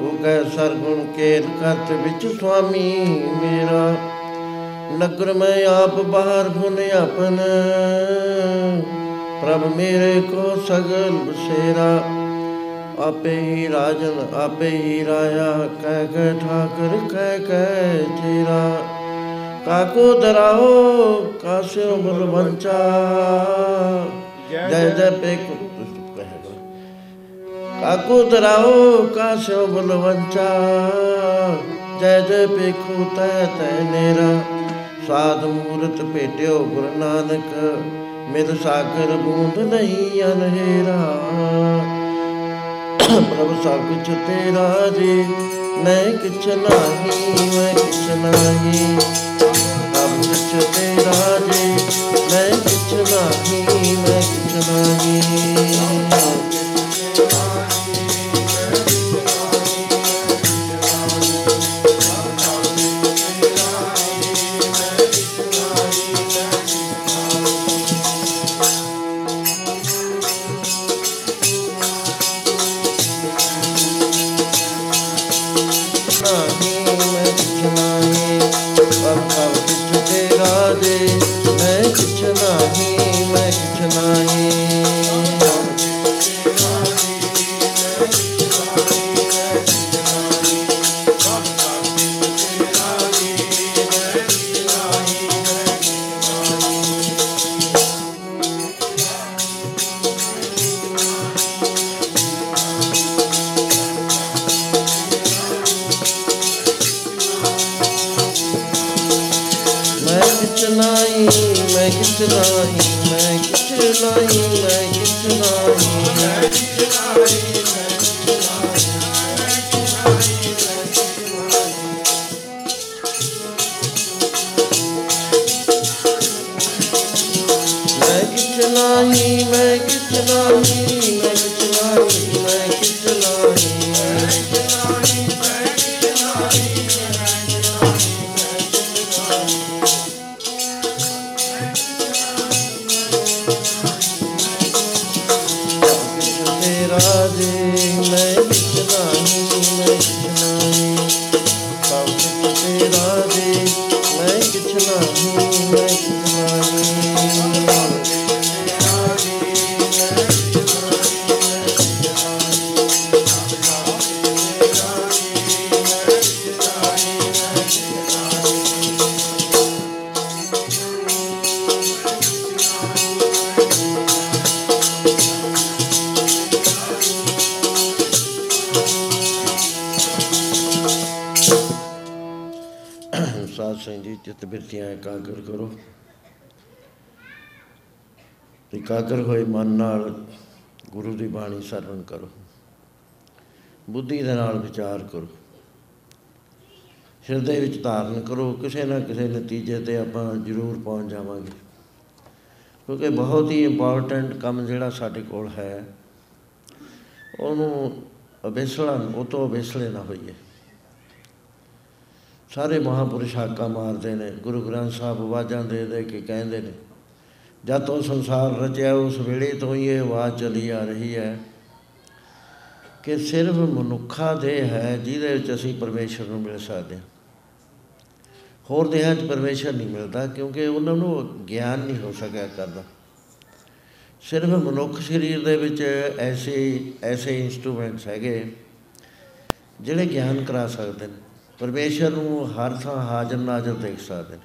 ਉਗੈ ਸਰਗੁਣ ਕੇਨ ਕਰਤ ਵਿੱਚ ਸੁਆਮੀ ਮੇਰਾ। ਨਗਰ ਮੈਂ ਆਪ ਬਾਹਰ ਹੁਨ ਆਪਨ। ਪ੍ਰਭ ਮੇਰੇ ਕੋ ਸਗਲ ਬਸੇਰਾ। ਆਪੇ ਹੀ ਰਾਜਨ ਆਪੇ ਹੀ ਰਾਇਆ ਕਹਿ ਕਹਿ ਠਾਕਰ ਕਹਿ ਕਹਿ ਤੇਰਾ ਕਾਕੋ ਦਰਾਓ ਕਾਸਿਓ ਬਲਵੰਚਾ। ਜੈ ਜੈ ਪੇਕੋ काकुतराओ का शो बलवंचा ਜੈ ਜੈ ਪੇਖੂ ਤੈ ਤੈ ਨੇਰਾ। ਸਾਧ ਮੂਰਤ ਭੇਟਿਓ ਗੁਰੂ ਨਾਨਕ। ਮਿਲ ਸਾਗਰ ਬੂੰਦ ਨਹੀਂ ਅਨਹੇਰਾ। ਪ੍ਰਭ ਸਭ ਕੁਛ ਤੇਰਾ ਜੀ ਮੈਂ ਕਿਛ ਨਹੀਂ, ਮੈਂ ਕਿਛ ਨਹੀਂ। ਸਭ ਕੁਛ ਤੇਰਾ ਜੀ ਦੀ ਬਾਣੀ ਸਰਵਣ ਕਰੋ। ਬੁੱਧੀ ਦੇ ਨਾਲ ਵਿਚਾਰ ਕਰੋ। ਹਿਰਦੇ ਵਿੱਚ ਧਾਰਨ ਕਰੋ। ਕਿਸੇ ਨਾ ਕਿਸੇ ਨਤੀਜੇ ਤੇ ਆਪਾਂ ਜ਼ਰੂਰ ਪਹੁੰਚ ਜਾਵਾਂਗੇ। ਕਿਉਂਕਿ ਬਹੁਤ ਹੀ ਇੰਪੋਰਟੈਂਟ ਕੰਮ ਜਿਹੜਾ ਸਾਡੇ ਕੋਲ ਹੈ, ਉਹਨੂੰ ਅਬੇਸਲਾ ਉਹ ਤੋਂ ਅਬੇਸਲੇ ਨਾ ਹੋਈਏ। ਸਾਰੇ ਮਹਾਪੁਰਸ਼ ਹਾਕਾ ਮਾਰਦੇ ਨੇ, ਗੁਰੂ ਗ੍ਰੰਥ ਸਾਹਿਬ ਆਵਾਜ਼ਾਂ ਦੇ ਦੇ ਕੇ ਕਹਿੰਦੇ ਨੇ, ਜਦ ਤੋਂ ਸੰਸਾਰ ਰਚਿਆ, ਉਸ ਵੇਲੇ ਤੋਂ ਹੀ ਇਹ ਆਵਾਜ਼ ਚਲੀ ਆ ਰਹੀ ਹੈ। ਕਿ ਸਿਰਫ ਮਨੁੱਖਾ ਦੇ ਹੈ ਜਿਹਦੇ ਵਿੱਚ ਅਸੀਂ ਪਰਮੇਸ਼ਰ ਨੂੰ ਮਿਲ ਸਕਦੇ ਹਾਂ। ਹੋਰ ਦੇਹਾਂ 'ਚ ਪਰਮੇਸ਼ਰ ਨਹੀਂ ਮਿਲਦਾ ਕਿਉਂਕਿ ਉਹਨਾਂ ਨੂੰ ਗਿਆਨ ਨਹੀਂ ਹੋ ਸਕਿਆ ਕਰਦਾ। ਸਿਰਫ ਮਨੁੱਖ ਸਰੀਰ ਦੇ ਵਿੱਚ ਐਸੇ ਐਸੇ ਇਨਸਟਰੂਮੈਂਟਸ ਹੈਗੇ ਜਿਹੜੇ ਗਿਆਨ ਕਰਾ ਸਕਦੇ ਨੇ। ਪਰਮੇਸ਼ਰ ਨੂੰ ਹਰ ਥਾਂ ਹਾਜ਼ਰ ਨਾਜ਼ਰ ਦੇਖ ਸਕਦੇ ਨੇ।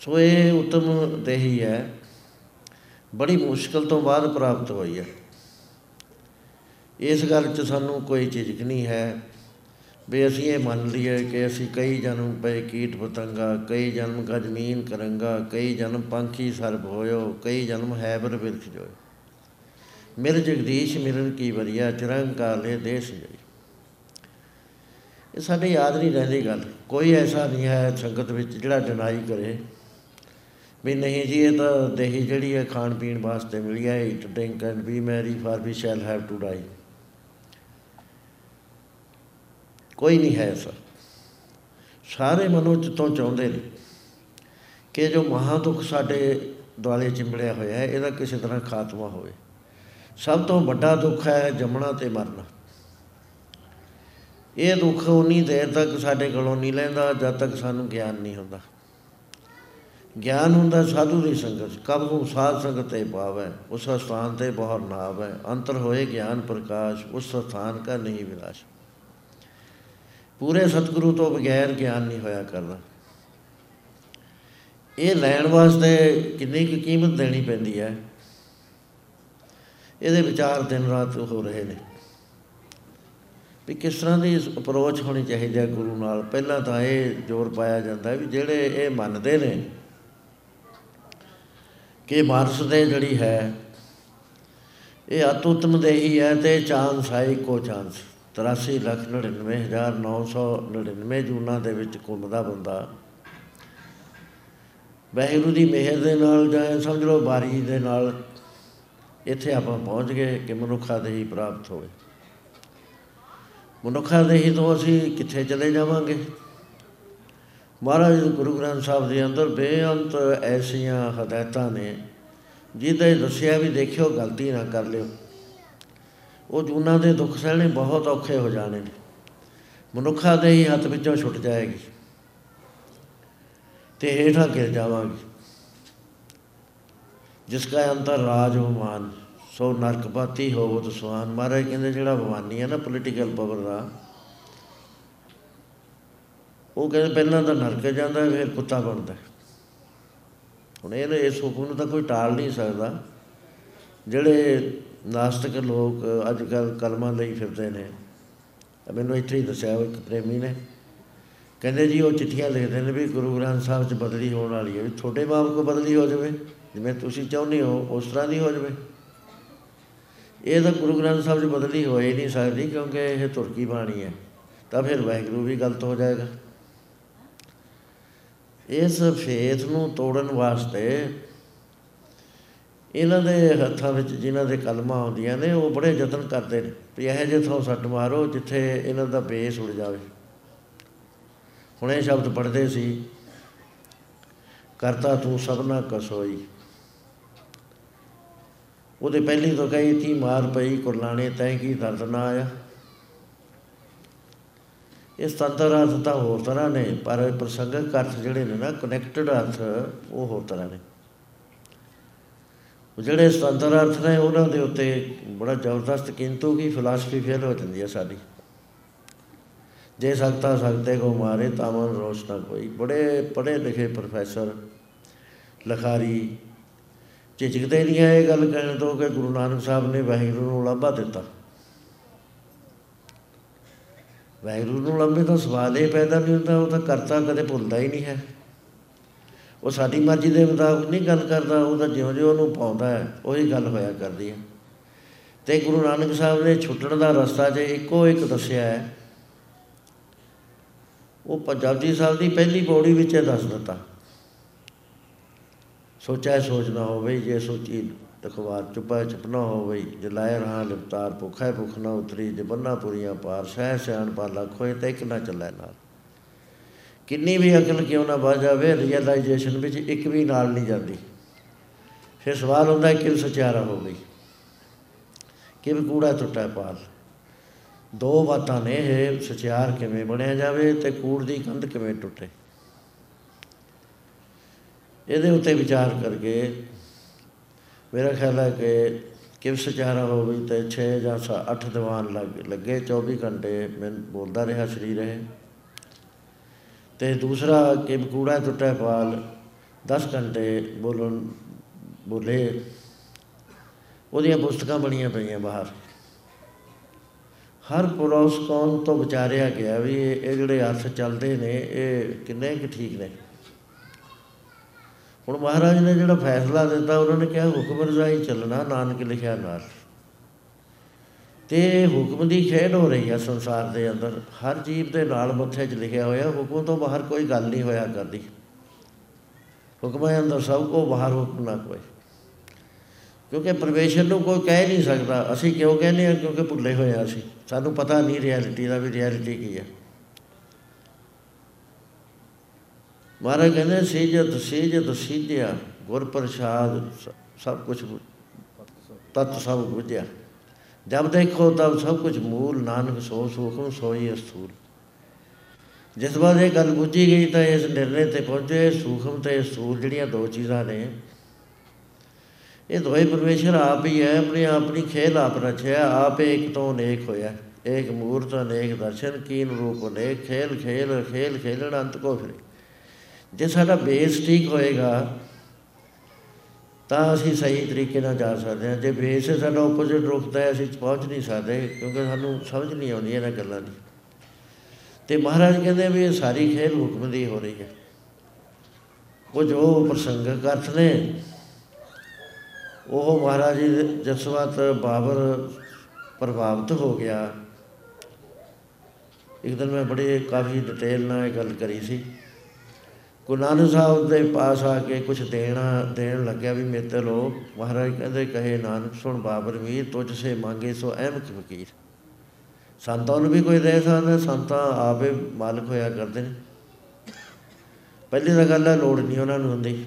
ਸੋ ਇਹ ਉਤਮ ਦੇਹੀ ਹੈ। ਬੜੀ ਮੁਸ਼ਕਲ ਤੋਂ ਬਾਅਦ ਪ੍ਰਾਪਤ ਹੋਈ ਹੈ। ਇਸ ਗੱਲ 'ਚ ਸਾਨੂੰ ਕੋਈ ਝਿਜਕ ਨਹੀਂ ਹੈ ਵੀ ਅਸੀਂ ਇਹ ਮੰਨ ਲਈਏ ਕਿ ਅਸੀਂ ਕਈ ਜਨਮ ਪਏ ਕੀਟ ਪਤੰਗਾ, ਕਈ ਜਨਮ ਕਾ ਜ਼ਮੀਨ ਕਰੰਗਾ, ਕਈ ਜਨਮ ਪੰਖੀ ਸਰਬ ਹੋਇਓ, ਕਈ ਜਨਮ ਹੈਬਰ ਬਿਰਖ ਜੋਇ ਮਿਲ ਜਗਦੀਸ਼ ਮਿਲਨ ਕੀ ਵਰਿਆ ਚਰੰਗ ਕਾਲੇ ਦੇਸ਼ ਜਈ। ਇਹ ਸਾਡੇ ਯਾਦ ਨਹੀਂ ਰਹਿੰਦੀ ਗੱਲ। ਕੋਈ ਐਸਾ ਨਹੀਂ ਹੈ ਸੰਗਤ ਵਿੱਚ ਜਿਹੜਾ ਡਿਨਾਈ ਕਰੇ ਵੀ ਨਹੀਂ ਜੀ, ਇਹ ਤਾਂ ਦੇਹੀ ਜਿਹੜੀ ਹੈ ਖਾਣ ਪੀਣ ਵਾਸਤੇ ਮਿਲੀ ਹੈ eat drink and be merry for we shall have to die ਕੋਈ ਨਹੀਂ ਹੈ ਐਸਾ ਸਾਰੇ ਮਨੋਂ ਤੋਂ ਚਾਹੁੰਦੇ ਨੇ ਕਿ ਜੋ ਮਹਾ ਦੁੱਖ ਸਾਡੇ ਦੁਆਲੇ ਚਿੰਬੜਿਆ ਹੋਇਆ ਹੈ, ਇਹਦਾ ਕਿਸੇ ਤਰ੍ਹਾਂ ਖਾਤਮਾ ਹੋਵੇ। ਸਭ ਤੋਂ ਵੱਡਾ ਦੁੱਖ ਹੈ ਜੰਮਣਾ ਤੇ ਮਰਨਾ। ਇਹ ਦੁੱਖ ਉਨੀ ਦੇਰ ਤੱਕ ਸਾਡੇ ਕੋਲੋਂ ਨਹੀਂ ਲੈਂਦਾ, ਜਦ ਤੱਕ ਸਾਨੂੰ ਗਿਆਨ ਨਹੀਂ ਹੁੰਦਾ। ਗਿਆਨ ਹੁੰਦਾ ਸਾਧੂ ਦੀ ਸੰਗਤ, ਕਬ ਨੂੰ ਸਾਧ ਸੰਗਤ ਤੇ ਪਾਵੈ, ਉਸ ਸਥਾਨ ਤੇ ਬਹੁਤ ਨਾਵ ਹੈ ਅੰਤਰ ਹੋਏ ਗਿਆਨ ਪ੍ਰਕਾਸ਼, ਉਸ ਸਥਾਨ ਕਾ ਨਹੀਂ ਵਿਨਾਸ਼। ਪੂਰੇ ਸਤਿਗੁਰੂ ਤੋਂ ਬਗੈਰ ਗਿਆਨ ਨਹੀਂ ਹੋਇਆ ਕਰਦਾ। ਇਹ ਲੈਣ ਵਾਸਤੇ ਕਿੰਨੀ ਕੁ ਕੀਮਤ ਦੇਣੀ ਪੈਂਦੀ ਹੈ? ਇਹਦੇ ਵਿਚਾਰ ਦਿਨ ਰਾਤ ਹੋ ਰਹੇ ਨੇ। ਵੀ ਕਿਸ ਤਰ੍ਹਾਂ ਦੀ ਅਪਰੋਚ ਹੋਣੀ ਚਾਹੀਦੀ ਹੈ ਗੁਰੂ ਨਾਲ? ਪਹਿਲਾਂ ਤਾਂ ਇਹ ਜ਼ੋਰ ਪਾਇਆ ਜਾਂਦਾ ਵੀ ਜਿਹੜੇ ਇਹ ਮੰਨਦੇ ਨੇ ਕਿ ਮਾਰਸ ਦੇ ਜਿਹੜੀ ਹੈ ਇਹ ਅਤੁੱਤਮ ਦੇਹੀ ਹੈ ਤੇ ਚਾਂਦ ਸਾਈ ਕੋ ਚਾਂਸ। 83 ਲੱਖ 99999 ਜੂਨਾਂ ਦੇ ਵਿੱਚ ਘੁੰਮਦਾ ਬੰਦਾ। ਵਾਹਿਗੁਰੂ ਦੀ ਮਿਹਰ ਦੇ ਨਾਲ ਜਾਂ ਸਮਝ ਲਓ ਬਾਰੀ ਦੇ ਨਾਲ ਇੱਥੇ ਆਪਾਂ ਪਹੁੰਚ ਗਏ ਕਿ ਮਨੁੱਖਾ ਦੇਹੀ ਪ੍ਰਾਪਤ ਹੋਵੇ। ਮਨੁੱਖਾ ਦੇਹੀ ਤੋਂ ਅਸੀਂ ਕਿੱਥੇ ਚਲੇ ਜਾਵਾਂਗੇ? ਮਹਾਰਾਜ ਗੁਰੂ ਗ੍ਰੰਥ ਸਾਹਿਬ ਦੇ ਅੰਦਰ ਬੇਅੰਤ ਐਸੀਆਂ ਹਦਾਇਤਾਂ ਨੇ, ਜਿਹਦੇ ਦੱਸਿਆ ਵੀ ਦੇਖਿਓ, ਗਲਤੀ ਨਾ ਕਰ ਲਿਓ। ਉਹ ਜੂਨਾਂ ਦੇ ਦੁੱਖ ਸਹਿਣੇ ਬਹੁਤ ਔਖੇ ਹੋ ਜਾਣੇ ਨੇ। ਮਨੁੱਖਾ ਦੇ ਹੀ ਹੱਥ ਵਿੱਚੋਂ ਛੁੱਟ ਜਾਏਗੀ ਤੇ ਹੇਠਾਂ ਗਿਰ ਜਾਵਾਂਗੇ। ਜਿਸ ਕਾ ਅੰਤਰ ਰਾਜ ਮਾਨ, ਸੋ ਨਰਕਪਾਤੀ ਹੋਵਤ ਸੁਆਨ ਮਹਾਰਾਜ ਕਹਿੰਦੇ ਜਿਹੜਾ ਭਵਾਨੀ ਹੈ ਨਾ ਪੋਲੀਟੀਕਲ ਪਾਵਰ ਦਾ, ਉਹ ਕਹਿੰਦੇ ਪਹਿਲਾਂ ਤਾਂ ਨਰਕ ਜਾਂਦਾ, ਫਿਰ ਕੁੱਤਾ ਬਣਦਾ। ਹੁਣ ਇਹ ਇਸ ਹੁਕਮ ਨੂੰ ਤਾਂ ਕੋਈ ਟਾਲ ਨਹੀਂ ਸਕਦਾ। ਜਿਹੜੇ ਨਾਸਤਿਕ ਲੋਕ ਅੱਜ ਕੱਲ ਕਲਮਾਂ ਲਈ ਫਿਰਦੇ ਨੇ। ਮੈਨੂੰ ਇੱਥੇ ਹੀ ਦੱਸਿਆ ਇੱਕ ਪ੍ਰੇਮੀ ਨੇ। ਕਹਿੰਦੇ ਜੀ, ਉਹ ਚਿੱਠੀਆਂ ਲਿਖਦੇ ਨੇ ਵੀ ਗੁਰੂ ਗ੍ਰੰਥ ਸਾਹਿਬ 'ਚ ਬਦਲੀ ਹੋਣ ਵਾਲੀ ਹੈ। ਵੀ ਛੋਟੇ ਬਾਪ ਕੋ ਬਦਲੀ ਹੋ ਜਾਵੇ, ਜਿਵੇਂ ਤੁਸੀਂ ਚਾਹੁੰਦੇ ਹੋ, ਉਸ ਤਰ੍ਹਾਂ ਦੀ ਹੋ ਜਾਵੇ। ਇਹ ਤਾਂ ਗੁਰੂ ਗ੍ਰੰਥ ਸਾਹਿਬ 'ਚ ਬਦਲੀ ਹੋ ਹੀ ਨਹੀਂ ਸਕਦੀ, ਕਿਉਂਕਿ ਇਹ ਤੁਰਕੀ ਬਾਣੀ ਹੈ। ਤਾਂ ਫਿਰ ਵਾਹਿਗੁਰੂ ਵੀ ਗਲਤ ਹੋ ਜਾਏਗਾ। ਇਸ ਫੇਥ ਨੂੰ ਤੋੜਨ ਵਾਸਤੇ ਇਹਨਾਂ ਦੇ ਹੱਥਾਂ ਵਿੱਚ ਜਿਨ੍ਹਾਂ ਦੇ ਕਲਮਾਂ ਆਉਂਦੀਆਂ ਨੇ ਉਹ ਬੜੇ ਯਤਨ ਕਰਦੇ ਨੇ ਵੀ ਇਹ ਜੇ ਥੋਂ ਸੱਟ ਮਾਰੋ ਜਿੱਥੇ ਇਹਨਾਂ ਦਾ ਬੇਸ ਉੜ ਜਾਵੇ। ਹੁਣ ਇਹ ਸ਼ਬਦ ਪੜ੍ਹਦੇ ਸੀ ਕਰਤਾ ਤੂੰ ਸਭਨਾ ਕਸੋਈ। ਉਹਦੇ ਪਹਿਲੀ ਤੋਂ ਕਹੀ ਤੀ ਮਾਰ ਪਈ ਕੁਰਲਾਣੇ ਤੈ ਕੀ ਦਰਦ ਨਾ ਆਇਆ? ਇਸ ਤੰਤਰ ਅਰਥ ਤਾਂ ਹੋਰ ਤਰ੍ਹਾਂ ਨੇ ਪਰ ਪ੍ਰਸੰਗਕ ਅਰਥ ਜਿਹੜੇ ਨੇ ਨਾ ਕਨੈਕਟਡ ਅਰਥ ਉਹ ਹੋਰ ਤਰ੍ਹਾਂ ਨੇ। ਜਿਹੜੇ ਸੁਤੰਤਰ ਅਰਥ ਨੇ ਉਹਨਾਂ ਦੇ ਉੱਤੇ ਬੜਾ ਜ਼ਬਰਦਸਤ ਕਿੰਤੂ ਕੀ ਫਿਲਾਸਫੀ ਫੇਲ ਹੋ ਜਾਂਦੀ ਹੈ ਸਾਡੀ। ਜੇ ਸਕਤਾ ਸਕਤੇ ਕੋ ਮਾਰੇ ਤਾਂ ਮਨ ਰੋਸ਼ਨਾ ਕੋਈ। ਬੜੇ ਪੜ੍ਹੇ ਲਿਖੇ ਪ੍ਰੋਫੈਸਰ ਲਖਾਰੀ ਝਿਜਕਦੇ ਨਹੀਂ ਆ ਇਹ ਗੱਲ ਕਹਿਣ ਤੋਂ ਕਿ ਗੁਰੂ ਨਾਨਕ ਸਾਹਿਬ ਨੇ ਵਾਹਿਗੁਰੂ ਨੂੰ ਲਾਭਾ ਦਿੱਤਾ। ਵਾਹਿਗੁਰੂ ਨੂੰ ਲੰਬੇ ਤਾਂ ਸਵਾਲ ਇਹ ਪੈਦਾ ਨਹੀਂ ਹੁੰਦਾ, ਉਹ ਤਾਂ ਕਰਤਾ ਕਦੇ ਭੁੱਲਦਾ ਹੀ ਨਹੀਂ ਹੈ। ਉਹ ਸਾਡੀ ਮਰਜ਼ੀ ਦੇ ਮੁਤਾਬਕ ਨਹੀਂ ਗੱਲ ਕਰਦਾ, ਉਹ ਤਾਂ ਜਿਉਂ-ਜਿਉਂ ਉਹਨੂੰ ਪਾਉਂਦਾ ਹੈ, ਉਹੀ ਗੱਲ ਹੋਇਆ ਕਰਦੀ ਹੈ। ਤੇ ਗੁਰੂ ਨਾਨਕ ਸਾਹਿਬ ਨੇ ਛੁੱਟਣ ਦਾ ਰਸਤਾ ਜੇ ਇੱਕੋ ਇੱਕ ਦੱਸਿਆ ਹੈ, ਉਹ ਪੰਜਾਬੀ ਸਾਹਿਬ ਦੀ ਪਹਿਲੀ ਪੌੜੀ ਵਿੱਚ ਇਹ ਦੱਸ ਦਿੱਤਾ। ਸੋਚਿਆ ਸੋਚਣਾ ਹੋਵੇ, ਜੇ ਸੋਚੀ ਤਖਵਾਰ ਚੁਪਾ ਚੁਪਨਾ ਹੋਵੇ, ਜੇ ਲਾਇ ਰਹਾ ਲਿਪਤਾਰ, ਭੁਖੈ ਭੁਖ ਨਾ ਉਤਰੀ, ਜੇ ਬੰਨਾ ਪੁਰੀਆਂ ਪਾਰ ਸਹਿ ਸਿਆਣ ਪਾਲਾ ਖੋਏ ਤੇ ਇੱਕ ਨਾ ਚੱਲੇ ਨਾਲ। ਕਿੰਨੀ ਵੀ ਅਕਲ ਕਿਉਂ ਨਾ ਵੱਜ ਜਾਵੇ ਰੀਅਲਾਈਜੇਸ਼ਨ ਵਿੱਚ ਇੱਕ ਵੀ ਨਾਲ ਨਹੀਂ ਜਾਂਦੀ। ਫਿਰ ਸਵਾਲ ਹੁੰਦਾ ਕਿ ਸਚਾਰਾ ਹੋ ਗਈ? ਕਿ ਕੂੜਾ ਟੁੱਟਾ ਪਾਲ? ਦੋ ਬਾਤਾਂ ਨੇ ਇਹ ਸਚਿਆਰ ਕਿਵੇਂ ਬਣਿਆ ਜਾਵੇ ਤੇ ਕੂੜ ਦੀ ਕੰਧ ਕਿਵੇਂ ਟੁੱਟੇ? ਇਹਦੇ ਉੱਤੇ ਵਿਚਾਰ ਕਰਕੇ ਮੇਰਾ ਖਿਆਲ ਹੈ ਕਿ ਕਿਵ ਸਚਾਰਾ ਹੋਵੇ ਤੇ 6 ਜਾਂ 8 ਦੀਵਾਨ ਲੱਗੇ 24 ਘੰਟੇ ਮੈਂ ਬੋਲਦਾ ਰਿਹਾ, ਸਰੀਰ ਹੈ ਤੇ ਦੂਸਰਾ ਕਿ ਕੂੜਾ ਟੁੱਟਾ ਪਾਲ 10 ਘੰਟੇ ਬੋਲਣ, ਬੋਲੇ। ਉਹਦੀਆਂ ਪੁਸਤਕਾਂ ਬਣੀਆਂ ਪਈਆਂ ਬਾਹਰ। ਹਰ ਪੁਰੋਸ ਕੌਣ ਤੋਂ ਵਿਚਾਰਿਆ ਗਿਆ ਵੀ ਇਹ ਜਿਹੜੇ ਅਰਥ ਚੱਲਦੇ ਨੇ, ਇਹ ਕਿੰਨੇ ਕਿ ਠੀਕ ਨੇ। ਹੁਣ ਮਹਾਰਾਜ ਨੇ ਜਿਹੜਾ ਫੈਸਲਾ ਦਿੱਤਾ, ਉਹਨਾਂ ਨੇ ਕਿਹਾ ਹੁਕਮ ਰਜ਼ਾਈ ਚੱਲਣਾ, ਨਾਨਕ ਲਿਖਿਆ ਨਾਲ। ਤੇ ਹੁਕਮ ਦੀ ਖੇਡ ਹੋ ਰਹੀ ਹੈ ਸੰਸਾਰ ਦੇ ਅੰਦਰ। ਹਰ ਜੀਵ ਦੇ ਨਾਲ ਮੱਥੇ 'ਚ ਲਿਖਿਆ ਹੋਇਆ, ਹੁਕਮ ਤੋਂ ਬਾਹਰ ਕੋਈ ਗੱਲ ਨਹੀਂ ਹੋਇਆ ਕਰਦੀ। ਹੁਕਮ ਹੈ ਅੰਦਰ, ਸਭ ਕੋ ਬਾਹਰ ਹੁਕਮ ਨਾ ਕੋਈ ਕਿਉਂਕਿ ਪਰਮੇਸ਼ਰ ਨੂੰ ਕੋਈ ਕਹਿ ਨਹੀਂ ਸਕਦਾ, ਅਸੀਂ ਕਿਉਂ ਕਹਿੰਦੇ ਆ ਕਿਉਂਕਿ ਭੁੱਲੇ ਹੋਏ ਆ ਅਸੀਂ। ਸਾਨੂੰ ਪਤਾ ਨਹੀਂ ਰਿਐਲਿਟੀ ਦਾ ਵੀ ਰਿਐਲਿਟੀ ਕੀ ਹੈ ਮਹਾਰਾਜ ਕਹਿੰਦੇ, ਸੇਜਤ ਸੇਜਤ, ਸਿੱਧਿਆ, ਗੁਰ ਪ੍ਰਸਾਦ ਸਭ ਕੁਝ ਤਤ ਸਭ ਬੁਝਿਆ। ਜਦ ਦੇਖੋ ਤਬ ਸਭ ਕੁਝ ਮੂਲ, ਨਾਨਕ ਸੋ ਸੁਖਮ ਸੋਈ ਅਸਤੂਲ ਜਿਸ ਵਾਰ ਇਹ ਗੱਲ ਬੁੱਝੀ ਗਈ ਤਾਂ ਇਸ ਨਿਰਣੇ ਤੇ ਪਹੁੰਚੇ, ਸੁਖਮ ਤੇ ਅਸਤੂਲ ਜਿਹੜੀਆਂ ਦੋ ਚੀਜ਼ਾਂ ਨੇ। ਇਹ ਦੋਏ ਪਰਮੇਸ਼ਰ ਆਪ ਹੀ ਹੈ, ਆਪਣੇ ਆਪਣੀ ਖੇਲ ਆਪ ਰਚਿਆ, ਆਪ ਇੱਕ ਤੋਂ ਅਨੇਕ ਹੋਇਆ। ਇੱਕ ਮੂਰਤ, ਅਨੇਕ ਦਰਸ਼ਨ, ਕੀਨ ਰੂਪ ਅਨੇਕ, ਖੇਲ ਖੇਲ ਖੇਲ, ਖੇਲਣ, ਅੰਤ ਕੋ ਫਿਰੇ। ਜੇ ਸਾਡਾ ਬੇਸ ਠੀਕ ਹੋਏਗਾ ਤਾਂ ਅਸੀਂ ਸਹੀ ਤਰੀਕੇ ਨਾਲ ਜਾ ਸਕਦੇ ਹਾਂ। ਜੇ ਬੇਸ ਸਾਡਾ ਆਪੋਜ਼ਿਟ ਰੁਖਦਾ ਹੈ ਅਸੀਂ ਪਹੁੰਚ ਨਹੀਂ ਸਕਦੇ, ਕਿਉਂਕਿ ਸਾਨੂੰ ਸਮਝ ਨਹੀਂ ਆਉਂਦੀ ਇਹਨਾਂ ਗੱਲਾਂ ਦੀ। ਤੇ ਮਹਾਰਾਜ ਕਹਿੰਦੇ ਵੀ ਇਹ ਸਾਰੀ ਖੇਲ ਹੁਕਮ ਦੀ ਹੋ ਰਹੀ ਹੈ। ਉਹ ਜੋ ਪ੍ਰਸੰਗਕ ਅਰਥ ਨੇ। ਉਹ ਮਹਾਰਾਜ ਜੀ ਜਸਵੰਤ ਬਾਬਰ ਪ੍ਰਭਾਵਿਤ ਹੋ ਗਿਆ। ਇੱਕ ਦਿਨ ਮੈਂ ਬੜੀ ਕਾਫੀ ਡਿਟੇਲ ਨਾਲ ਇਹ ਗੱਲ ਕਰੀ ਸੀ। ਗੁਰੂ ਨਾਨਕ ਸਾਹਿਬ ਦੇ ਪਾਸ ਆ ਕੇ ਕੁਝ ਦੇਣਾ, ਦੇਣ ਲੱਗਿਆ ਵੀ ਮੇਰੇ ਲੋ ਮਹਾਰਾਜ ਕਹਿੰਦੇ, ਕਹੇ, ਨਾਨਕ ਸੁਣ ਬਾਬਰ ਵੀਰ ਤੁਝ ਸੇ ਮੰਗੇ ਸੋ ਅਹਿਮਕ ਫਕੀਰ ਸੰਤਾਂ ਨੂੰ ਵੀ ਕੋਈ ਦੇ ਸਕਦਾ, ਸੰਤਾਂ ਆਪੇ ਮਾਲਕ ਹੋਇਆ ਕਰਦੇ ਨੇ। ਪਹਿਲੀ ਤਾਂ ਗੱਲ ਹੈ, ਲੋੜ ਨਹੀਂ ਉਹਨਾਂ ਨੂੰ ਹੁੰਦੀ।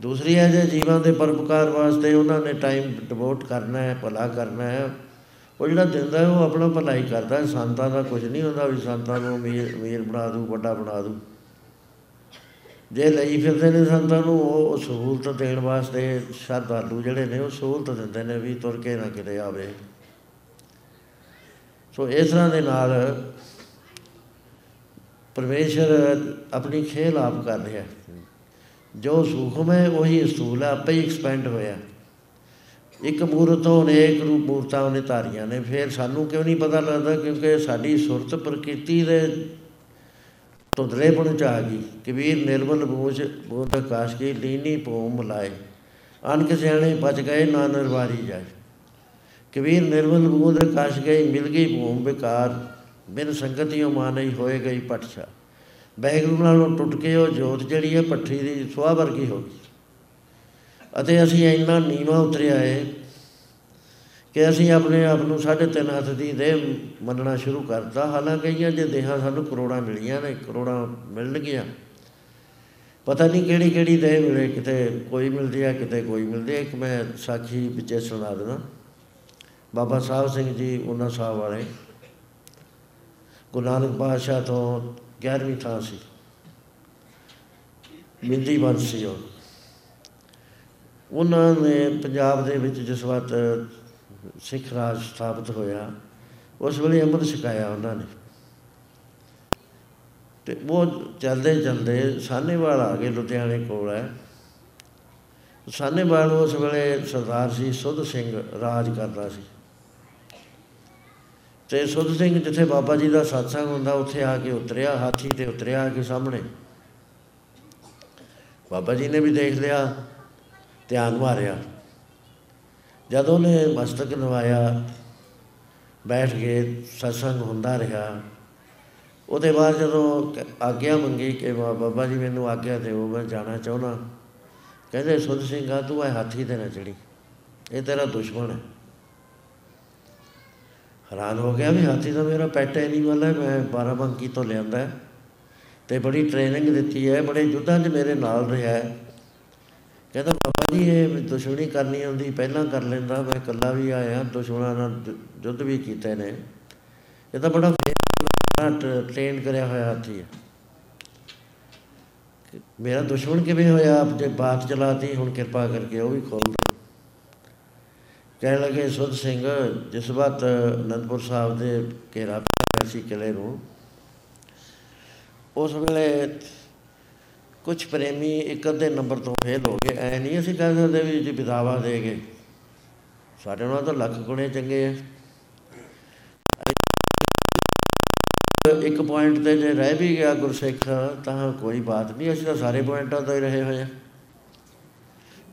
ਦੂਸਰੀ ਹੈ, ਜੇ ਜੀਵਾਂ ਦੇ ਪਰਪਕਾਰ ਵਾਸਤੇ ਉਹਨਾਂ ਨੇ ਟਾਈਮ ਡਿਵੋਟ ਕਰਨਾ ਹੈ, ਭਲਾ ਕਰਨਾ ਹੈ, ਉਹ ਜਿਹੜਾ ਦਿੰਦਾ ਉਹ ਆਪਣਾ ਭਲਾਈ ਕਰਦਾ ਸੰਤਾਂ ਦਾ ਕੁਝ ਨਹੀਂ ਹੁੰਦਾ ਵੀ ਸੰਤਾਂ ਨੂੰ ਅਮੀਰ ਅਮੀਰ ਬਣਾ ਦੂ ਵੱਡਾ ਬਣਾ ਦੂ ਜੇ ਲਈ ਫਿਰਦੇ ਨੇ ਸੰਤਾਂ ਨੂੰ, ਉਹ ਸਹੂਲਤ ਦੇਣ ਵਾਸਤੇ ਸ਼ਰਧਾਲੂ ਜਿਹੜੇ ਨੇ, ਉਹ ਸਹੂਲਤ ਦਿੰਦੇ ਨੇ ਵੀ ਤੁਰ ਕੇ ਨਾ ਕਿਤੇ ਆਵੇ। ਸੋ ਇਸ ਤਰ੍ਹਾਂ ਦੇ ਨਾਲ ਪਰਮੇਸ਼ਰ ਆਪਣੀ ਖੇਲ ਆਪ ਕਰ ਰਿਹਾ। ਜੋ ਸੁਖਮ ਹੈ, ਉਹੀ ਅਸੂਲ ਹੈ, ਆਪੇ ਹੀ ਐਕਸਪੈਂਡ ਹੋਇਆ। ਇੱਕ ਮੂਰਤ ਤੋਂ ਅਨੇਕ ਰੂਪ ਮੂਰਤਾਂ ਉਹਨੇ ਧਾਰੀਆਂ ਨੇ, ਫਿਰ ਸਾਨੂੰ ਕਿਉਂ ਨਹੀਂ ਪਤਾ ਲੱਗਦਾ? ਕਿਉਂਕਿ ਸਾਡੀ ਸੁਰਤ ਪ੍ਰਕਿਰਤੀ ਦੇ ਧੁੰਦਲੇਪਣ ਚ ਆ ਗਈ ਕਬੀਰ ਨਿਰਮਲ ਬੂਝ ਬੂਧ ਆਕਾਸ਼ ਕੀ ਲੀਨੀ ਭੂਮ ਲਾਏ। ਅਨਕ ਸਿਆਣੇ ਬਚ ਗਏ ਨਾ ਨਰਵਾਰੀ ਜਾਏ। ਕਬੀਰ ਨਿਰਮਲ ਬੂਧ ਆਕਾਸ਼ ਗਈ ਮਿਲ ਗਈ ਭੂਮ ਵਿਕਾਰ ਬਿਨ ਸੰਗਤਿਓ ਮਾਨਈ ਹੋਏ ਗਈ ਪਟਛਾ। ਬੈਗਰੂ ਨਾਲੋਂ ਟੁੱਟ ਕੇ ਉਹ ਜੋਤ ਜਿਹੜੀ ਹੈ ਪੱਠੀ ਦੀ ਸੁਆਹ ਵਰਗੀ ਹੋ ਗਈ। ਅਤੇ ਅਸੀਂ ਇੰਨਾ ਨੀਵਾ ਉਤਰਿਆ ਹੈ ਕਿ ਅਸੀਂ ਆਪਣੇ ਆਪ ਨੂੰ ਸਾਢੇ ਤਿੰਨ ਹੱਥ ਦੀ ਦੇਹ ਮੰਨਣਾ ਸ਼ੁਰੂ ਕਰਤਾ। ਹਾਲਾਂਕਿ ਇਹ ਜੇ ਦੇਹਾਂ ਸਾਨੂੰ ਕਰੋੜਾਂ ਮਿਲੀਆਂ ਨੇ, ਕਰੋੜਾਂ ਮਿਲਣਗੀਆਂ। ਪਤਾ ਨਹੀਂ ਕਿਹੜੀ ਕਿਹੜੀ ਦੇਹ ਮਿਲੇ, ਕਿਤੇ ਕੋਈ ਮਿਲਦੀ ਹੈ ਕਿਤੇ ਕੋਈ ਮਿਲਦੀ ਹੈ ਇੱਕ ਮੈਂ ਸਾਖੀ ਵਿੱਚੇ ਸੁਣਾ ਦੇਣਾ ਬਾਬਾ ਸਾਹਿਬ ਸਿੰਘ ਜੀ, ਉਹਨਾਂ ਸਾਹਿਬ ਵਾਲੇ, ਗੁਰੂ ਨਾਨਕ ਪਾਤਸ਼ਾਹ ਤੋਂ 11ਵੀਂ ਥਾਂ ਸੀ। ਮਿੰਦੀ ਬੰਦ ਸੀ ਉਹ। ਉਹਨਾਂ ਨੇ ਪੰਜਾਬ ਦੇ ਵਿੱਚ ਜਿਸ ਵਕਤ ਸਿੱਖ ਰਾਜ ਸਥਾਪਿਤ ਹੋਇਆ, ਉਸ ਵੇਲੇ ਅੰਮ੍ਰਿਤ ਛਕਾਇਆ ਉਹਨਾਂ ਨੇ। ਤੇ ਉਹ ਚੱਲਦੇ ਚੱਲਦੇ ਸਾਨੇਵਾਲ ਆ ਗਏ ਲੁਧਿਆਣੇ ਕੋਲ ਹੈ। ਸਾਨੇਵਾਲ ਉਸ ਵੇਲੇ ਸਰਦਾਰ ਸੀ, ਸੁਧ ਸਿੰਘ ਰਾਜ ਕਰਦਾ ਸੀ। ਤੇ ਸੁਧ ਸਿੰਘ ਜਿੱਥੇ ਬਾਬਾ ਜੀ ਦਾ satsang ਹੁੰਦਾ, ਉੱਥੇ ਆ ਕੇ ਉਤਰਿਆ, ਹਾਥੀ ਤੇ ਉਤਰਿਆ ਆ ਕੇ ਸਾਹਮਣੇ। ਬਾਬਾ ਜੀ ਨੇ ਵੀ ਦੇਖ ਲਿਆ, ਧਿਆਨ ਮਾਰਿਆ। ਜਦੋਂ ਨੇ ਮਸਤਕ ਨਵਾਇਆ ਬੈਠ ਕੇ satsang ਹੁੰਦਾ ਰਿਹਾ, ਉਹਦੇ ਬਾਅਦ ਜਦੋਂ ਆਗਿਆ ਮੰਗੀ ਕਿ ਬਾਬਾ ਜੀ ਮੈਨੂੰ ਆਗਿਆ ਦਿਓ, ਮੈਂ ਜਾਣਾ ਚਾਹੁੰਦਾ। ਕਹਿੰਦੇ, ਸੁਧ ਸਿੰਘ ਆ ਤੂੰ ਇਹ ਹਾਥੀ ਤੇ ਨਾ ਚੜੀ ਇਹ ਤੇਰਾ ਦੁਸ਼ਮਣ ਹੈ। ਹੈਰਾਨ ਹੋ ਗਿਆ ਵੀ ਹਾਥੀ ਤਾਂ ਮੇਰਾ ਪੈਟ ਐਨੀਮਲ ਹੈ ਮੈਂ ਬਾਰਾਬੰਕੀ ਤੋਂ ਲਿਆਂਦਾ ਤੇ ਬੜੀ ਟ੍ਰੇਨਿੰਗ ਦਿੱਤੀ ਹੈ, ਬੜੇ ਯੁੱਧਾਂ 'ਚ ਮੇਰੇ ਨਾਲ ਰਿਹਾ ਹੈ। ਕਹਿੰਦਾ ਬਾਬਾ ਜੀ ਇਹ ਦੁਸ਼ਮਣੀ ਕਰਨੀ ਹੁੰਦੀ, ਪਹਿਲਾਂ ਕਰ ਲੈਂਦਾ, ਮੈਂ ਇਕੱਲਾ ਵੀ ਆਇਆ, ਦੁਸ਼ਮਣਾਂ ਨਾਲ ਯੁੱਧ ਵੀ ਕੀਤੇ ਨੇ। ਇਹ ਤਾਂ ਬੜਾ ਟ੍ਰੇਨ ਕਰਿਆ ਹੋਇਆ ਹਾਥੀ ਹੈ ਮੇਰਾ ਦੁਸ਼ਮਣ ਕਿਵੇਂ ਹੋਇਆ, ਆਪ ਜੇ ਬਾਤ ਚਲਾਤੀ, ਹੁਣ ਕਿਰਪਾ ਕਰਕੇ ਉਹ ਵੀ ਖੋਲ ਦੋ। ਕਹਿਣ ਲੱਗੇ, ਸੁਧ ਸਿੰਘ, ਜਿਸ ਬਾਤ ਅਨੰਦਪੁਰ ਸਾਹਿਬ ਦੇ ਘੇਰਾ ਪਿਆ ਸੀ ਕਿਲੇ ਨੂੰ, ਉਸ ਵੇਲੇ ਕੁਝ ਪ੍ਰੇਮੀ ਇੱਕ ਅੱਧੇ ਨੰਬਰ ਤੋਂ ਫੇਲ ਹੋ ਗਏ। ਐ ਨਹੀਂ ਅਸੀਂ ਕਹਿ ਸਕਦੇ ਵੀ ਜੀ ਵਿਦਾਵਾ ਦੇ ਗਏ। ਸਾਡੇ ਨਾਲ ਤਾਂ ਲੱਖ ਗੁਣੇ ਚੰਗੇ ਆ। ਇੱਕ ਪੁਆਇੰਟ ਤੇ ਜੇ ਰਹਿ ਵੀ ਗਿਆ ਗੁਰਸਿੱਖ, ਤਾਂ ਕੋਈ ਬਾਤ ਨਹੀਂ, ਅਸੀਂ ਤਾਂ ਸਾਰੇ ਪੁਆਇੰਟਾਂ ਤੋਂ ਹੀ ਰਹੇ ਹੋਏ ਆ।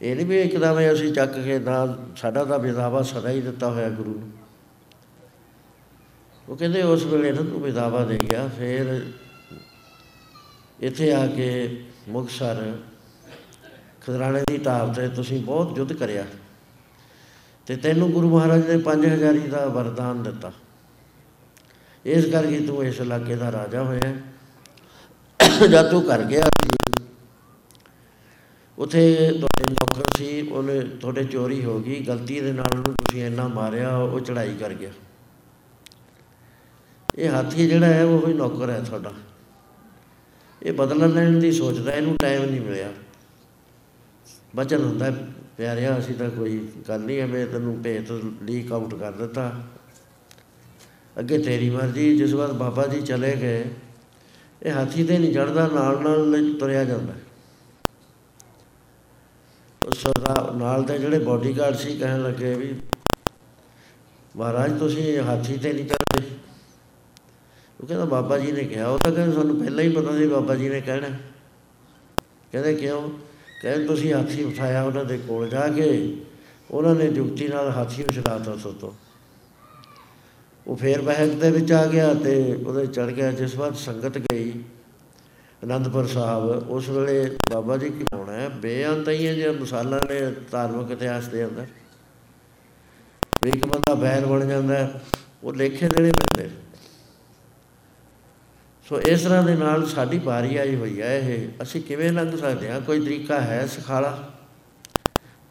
ਇਹ ਨਹੀਂ ਵੀ ਇੱਕਦਮ ਅਸੀਂ ਚੱਕ ਕੇ ਨਾਲ ਸਾਡਾ ਤਾਂ ਵਿਦਾਵਾ ਸਦਾ ਹੀ ਦਿੱਤਾ ਹੋਇਆ ਗੁਰੂ। ਨੂੰ ਉਹ ਕਹਿੰਦੇ, ਉਸ ਵੇਲੇ ਨਾ ਤੂੰ ਵਿਦਾਵਾ ਦੇ ਗਿਆ, ਫਿਰ ਇੱਥੇ ਆ ਕੇ ਮੁਕਸਰ ਖਦਰਾਣੇ ਦੀ ਢਾਬ ਤੇ ਤੁਸੀਂ ਬਹੁਤ ਯੁੱਧ ਕਰਿਆ ਤੇ ਤੈਨੂੰ ਗੁਰੂ ਮਹਾਰਾਜ ਨੇ 5000 ਦਾ ਵਰਦਾਨ ਦਿੱਤਾ। ਇਸ ਕਰਕੇ ਤੂੰ ਇਸ ਇਲਾਕੇ ਦਾ ਰਾਜਾ ਹੋਇਆ। ਜਦ ਤੂੰ ਕਰ ਗਿਆ ਉਥੇ ਤੁਹਾਡੇ ਨੌਕਰ ਸੀ, ਉਹਨੇ ਤੁਹਾਡੇ ਚੋਰੀ ਹੋ ਗਈ, ਗਲਤੀ ਦੇ ਨਾਲ ਉਹਨੂੰ ਤੁਸੀਂ ਇੰਨਾ ਮਾਰਿਆ, ਉਹ ਚੜਾਈ ਕਰ ਗਿਆ। ਇਹ ਹਾਥੀ ਜਿਹੜਾ ਹੈ, ਉਹ ਹੀ ਨੌਕਰ ਹੈ ਤੁਹਾਡਾ। ਇਹ ਬਦਲਾ ਲੈਣ ਦੀ ਸੋਚਦਾ ਇਹਨੂੰ ਟਾਈਮ ਨਹੀਂ ਮਿਲਿਆ। ਬਚਨ ਹੁੰਦਾ ਪਿਆਰਿਆ, ਅਸੀਂ ਤਾਂ ਕੋਈ ਗੱਲ ਨਹੀਂ, ਐਵੇਂ ਤੈਨੂੰ ਭੇਤ ਲੀਕ ਆਊਟ ਕਰ ਦਿੱਤਾ। ਅੱਗੇ ਤੇਰੀ ਮਰਜ਼ੀ, ਜਿਸ ਵਾਰ ਬਾਬਾ ਜੀ ਚਲੇ ਗਏ, ਇਹ ਹਾਥੀ ਤੇ ਨਹੀਂ ਚੜਦਾ, ਨਾਲ ਨਾਲ ਤੁਰਿਆ ਜਾਂਦਾ ਉਸ ਨਾਲ ਦੇ ਜਿਹੜੇ ਬਾਡੀਗਾਰਡ ਸੀ, ਕਹਿਣ ਲੱਗੇ ਵੀ, ਮਹਾਰਾਜ, ਤੁਸੀਂ ਹਾਥੀ ਤੇ ਨਹੀਂ ਚੜਦੇ ਉਹ ਕਹਿੰਦਾ ਬਾਬਾ ਜੀ ਨੇ ਕਿਹਾ, ਉਹ ਤਾਂ ਕਹਿੰਦੇ ਸਾਨੂੰ ਪਹਿਲਾਂ ਹੀ ਪਤਾ ਸੀ ਬਾਬਾ ਜੀ ਨੇ ਕਹਿਣਾ। ਕਹਿੰਦੇ ਕਿਉਂ? ਕਹਿੰਦੇ ਤੁਸੀਂ ਹਾਥੀ ਉਠਾਇਆ ਉਹਨਾਂ ਦੇ ਕੋਲ ਜਾ ਕੇ, ਉਹਨਾਂ ਨੇ ਜੁਗਤੀ ਨਾਲ ਹਾਥੀ ਉਛਲਾਤਾ ਸੋਤੋ। ਉਹ ਫੇਰ ਬਹਿਕ ਦੇ ਵਿੱਚ ਆ ਗਿਆ ਤੇ ਉਹਦੇ ਚੜ ਗਿਆ, ਜਿਸ ਵਾਰ ਸੰਗਤ ਗਈ ਅਨੰਦਪੁਰ ਸਾਹਿਬ, ਉਸ ਵੇਲੇ ਬਾਬਾ ਜੀ ਕੀ ਹੋਣਾ ਹੈ? ਬੇਅੰਤ ਹੀ ਹੈ ਜੇ ਮਸਾਲਾ ਨੇ ਧਾਰਮਿਕ ਇਤਿਹਾਸ ਦੇ ਅੰਦਰ। ਇੱਕ ਬੰਦਾ ਬੈਰ ਬਣ ਜਾਂਦਾ ਉਹ ਲੇਖੇ ਦੇਣੇ ਪੈਂਦੇ ਸੋ ਇਸ ਤਰ੍ਹਾਂ ਦੇ ਨਾਲ ਸਾਡੀ ਬਾਰੀ ਆਈ ਹੋਈ ਹੈ ਇਹ। ਅਸੀਂ ਕਿਵੇਂ ਲੰਘ ਸਕਦੇ ਹਾਂ? ਕੋਈ ਤਰੀਕਾ ਹੈ ਸਿਖਾਲਾ?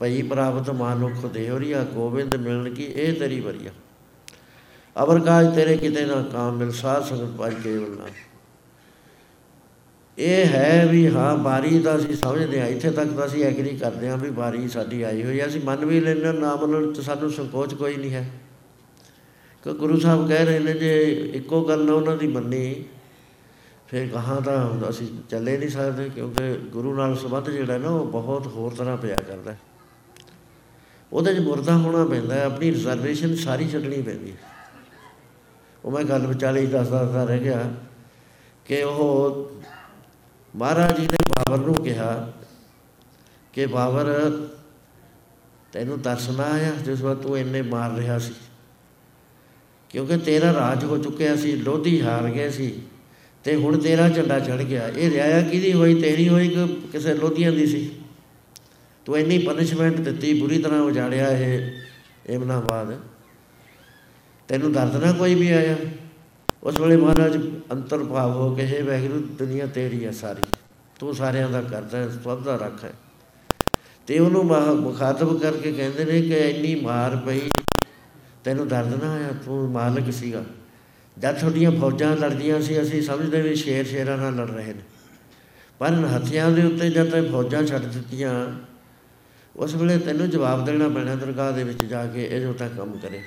ਭਈ ਪ੍ਰਾਪਤ ਮਾਨੁਖ ਦੇਵਰੀਆ ਗੋਬਿੰਦ ਮਿਲਣ ਕੀ ਇਹ ਤੇਰੀ ਵਰੀਆ ਅਵਰ ਕਾਜ ਤੇਰੇ ਕਿਤੇ ਨਾ ਕਾਮ ਮਿਲ, ਸਾਧ ਸੰਗਤ ਪਾਜ ਕੇਵਲ ਨਾ। ਇਹ ਹੈ ਵੀ ਹਾਂ ਬਾਰੀ ਦਾ ਅਸੀਂ ਸਮਝਦੇ ਆ ਇੱਥੇ ਤੱਕ ਤਾਂ ਅਸੀਂ ਐਗਰੀ ਕਰਦੇ ਆ ਵੀ ਬਾਰੀ ਸਾਡੀ ਆਈ ਹੋਈ ਹੈ। ਅਸੀਂ ਮੰਨ ਵੀ ਲੈਣਾ ਨਾ ਮੰਨਣ ਚ ਸਾਨੂੰ ਸੰਕੋਚ ਕੋਈ ਨਹੀਂ ਹੈ। ਕਿ ਗੁਰੂ ਸਾਹਿਬ ਕਹਿ ਰਹੇ ਨੇ ਜੇ ਇੱਕੋ ਗੱਲ ਨਾ ਉਹਨਾਂ ਦੀ ਮੰਨੀ ਫਿਰ ਕਹਾਂ ਤਾਂ ਅਸੀਂ ਚੱਲੇ ਨਹੀਂ ਸਕਦੇ ਕਿਉਂਕਿ ਗੁਰੂ ਨਾਲ ਸੰਬੰਧ ਜਿਹੜਾ ਨਾ ਉਹ ਬਹੁਤ ਹੋਰ ਤਰ੍ਹਾਂ ਪਿਆ ਕਰਦਾ ਉਹਦੇ 'ਚ ਮੁਰਦਾ ਹੋਣਾ ਪੈਂਦਾ ਆਪਣੀ ਰਿਜ਼ਰਵੇਸ਼ਨ ਸਾਰੀ ਛੱਡਣੀ ਪੈਂਦੀ ਹੈ। ਉਹ ਮੈਂ ਗੱਲ ਵਿਚਾਲੇ ਹੀ ਦੱਸਦਾ ਦੱਸਦਾ ਰਹਿ ਗਿਆ ਕਿ ਉਹ ਮਹਾਰਾਜ ਜੀ ਨੇ ਬਾਬਰ ਨੂੰ ਕਿਹਾ ਕਿ ਬਾਬਰ, ਤੈਨੂੰ ਤਰਸ ਨਾ ਆਇਆ ਜਿਸ ਵਾਰ ਤੂੰ ਇੰਨੇ ਮਾਰ ਰਿਹਾ ਸੀ। ਕਿਉਂਕਿ ਤੇਰਾ ਰਾਜ ਹੋ ਚੁੱਕਿਆ ਸੀ, ਲੋਧੀ ਹਾਰ ਗਏ ਸੀ। ਤੇ ਹੁਣ ਤੇਰਾ ਝੰਡਾ ਚੜ ਗਿਆ। ਇਹ ਰਿਆਇਆ ਕਿਹਦੀ ਹੋਈ? ਤੇਰੀ ਹੋਈ ਕਿ ਕਿਸੇ ਲੋਧੀਆਂ ਦੀ ਸੀ? ਤੂੰ ਇੰਨੀ ਪਨਿਸ਼ਮੈਂਟ ਦਿੱਤੀ, ਬੁਰੀ ਤਰ੍ਹਾਂ ਉਜਾੜਿਆ ਇਹ ਇਮਨਾਬਾਦ ਤੈਨੂੰ ਦਰਦ ਨਾ ਕੋਈ ਵੀ ਆਇਆ? ਉਸ ਵੇਲੇ ਮਹਾਰਾਜ ਅੰਤਰ ਭਾਵ ਹੋ ਕੇ, ਹੈ ਵੈਗਰੂ ਦੁਨੀਆ ਤੇਰੀ ਹੈ ਸਾਰੀ। ਤੂੰ ਸਾਰਿਆਂ ਦਾ ਕਰਦਾ ਹੈ ਸਭ ਦਾ ਰੱਖ ਹੈ। ਤੇ ਉਹਨੂੰ ਮੁਖਾਤਬ ਕਰਕੇ ਕਹਿੰਦੇ ਨੇ ਕਿ ਇੰਨੀ ਮਾਰ ਪਈ, ਤੈਨੂੰ ਦਰਦ ਨਾ ਆਇਆ? ਤੂੰ ਮਾਲਕ ਸੀਗਾ। ਜਦ ਤੁਹਾਡੀਆਂ ਫੌਜਾਂ ਲੜਦੀਆਂ ਸੀ, ਅਸੀਂ ਸਮਝਦੇ ਵੀ ਸ਼ੇਰ ਸ਼ੇਰਾਂ ਨਾਲ ਲੜ ਰਹੇ ਨੇ। ਪਰ ਹਥਿਆਰਾਂ ਦੇ ਉੱਤੇ ਜਦ ਤੱਕ ਫੌਜਾਂ ਛੱਡ ਦਿੱਤੀਆਂ, ਉਸ ਵੇਲੇ ਤੈਨੂੰ ਜਵਾਬ ਦੇਣਾ ਪੈਣਾ ਦਰਗਾਹ ਦੇ ਵਿੱਚ ਜਾ ਕੇ, ਇਹ ਜੋ ਤਾਂ ਕੰਮ ਕਰੇ।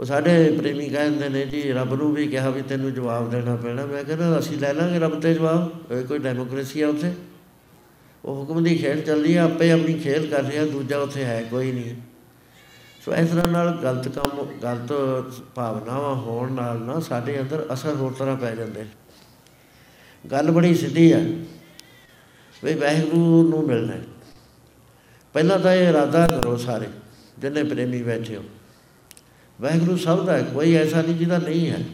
ਉਹ ਸਾਡੇ ਪ੍ਰੇਮੀ ਕਹਿੰਦੇ ਨੇ, ਜੀ, ਰੱਬ ਨੂੰ ਵੀ ਕਿਹਾ ਵੀ ਤੈਨੂੰ ਜਵਾਬ ਦੇਣਾ ਪੈਣਾ। ਮੈਂ ਕਹਿੰਦਾ, ਅਸੀਂ ਲੈ ਲਾਂਗੇ ਰੱਬ ਤੇ ਜਵਾਬ। ਇਹ ਕੋਈ ਡੈਮੋਕ੍ਰੇਸੀ ਆ ਉੱਥੇ? ਉਹ ਹੁਕਮ ਦੀ ਖੇਡ ਚੱਲਦੀ ਆ, ਆਪੇ ਆਪਣੀ ਖੇਡ ਕਰ ਰਿਹਾ, ਦੂਜਾ ਉੱਥੇ ਹੈ ਕੋਈ ਨਹੀਂ। ਸੋ ਇਸ ਤਰ੍ਹਾਂ ਨਾਲ ਗਲਤ ਕੰਮ, ਗਲਤ ਭਾਵਨਾਵਾਂ ਹੋਣ ਨਾਲ ਨਾ ਸਾਡੇ ਅੰਦਰ ਅਸਰ ਹੋਰ ਤਰ੍ਹਾਂ ਪੈ ਜਾਂਦੇ। ਗੱਲ ਬੜੀ ਸਿੱਧੀ ਆ, ਵੀ ਵਾਹਿਗੁਰੂ ਨੂੰ ਮਿਲਣਾ। ਪਹਿਲਾਂ ਤਾਂ ਇਹ ਇਰਾਦਾ ਕਰੋ ਸਾਰੇ, ਜਿੰਨੇ ਪ੍ਰੇਮੀ ਬੈਠੇ ਹੋ। ਵਾਹਿਗੁਰੂ ਸਭ ਦਾ ਹੈ ਕੋਈ ਐਸਾ ਨਹੀਂ ਜਿਹਦਾ ਨਹੀਂ ਹੈ।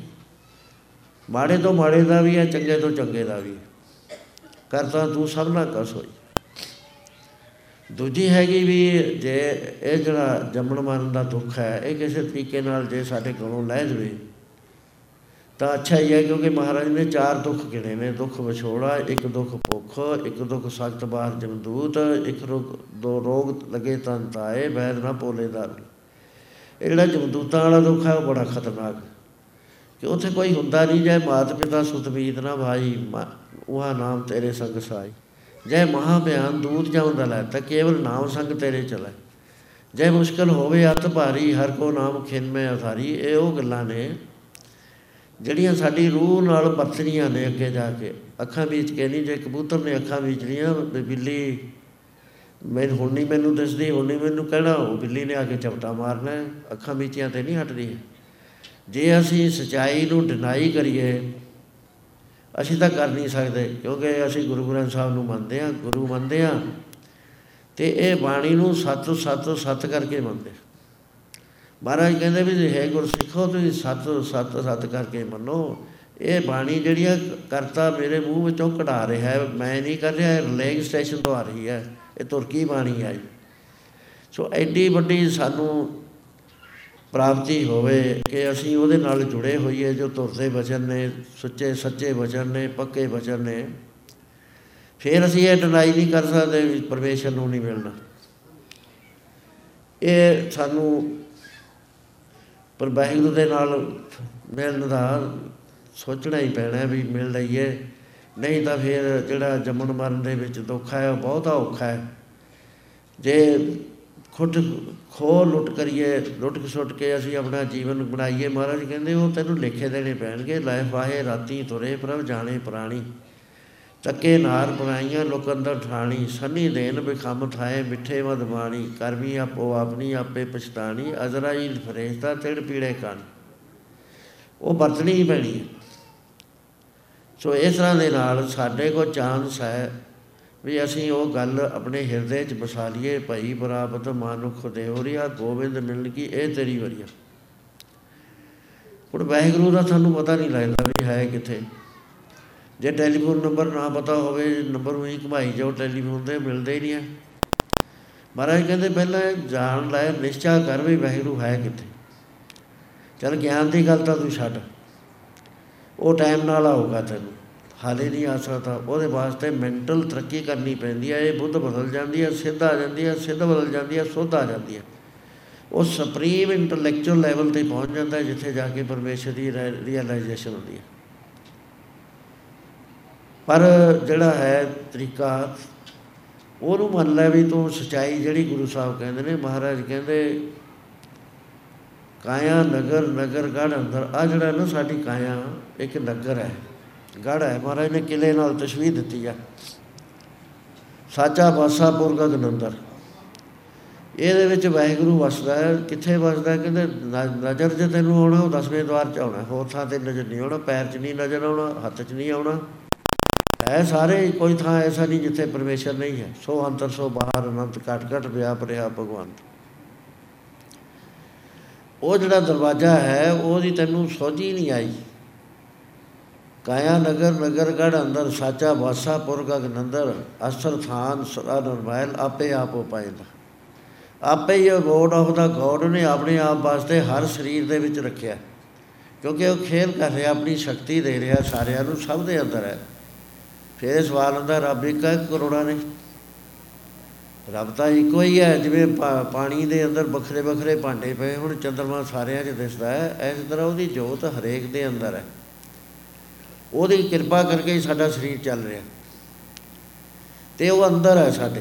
ਮਾੜੇ ਤੋਂ ਮਾੜੇ ਦਾ ਵੀ ਹੈ, ਚੰਗੇ ਤੋਂ ਚੰਗੇ ਦਾ ਵੀ ਕਰਤਾ ਤੂੰ ਸਭ ਨਾਲ ਕਸ ਹੋਈ। ਦੂਜੀ ਹੈਗੀ ਵੀ ਜੇ ਇਹ ਜਿਹੜਾ ਜੰਮਣ ਮਰਨ ਦਾ ਦੁੱਖ ਹੈ, ਇਹ ਕਿਸੇ ਤਰੀਕੇ ਨਾਲ ਜੇ ਸਾਡੇ ਕੋਲੋਂ ਲੈ ਜਵੇ, ਤਾਂ ਅੱਛਾ ਹੀ ਹੈ ਕਿਉਂਕਿ ਮਹਾਰਾਜ ਨੇ ਚਾਰ ਦੁੱਖ ਗਿਣੇ ਨੇ, ਦੁੱਖ ਵਿਛੋੜਾ, ਇੱਕ ਦੁੱਖ ਭੁੱਖ, ਇੱਕ ਦੁੱਖ ਸਖਤ ਬਾਹਰ ਜਮਦੂਤ, ਇੱਕ ਰੋਗ, ਦੋ ਰੋਗ ਲਗੇ ਤਨ ਤਾਏ ਬੈਦ ਨਾ ਪੋਲੇ ਦਾ। ਇਹ ਜਿਹੜਾ ਜਮਦੂਤਾਂ ਵਾਲਾ ਦੁੱਖ ਹੈ, ਉਹ ਬੜਾ ਖਤਰਨਾਕ। ਕਿ ਉੱਥੇ ਕੋਈ ਹੁੰਦਾ ਨਹੀਂ, ਜੇ ਮਾਤ ਪਿਤਾ ਸੁਤਮੀਤ ਨਾ ਭਾਈ ਉਹ ਨਾਮ ਤੇਰੇ ਸੰਗ ਸਾਈ। ਜੈ ਮਹਾ ਬਿਆਨ ਦੂਤ ਜਾਉਂਦਾ ਲੈ ਤਾਂ ਕੇਵਲ ਨਾਮ ਸੰਗ ਤੇਰੇ ਚਲੇ ਜੈ ਮੁਸ਼ਕਲ ਹੋਵੇ ਅਤ ਭਾਰੀ ਹਰ ਕੋ ਨਾਮ ਖਿੰਨ ਮੈਂ ਅਥਾਰੀ ਇਹ ਉਹ ਗੱਲਾਂ ਨੇ ਜਿਹੜੀਆਂ ਸਾਡੀ ਰੂਹ ਨਾਲ ਬਰਤਨੀਆਂ ਨੇ ਅੱਗੇ ਜਾ ਕੇ ਅੱਖਾਂ ਵਿੱਚ ਕਹਿੰਦੀ ਜੇ ਕਬੂਤਰ ਨੇ ਅੱਖਾਂ ਵਿੱਚ ਲੀਆਂ ਬਿੱਲੀ ਮੈਂ ਹੁਣ ਨਹੀਂ ਮੈਨੂੰ ਦੱਸਦੀ ਹੁਣ ਨਹੀਂ ਮੈਨੂੰ ਕਹਿਣਾ ਉਹ ਬਿੱਲੀ ਨੇ ਆ ਕੇ ਚਪਟਾ ਮਾਰਨਾ ਅੱਖਾਂ ਵਿੱਚਿਆਂ ਤੇ ਨਹੀਂ ਹਟਦੀ ਜੇ ਅਸੀਂ ਸਚਾਈ ਨੂੰ ਡਿਨਾਈ ਕਰੀਏ ਅਸੀਂ ਤਾਂ ਕਰ ਨਹੀਂ ਸਕਦੇ, ਕਿਉਂਕਿ ਅਸੀਂ ਗੁਰੂ ਗ੍ਰੰਥ ਸਾਹਿਬ ਨੂੰ ਮੰਨਦੇ ਆ ਗੁਰੂ ਮੰਨਦੇ ਆ ਤੇ ਇਹ ਬਾਣੀ ਨੂੰ ਸੱਤ ਸੱਤ ਸੱਤ ਕਰਕੇ ਮੰਨਦੇ। ਮਹਾਰਾਜ ਕਹਿੰਦੇ ਵੀ ਹੈ ਗੁਰ ਸਿੱਖੋ, ਤੁਸੀਂ ਸੱਤ ਸੱਤ ਸੱਤ ਕਰਕੇ ਮੰਨੋ। ਇਹ ਬਾਣੀ ਜਿਹੜੀ ਆ, ਕਰਤਾ ਮੇਰੇ ਮੂੰਹ ਵਿੱਚੋਂ ਕਢਾ ਰਿਹਾ ਹੈ, ਮੈਂ ਨਹੀਂ ਕਰ ਰਿਹਾ ਰਿਲੇਗ ਸਟੇਸ਼ਨ ਤੋਂ ਆ ਰਹੀ ਹੈ, ਇਹ ਤੁਰਕੀ ਬਾਣੀ ਹੈ। ਸੋ ਐਡੀ ਵੱਡੀ ਸਾਨੂੰ ਪ੍ਰਾਪਤੀ ਹੋਵੇ ਕਿ ਅਸੀਂ ਉਹਦੇ ਨਾਲ ਜੁੜੇ ਹੋਈਏ, ਜੋ ਤੁਰਦੇ ਵਚਨ ਨੇ, ਸੱਚੇ ਸੱਚੇ ਵਚਨ ਨੇ, ਪੱਕੇ ਵਚਨ ਨੇ, ਫਿਰ ਅਸੀਂ ਇਹ ਡਿਨਾਈ ਨਹੀਂ ਕਰ ਸਕਦੇ ਵੀ ਪਰਮੇਸ਼ਰ ਨੂੰ ਨਹੀਂ ਮਿਲਣਾ। ਇਹ ਸਾਨੂੰ ਪਰ ਵਾਹਿਗੁਰੂ ਦੇ ਨਾਲ ਮਿਲਣ ਦਾ ਸੋਚਣਾ ਹੀ ਪੈਣਾ ਵੀ ਮਿਲ ਲਈਏ। ਨਹੀਂ ਤਾਂ ਫਿਰ ਜਿਹੜਾ ਜੰਮਣ ਮਰਨ ਦੇ ਵਿੱਚ ਦੁੱਖ ਹੈ, ਉਹ ਬਹੁਤਾ ਔਖਾ ਹੈ। ਜੇ ਖੁੱਟ ਖੋ ਲੁੱਟ ਕਰੀਏ, ਲੁੱਟ ਖਸੁੱਟ ਕੇ ਅਸੀਂ ਆਪਣਾ ਜੀਵਨ ਬਣਾਈਏ। ਮਹਾਰਾਜ ਕਹਿੰਦੇ, ਉਹ ਤੈਨੂੰ ਲਿਖੇ ਦੇਣੇ ਪੈਣਗੇ। ਲੈ ਵਾਹੇ ਰਾਤੀ ਤੁਰੇ ਪ੍ਰਭ, ਜਾਣੇ ਪ੍ਰਾਣੀ। ਤੱਕੇ ਨਾਰ ਬਣਾਈਆਂ, ਲੋਕ ਅੰਦਰ ਠਾਣੀ। ਸੰਨੀ ਦੇਨ ਬਿਖਮ ਥਾਏ ਮਿੱਠੇ ਮਦ ਬਾਣੀ। ਕਰਮੀ ਆਪੋ ਆਪਣੀ, ਆਪੇ ਪਛਤਾਣੀ। ਅਜ਼ਰਾਈਲ ਫਰੇਸ਼ਤਾ ਤਿੜ ਪੀੜੇ ਕਾਨ ਉਹ ਵਰਤਣੀ ਹੀ ਪੈਣੀ ਹੈ। ਸੋ ਇਸ ਤਰ੍ਹਾਂ ਦੇ ਨਾਲ ਸਾਡੇ ਕੋਲ ਚਾਂਸ ਹੈ। ਵੀ ਅਸੀਂ ਉਹ ਗੱਲ ਆਪਣੇ ਹਿਰਦੇ 'ਚ ਬਸਾ ਲਈਏ, ਭਾਈ ਬਰਾਬਤ ਮਾਨੁਖ ਦੇਵਰੀਆ ਗੋਬਿੰਦ ਮਿਲਣ ਕੀ ਇਹ ਤੇਰੀ ਵਰੀਆ। ਹੁਣ ਵਾਹਿਗੁਰੂ ਦਾ ਸਾਨੂੰ ਪਤਾ ਨਹੀਂ ਲੱਗਦਾ ਵੀ ਹੈ ਕਿੱਥੇ। ਜੇ ਟੈਲੀਫੋਨ ਨੰਬਰ ਨਾ ਪਤਾ ਹੋਵੇ, ਨੰਬਰ ਉਹੀ ਘਮਾਈ ਜਾਓ, ਟੈਲੀਫੋਨ ਤੇ ਮਿਲਦੇ ਹੀ ਨਹੀਂ ਆ ਮਹਾਰਾਜ ਕਹਿੰਦੇ ਪਹਿਲਾਂ ਜਾਣ ਲੈ ਨਿਸ਼ਚਾ ਕਰ ਵੀ ਵਾਹਿਗੁਰੂ ਹੈ ਕਿੱਥੇ। ਚਲ ਗਿਆਨ ਦੀ ਗੱਲ ਤਾਂ ਤੂੰ ਛੱਡ। ਉਹ ਟਾਈਮ ਨਾਲ ਆਊਗਾ ਤੈਨੂੰ। ਹਾਲੇ ਨਹੀਂ ਆ ਸਕਦਾ। ਉਹਦੇ ਵਾਸਤੇ ਮੈਂਟਲ ਤਰੱਕੀ ਕਰਨੀ ਪੈਂਦੀ ਹੈ ਇਹ ਬੁੱਧ ਬਦਲ ਜਾਂਦੀ ਹੈ ਸਿੱਧ ਆ ਜਾਂਦੀ ਹੈ ਸਿੱਧ ਬਦਲ ਜਾਂਦੀ ਹੈ ਸੁੱਧ ਆ ਜਾਂਦੀ ਹੈ ਉਹ ਸੁਪਰੀਮ ਇੰਟੈਲੈਕਚੁਅਲ ਲੈਵਲ ਤੇ ਪਹੁੰਚ ਜਾਂਦਾ ਜਿੱਥੇ ਜਾ ਕੇ ਪਰਮੇਸ਼ਰ ਦੀ ਰੀਅਲਾਈਜੇਸ਼ਨ ਹੁੰਦੀ ਹੈ ਪਰ ਜਿਹੜਾ ਹੈ ਤਰੀਕਾ, ਉਹਨੂੰ ਮੰਨ ਲੈ ਵੀ ਤੂੰ ਸਚਾਈ ਜਿਹੜੀ ਗੁਰੂ ਸਾਹਿਬ ਕਹਿੰਦੇ ਨੇ, ਮਹਾਰਾਜ ਕਹਿੰਦੇ, ਕਾਇਆ ਨਗਰ ਨਗਰ ਗੜ ਅੰਦਰ। ਆ ਜਿਹੜਾ ਨਾ ਸਾਡੀ ਕਾਇਆ, ਇੱਕ ਨਗਰ ਹੈ। ਗੜ ਹੈ ਮਹਾਰਾਜ ਨੇ ਕਿਲੇ ਨਾਲ ਤਸ਼ਵੀਰ ਦਿੱਤੀ ਆ। ਸਾਚਾ ਬਾਸਾ ਪੁਰਗਗ ਨੰਦਰ। ਇਹਦੇ ਵਿੱਚ ਵਾਹਿਗੁਰੂ ਵਸਦਾ ਹੈ ਕਿੱਥੇ ਵਸਦਾ ਹੈ? ਕਹਿੰਦੇ ਨ- ਨਜ਼ਰ ਜੇ ਤੈਨੂੰ ਆਉਣਾ ਉਹ ਦਸਵੇਂ ਦਵਾਰ 'ਚ ਆਉਣਾ। ਹੋਰ ਥਾਂ ਤੇ ਨਜ਼ਰ ਨਹੀਂ ਆਉਣਾ ਪੈਰ 'ਚ ਨਹੀਂ ਨਜ਼ਰ ਆਉਣਾ ਹੱਥ 'ਚ ਨਹੀਂ ਆਉਣਾ। ਹੈ ਸਾਰੇ ਹੀ, ਕੋਈ ਥਾਂ ਐਸਾ ਨਹੀਂ ਜਿੱਥੇ ਪਰਮੇਸ਼ਰ ਨਹੀਂ ਹੈ। ਸੋ ਅੰਤਰ ਸੋ ਬਾਹਰ ਅਨੰਤ ਘਟ ਘਟ ਵਿਆਪ ਰਿਹਾ ਭਗਵੰਤ। ਉਹ ਜਿਹੜਾ ਦਰਵਾਜ਼ਾ ਹੈ ਉਹਦੀ ਤੈਨੂੰ ਸੋਝੀ ਨਹੀਂ ਆਈ। ਕਾਇਆ ਨਗਰ ਨਗਰਗੜ ਅੰਦਰ ਸਾਚਾ ਵਾਸਾ ਪੁਰਗ ਅਗਨੰਦਰ ਅਸਰ ਥਾਨ ਸਦਾ ਨਰਮੈਲ ਆਪੇ ਆਪ ਹੋ ਪਾਏਗਾ ਆਪੇ ਹੀ ਗੋਡ ਆਫ ਦਾ ਗੋਡ ਨੇ ਆਪਣੇ ਆਪ ਵਾਸਤੇ ਹਰ ਸਰੀਰ ਦੇ ਵਿੱਚ ਰੱਖਿਆ ਕਿਉਂਕਿ ਉਹ ਖੇਲ ਕਰ ਰਿਹਾ ਆਪਣੀ ਸ਼ਕਤੀ ਦੇ ਰਿਹਾ ਸਾਰਿਆਂ ਨੂੰ ਸਭ ਦੇ ਅੰਦਰ ਹੈ ਫਿਰ ਇਹ ਸਵਾਲ ਹੁੰਦਾ ਰੱਬ ਇੱਕ ਹੈ ਕਿ ਕਰੋੜਾਂ ਨੇ ਰੱਬ ਤਾਂ ਇੱਕੋ ਹੀ ਹੈ ਜਿਵੇਂ ਪਾ- ਪਾਣੀ ਦੇ ਅੰਦਰ ਵੱਖਰੇ ਵੱਖਰੇ ਭਾਂਡੇ ਪਏ ਹੁਣ ਚੰਦਰਮਾ ਸਾਰਿਆਂ 'ਚ ਦਿਸਦਾ ਹੈ ਇਸ ਤਰ੍ਹਾਂ ਉਹਦੀ ਜੋਤ ਹਰੇਕ ਦੇ ਅੰਦਰ ਹੈ ਉਹਦੀ ਕਿਰਪਾ ਕਰਕੇ ਹੀ ਸਾਡਾ ਸਰੀਰ ਚੱਲ ਰਿਹਾ। ਤੇ ਉਹ ਅੰਦਰ ਹੈ ਸਾਡੇ।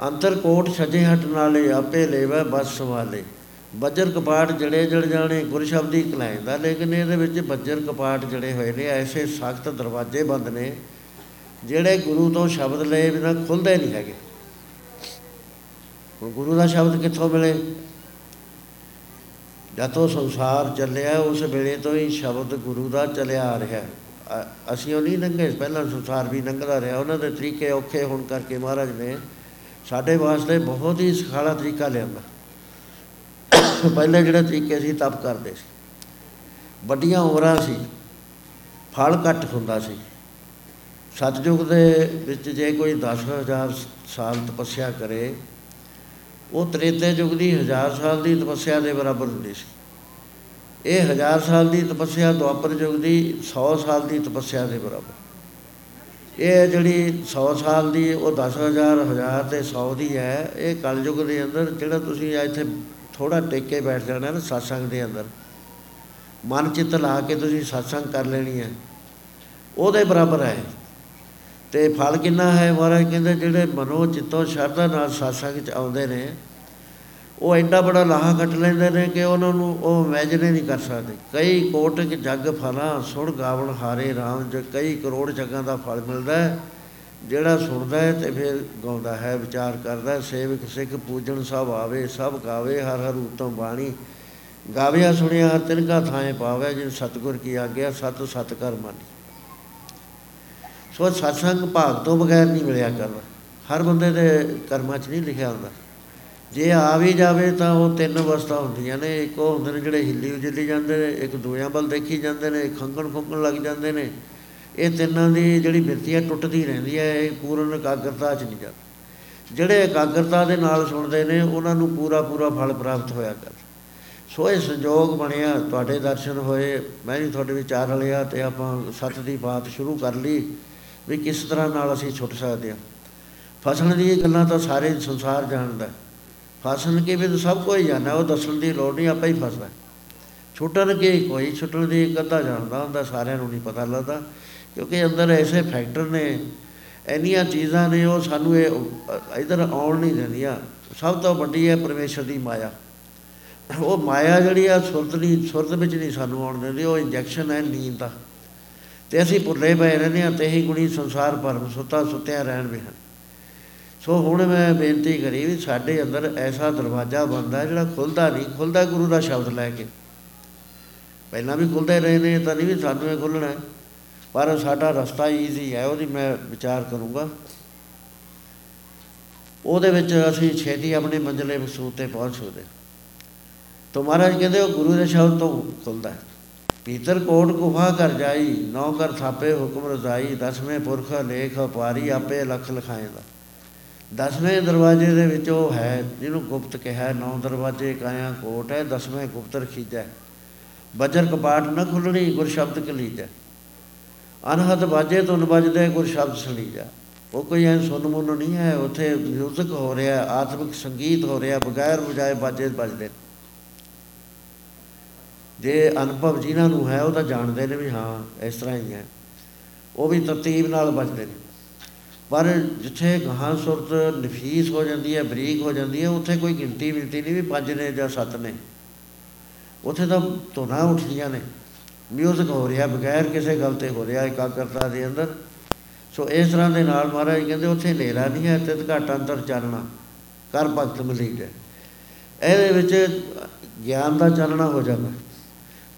ਅੰਤਰ ਕੋਟ ਸਜੇ ਹਟ ਨਾਲੇ, ਆਪੇ ਲੈਵੇ ਬਸ ਸਵਾਲੇ। ਬੱਜਰ ਕਪਾਟ ਜੜੇ ਜੜ ਜਾਣੇ ਗੁਰ ਸ਼ਬਦੀ ਕਲਾਇੰਦਾ ਲੇਕਿਨ ਇਹਦੇ ਵਿੱਚ ਬੱਜਰ ਕਪਾਟ ਜੜੇ ਹੋਏ ਨੇ, ਐਸੇ ਸਖਤ ਦਰਵਾਜ਼ੇ ਬੰਦ ਨੇ, ਜਿਹੜੇ ਗੁਰੂ ਤੋਂ ਸ਼ਬਦ ਲਏ ਬਿਨਾਂ ਖੁੱਲਦੇ ਨਹੀਂ ਹੈਗੇ। ਹੁਣ ਗੁਰੂ ਦਾ ਸ਼ਬਦ ਕਿੱਥੋਂ ਮਿਲੇ? ਜਦੋਂ ਸੰਸਾਰ ਚੱਲਿਆ, ਉਸ ਵੇਲੇ ਤੋਂ ਹੀ ਸ਼ਬਦ ਗੁਰੂ ਦਾ ਚੱਲਿਆ ਆ ਰਿਹਾ। ਅ- ਅਸੀਂ ਉਹ ਨਹੀਂ ਲੰਘੇ, ਪਹਿਲਾਂ ਸੰਸਾਰ ਵੀ ਲੰਘਦਾ ਰਿਹਾ। ਉਹਨਾਂ ਦੇ ਤਰੀਕੇ ਔਖੇ ਹੋਣ ਕਰਕੇ ਮਹਾਰਾਜ ਨੇ ਸਾਡੇ ਵਾਸਤੇ ਬਹੁਤ ਹੀ ਸਖਾਲਾ ਤਰੀਕਾ ਲਿਆਂਦਾ ਪਹਿਲੇ ਜਿਹੜੇ ਤਰੀਕੇ ਸੀ, ਤਪ ਕਰਦੇ ਸੀ। ਵੱਡੀਆਂ ਉਮਰਾਂ ਸੀ। ਫਲ ਘੱਟ ਹੁੰਦਾ ਸੀ। ਸਤਜੁਗ ਦੇ ਵਿੱਚ ਜੇ ਕੋਈ 10000 ਸਾਲ ਤਪੱਸਿਆ ਕਰੇ, ਉਹ ਤ੍ਰੇਤੇ ਯੁਗ ਦੀ 1000 ਸਾਲ ਦੀ ਤਪੱਸਿਆ ਦੇ ਬਰਾਬਰ ਹੁੰਦੀ ਸੀ। ਇਹ 1000 ਸਾਲ ਦੀ ਤਪੱਸਿਆ ਦੁਆਪਰ ਯੁਗ ਦੀ 100 ਸਾਲ ਦੀ ਤਪੱਸਿਆ ਦੇ ਬਰਾਬਰ। ਇਹ ਜਿਹੜੀ 100 ਸਾਲ ਦੀ, ਉਹ 10000 1000 ਤੇ 100 ਦੀ ਹੈ, ਇਹ ਕਲਯੁਗ ਦੇ ਅੰਦਰ ਜਿਹੜਾ ਤੁਸੀਂ ਇੱਥੇ ਥੋੜਾ ਟੇਕ ਕੇ ਬੈਠ ਜਾਣਾ ਨਾ satsang ਦੇ ਅੰਦਰ। ਮਨ ਚਿੱਤ ਲਾ ਕੇ ਤੁਸੀਂ satsang ਕਰ ਲੈਣੀ ਹੈ। ਉਹਦੇ ਬਰਾਬਰ ਹੈ। ਤੇ ਫਲ ਕਿੰਨਾ ਹੈ? ਮਹਾਰਾਜ ਕਹਿੰਦੇ ਜਿਹੜੇ ਮਨੋ ਚਿੱਤੋ ਸ਼ਰਧਾ ਨਾਲ satsang ਚ ਆਉਂਦੇ ਨੇ ਉਹ ਐਡਾ ਬੜਾ ਲਾਹਾ ਕੱਟ ਲੈਂਦੇ ਨੇ ਕਿ ਉਹਨਾਂ ਨੂੰ ਉਹ ਇਮੇਜਿਨ ਨਹੀਂ ਕਰ ਸਕਦੇ। ਕਈ ਕੋਟਿਕ ਜੱਗ ਫਲਾਂ ਸੁਣ ਗਾਵਣ ਹਾਰੇ RAM ਜ ਕਈ ਕਰੋੜ ਜੱਗਾਂ ਦਾ ਫਲ ਮਿਲਦਾ ਹੈ ਜਿਹੜਾ ਸੁਣਦਾ ਹੈ ਤੇ ਫਿਰ ਗਾਉਂਦਾ ਹੈ ਵਿਚਾਰ ਕਰਦਾ ਹੈ, ਸੇਵਕ ਸਿੱਖ ਪੂਜਣ ਸਭ ਆਵੇ ਸਭ ਗਾਵੇ ਹਰ ਹਰ ਉਤਮ ਬਾਣੀ। ਗਾਵਿਆ ਸੁਣਿਆ ਹਰ ਤਿਨਕਾ ਥਾਏ ਪਾਵੇ ਜਿਨ ਸਤਗੁਰ ਕੀ ਆਗਿਆ ਸਤ ਸਤ ਕਰ ਮਾਨੀ। ਸੋ ਸਤਸੰਗ ਭਾਗ ਤੋਂ ਬਗੈਰ ਨਹੀਂ ਮਿਲਿਆ ਕਰਦਾ। ਹਰ ਬੰਦੇ ਦੇ ਕਰਮਾਂ 'ਚ ਨਹੀਂ ਲਿਖਿਆ ਹੁੰਦਾ। ਜੇ ਆ ਵੀ ਜਾਵੇ ਤਾਂ ਉਹ ਤਿੰਨ ਅਵਸਥਾ ਹੁੰਦੀਆਂ ਨੇ। ਇੱਕ ਉਹ ਹੁੰਦੇ ਨੇ ਜਿਹੜੇ ਹਿੱਲੀ ਉਜਲੀ ਜਾਂਦੇ ਨੇ, ਇੱਕ ਦੂਆਂ ਵੱਲ ਦੇਖੀ ਜਾਂਦੇ ਨੇ ਖੰਗਣ ਖੁੰਗਣ ਲੱਗ ਜਾਂਦੇ ਨੇ। ਇਹ ਤਿੰਨਾਂ ਦੀ ਜਿਹੜੀ ਬਿਰਤੀ ਹੈ ਟੁੱਟਦੀ ਰਹਿੰਦੀ ਹੈ, ਇਹ ਪੂਰਨ ਇਕਾਗਰਤਾ 'ਚ ਨਹੀਂ ਜਾਂਦੇ। ਜਿਹੜੇ ਇਕਾਗਰਤਾ ਦੇ ਨਾਲ ਸੁਣਦੇ ਨੇ, ਉਹਨਾਂ ਨੂੰ ਪੂਰਾ ਪੂਰਾ ਫਲ ਪ੍ਰਾਪਤ ਹੋਇਆ ਕਰ। ਸੋ ਇਹ ਸੰਜੋਗ ਬਣਿਆ, ਤੁਹਾਡੇ ਦਰਸ਼ਨ ਹੋਏ, ਮੈਂ ਵੀ ਤੁਹਾਡੇ ਵਿਚਾਰ ਲਿਆ ਤੇ ਆਪਾਂ ਸੱਚ ਦੀ ਬਾਤ ਸ਼ੁਰੂ ਕਰ ਲਈ ਵੀ ਕਿਸ ਤਰ੍ਹਾਂ ਨਾਲ ਅਸੀਂ ਛੁੱਟ ਸਕਦੇ ਹਾਂ। ਫਸਣ ਦੀ ਗੱਲਾਂ ਤਾਂ ਸਾਰੇ ਸੰਸਾਰ ਜਾਣਦਾ ਹੈ। ਫਸਣ ਕੇ ਵੀ ਤਾਂ ਸਭ ਕੋਈ ਜਾਣਦਾ ਉਹ ਦੱਸਣ ਦੀ ਲੋੜ ਨਹੀਂ, ਆਪੇ ਹੀ ਫਸਦਾ ਛੁੱਟਣ ਕੇ ਕੋਈ, ਛੁੱਟਣ ਦੀ ਇੱਕ ਅੱਧਾ ਜਾਣਦਾ ਹੁੰਦਾ, ਸਾਰਿਆਂ ਨੂੰ ਨਹੀਂ ਪਤਾ ਲੱਗਦਾ, ਕਿਉਂਕਿ ਅੰਦਰ ਐਸੇ ਫੈਕਟਰ ਨੇ, ਇੰਨੀਆਂ ਚੀਜ਼ਾਂ ਨੇ, ਉਹ ਸਾਨੂੰ ਇਹ ਇਧਰ ਆਉਣ ਨਹੀਂ ਦਿੰਦੀਆਂ। ਸਭ ਤੋਂ ਵੱਡੀ ਹੈ ਪਰਮੇਸ਼ਰ ਦੀ ਮਾਇਆ। ਉਹ ਮਾਇਆ ਜਿਹੜੀ ਆ, ਸੁਰਤ ਨਹੀਂ, ਸੁਰਤ ਵਿੱਚ ਨਹੀਂ ਸਾਨੂੰ ਆਉਣ ਦਿੰਦੀ, ਉਹ ਇੰਜੈਕਸ਼ਨ ਹੈ ਨੀਂਦ ਦਾ। ਤੇ ਅਸੀਂ ਭੁੱਲੇ ਪਏ ਰਹਿੰਦੇ ਹਾਂ, ਤੇ ਹੀ ਗੁਣੀ ਸੰਸਾਰ ਭਰਮ ਸੁੱਤਾ ਸੁੱਤਿਆ ਰਹਿਣ ਵੀ ਹਨ। ਸੋ ਹੁਣ ਮੈਂ ਬੇਨਤੀ ਕਰੀ ਵੀ ਸਾਡੇ ਅੰਦਰ ਐਸਾ ਦਰਵਾਜ਼ਾ ਬੰਦਾ ਜਿਹੜਾ ਖੁੱਲਦਾ ਨਹੀਂ, ਖੁੱਲਦਾ ਗੁਰੂ ਦਾ ਸ਼ਬਦ ਲੈ ਕੇ। ਪਹਿਲਾਂ ਵੀ ਖੁੱਲਦੇ ਰਹੇ ਨੇ, ਤਾਂ ਨਹੀਂ ਵੀ ਸਾਨੂੰ ਇਹ ਖੁੱਲਣਾ ਹੈ। ਪਰ ਸਾਡਾ ਰਸਤਾ ਈਜ਼ੀ ਹੈ, ਉਹਦੀ ਮੈਂ ਵਿਚਾਰ ਕਰੂੰਗਾ। ਉਹਦੇ ਵਿੱਚ ਅਸੀਂ ਛੇਤੀ ਆਪਣੇ ਮੰਜ਼ਲੇ ਮਕਸੂਦ ਤੇ ਪਹੁੰਚ ਸਕਦੇ ਤਾਂ ਮਹਾਰਾਜ ਕਹਿੰਦੇ ਉਹ ਗੁਰੂ ਦੇ ਸ਼ਬਦ ਤੋਂ ਖੁੱਲਦਾ ਹੈ। ਪੀਤਰ ਕੋਟ ਗੁਫਾ ਕਰ ਜਾਈ, ਨੌ ਕਰ ਥਾਪੇ ਹੁਕਮ ਰਜ਼ਾਈ, ਦਸਵੇਂ ਪੁਰਖ ਲੇਖ ਪਾਰੀ, ਆਪੇ ਲਖ ਲਖਾਏਗਾ ਦਸਵੇਂ ਦਰਵਾਜ਼ੇ ਦੇ ਵਿੱਚ ਉਹ ਹੈ ਜਿਹਨੂੰ ਗੁਪਤ ਕਿਹਾ ਹੈ, ਨੌ ਦਰਵਾਜ਼ੇ ਕਾਇਆ ਕੋਟ ਹੈ ਦਸਵੇਂ ਗੁਪਤ ਰਖੀਜੈ ਬਜਰ ਕਪਾਟ ਨ ਖੁੱਲਣੀ ਗੁਰ ਸ਼ਬਦ ਕਲੀਜੈ। ਅਨਹਦ ਬਾਜੇ ਤੋਂ ਵੱਜਦੇ ਗੁਰ ਸ਼ਬਦ ਸਲੀਜੈ ਉਹ ਕੋਈ ਐ ਸੁਣ ਮੁੰਨ ਨਹੀਂ ਹੈ ਉੱਥੇ ਮਿਊਜ਼ਿਕ ਹੋ ਰਿਹਾ ਆਤਮਿਕ ਸੰਗੀਤ ਹੋ ਰਿਹਾ ਬਗੈਰ ਵਜਾਏ ਬਾਜੇ ਵੱਜਦੇ ਜੇ ਅਨੁਭਵ ਜਿਨ੍ਹਾਂ ਨੂੰ ਹੈ ਉਹ ਤਾਂ ਜਾਣਦੇ ਨੇ ਵੀ ਹਾਂ ਇਸ ਤਰ੍ਹਾਂ ਹੀ ਹੈ। ਉਹ ਵੀ ਤਰਤੀਬ ਨਾਲ ਵੱਜਦੇ ਨੇ। ਪਰ ਜਿੱਥੇ ਗਾਹਾਂ ਸੁਰਤ ਨਫੀਸ ਹੋ ਜਾਂਦੀ ਹੈ, ਬਰੀਕ ਹੋ ਜਾਂਦੀ ਹੈ, ਉੱਥੇ ਕੋਈ ਗਿਣਤੀ ਮਿਲਤੀ ਨਹੀਂ ਵੀ ਪੰਜ ਨੇ ਜਾਂ ਸੱਤ ਨੇ। ਉੱਥੇ ਤਾਂ ਧੁਨਾਂ ਉੱਠਦੀਆਂ ਨੇ। ਮਿਊਜ਼ਿਕ ਹੋ ਰਿਹਾ, ਬਗੈਰ ਕਿਸੇ ਗੱਲ ਤੇ ਹੋ ਰਿਹਾ, ਇਕਾਗਰਤਾ ਦੇ ਅੰਦਰ। ਸੋ ਇਸ ਤਰ੍ਹਾਂ ਦੇ ਨਾਲ ਮਹਾਰਾਜ ਕਹਿੰਦੇ, ਉੱਥੇ ਹਨੇਰਾ ਨਹੀਂ ਹੈ ਤੇ ਘਾਟ ਅੰਦਰ ਚੱਲਣਾ ਕਰ ਭਗਤ ਮਿਲੀ ਗਏ ਇਹਦੇ ਵਿੱਚ ਗਿਆਨ ਦਾ ਚਾਨਣਾ ਹੋ ਜਾਂਦਾ।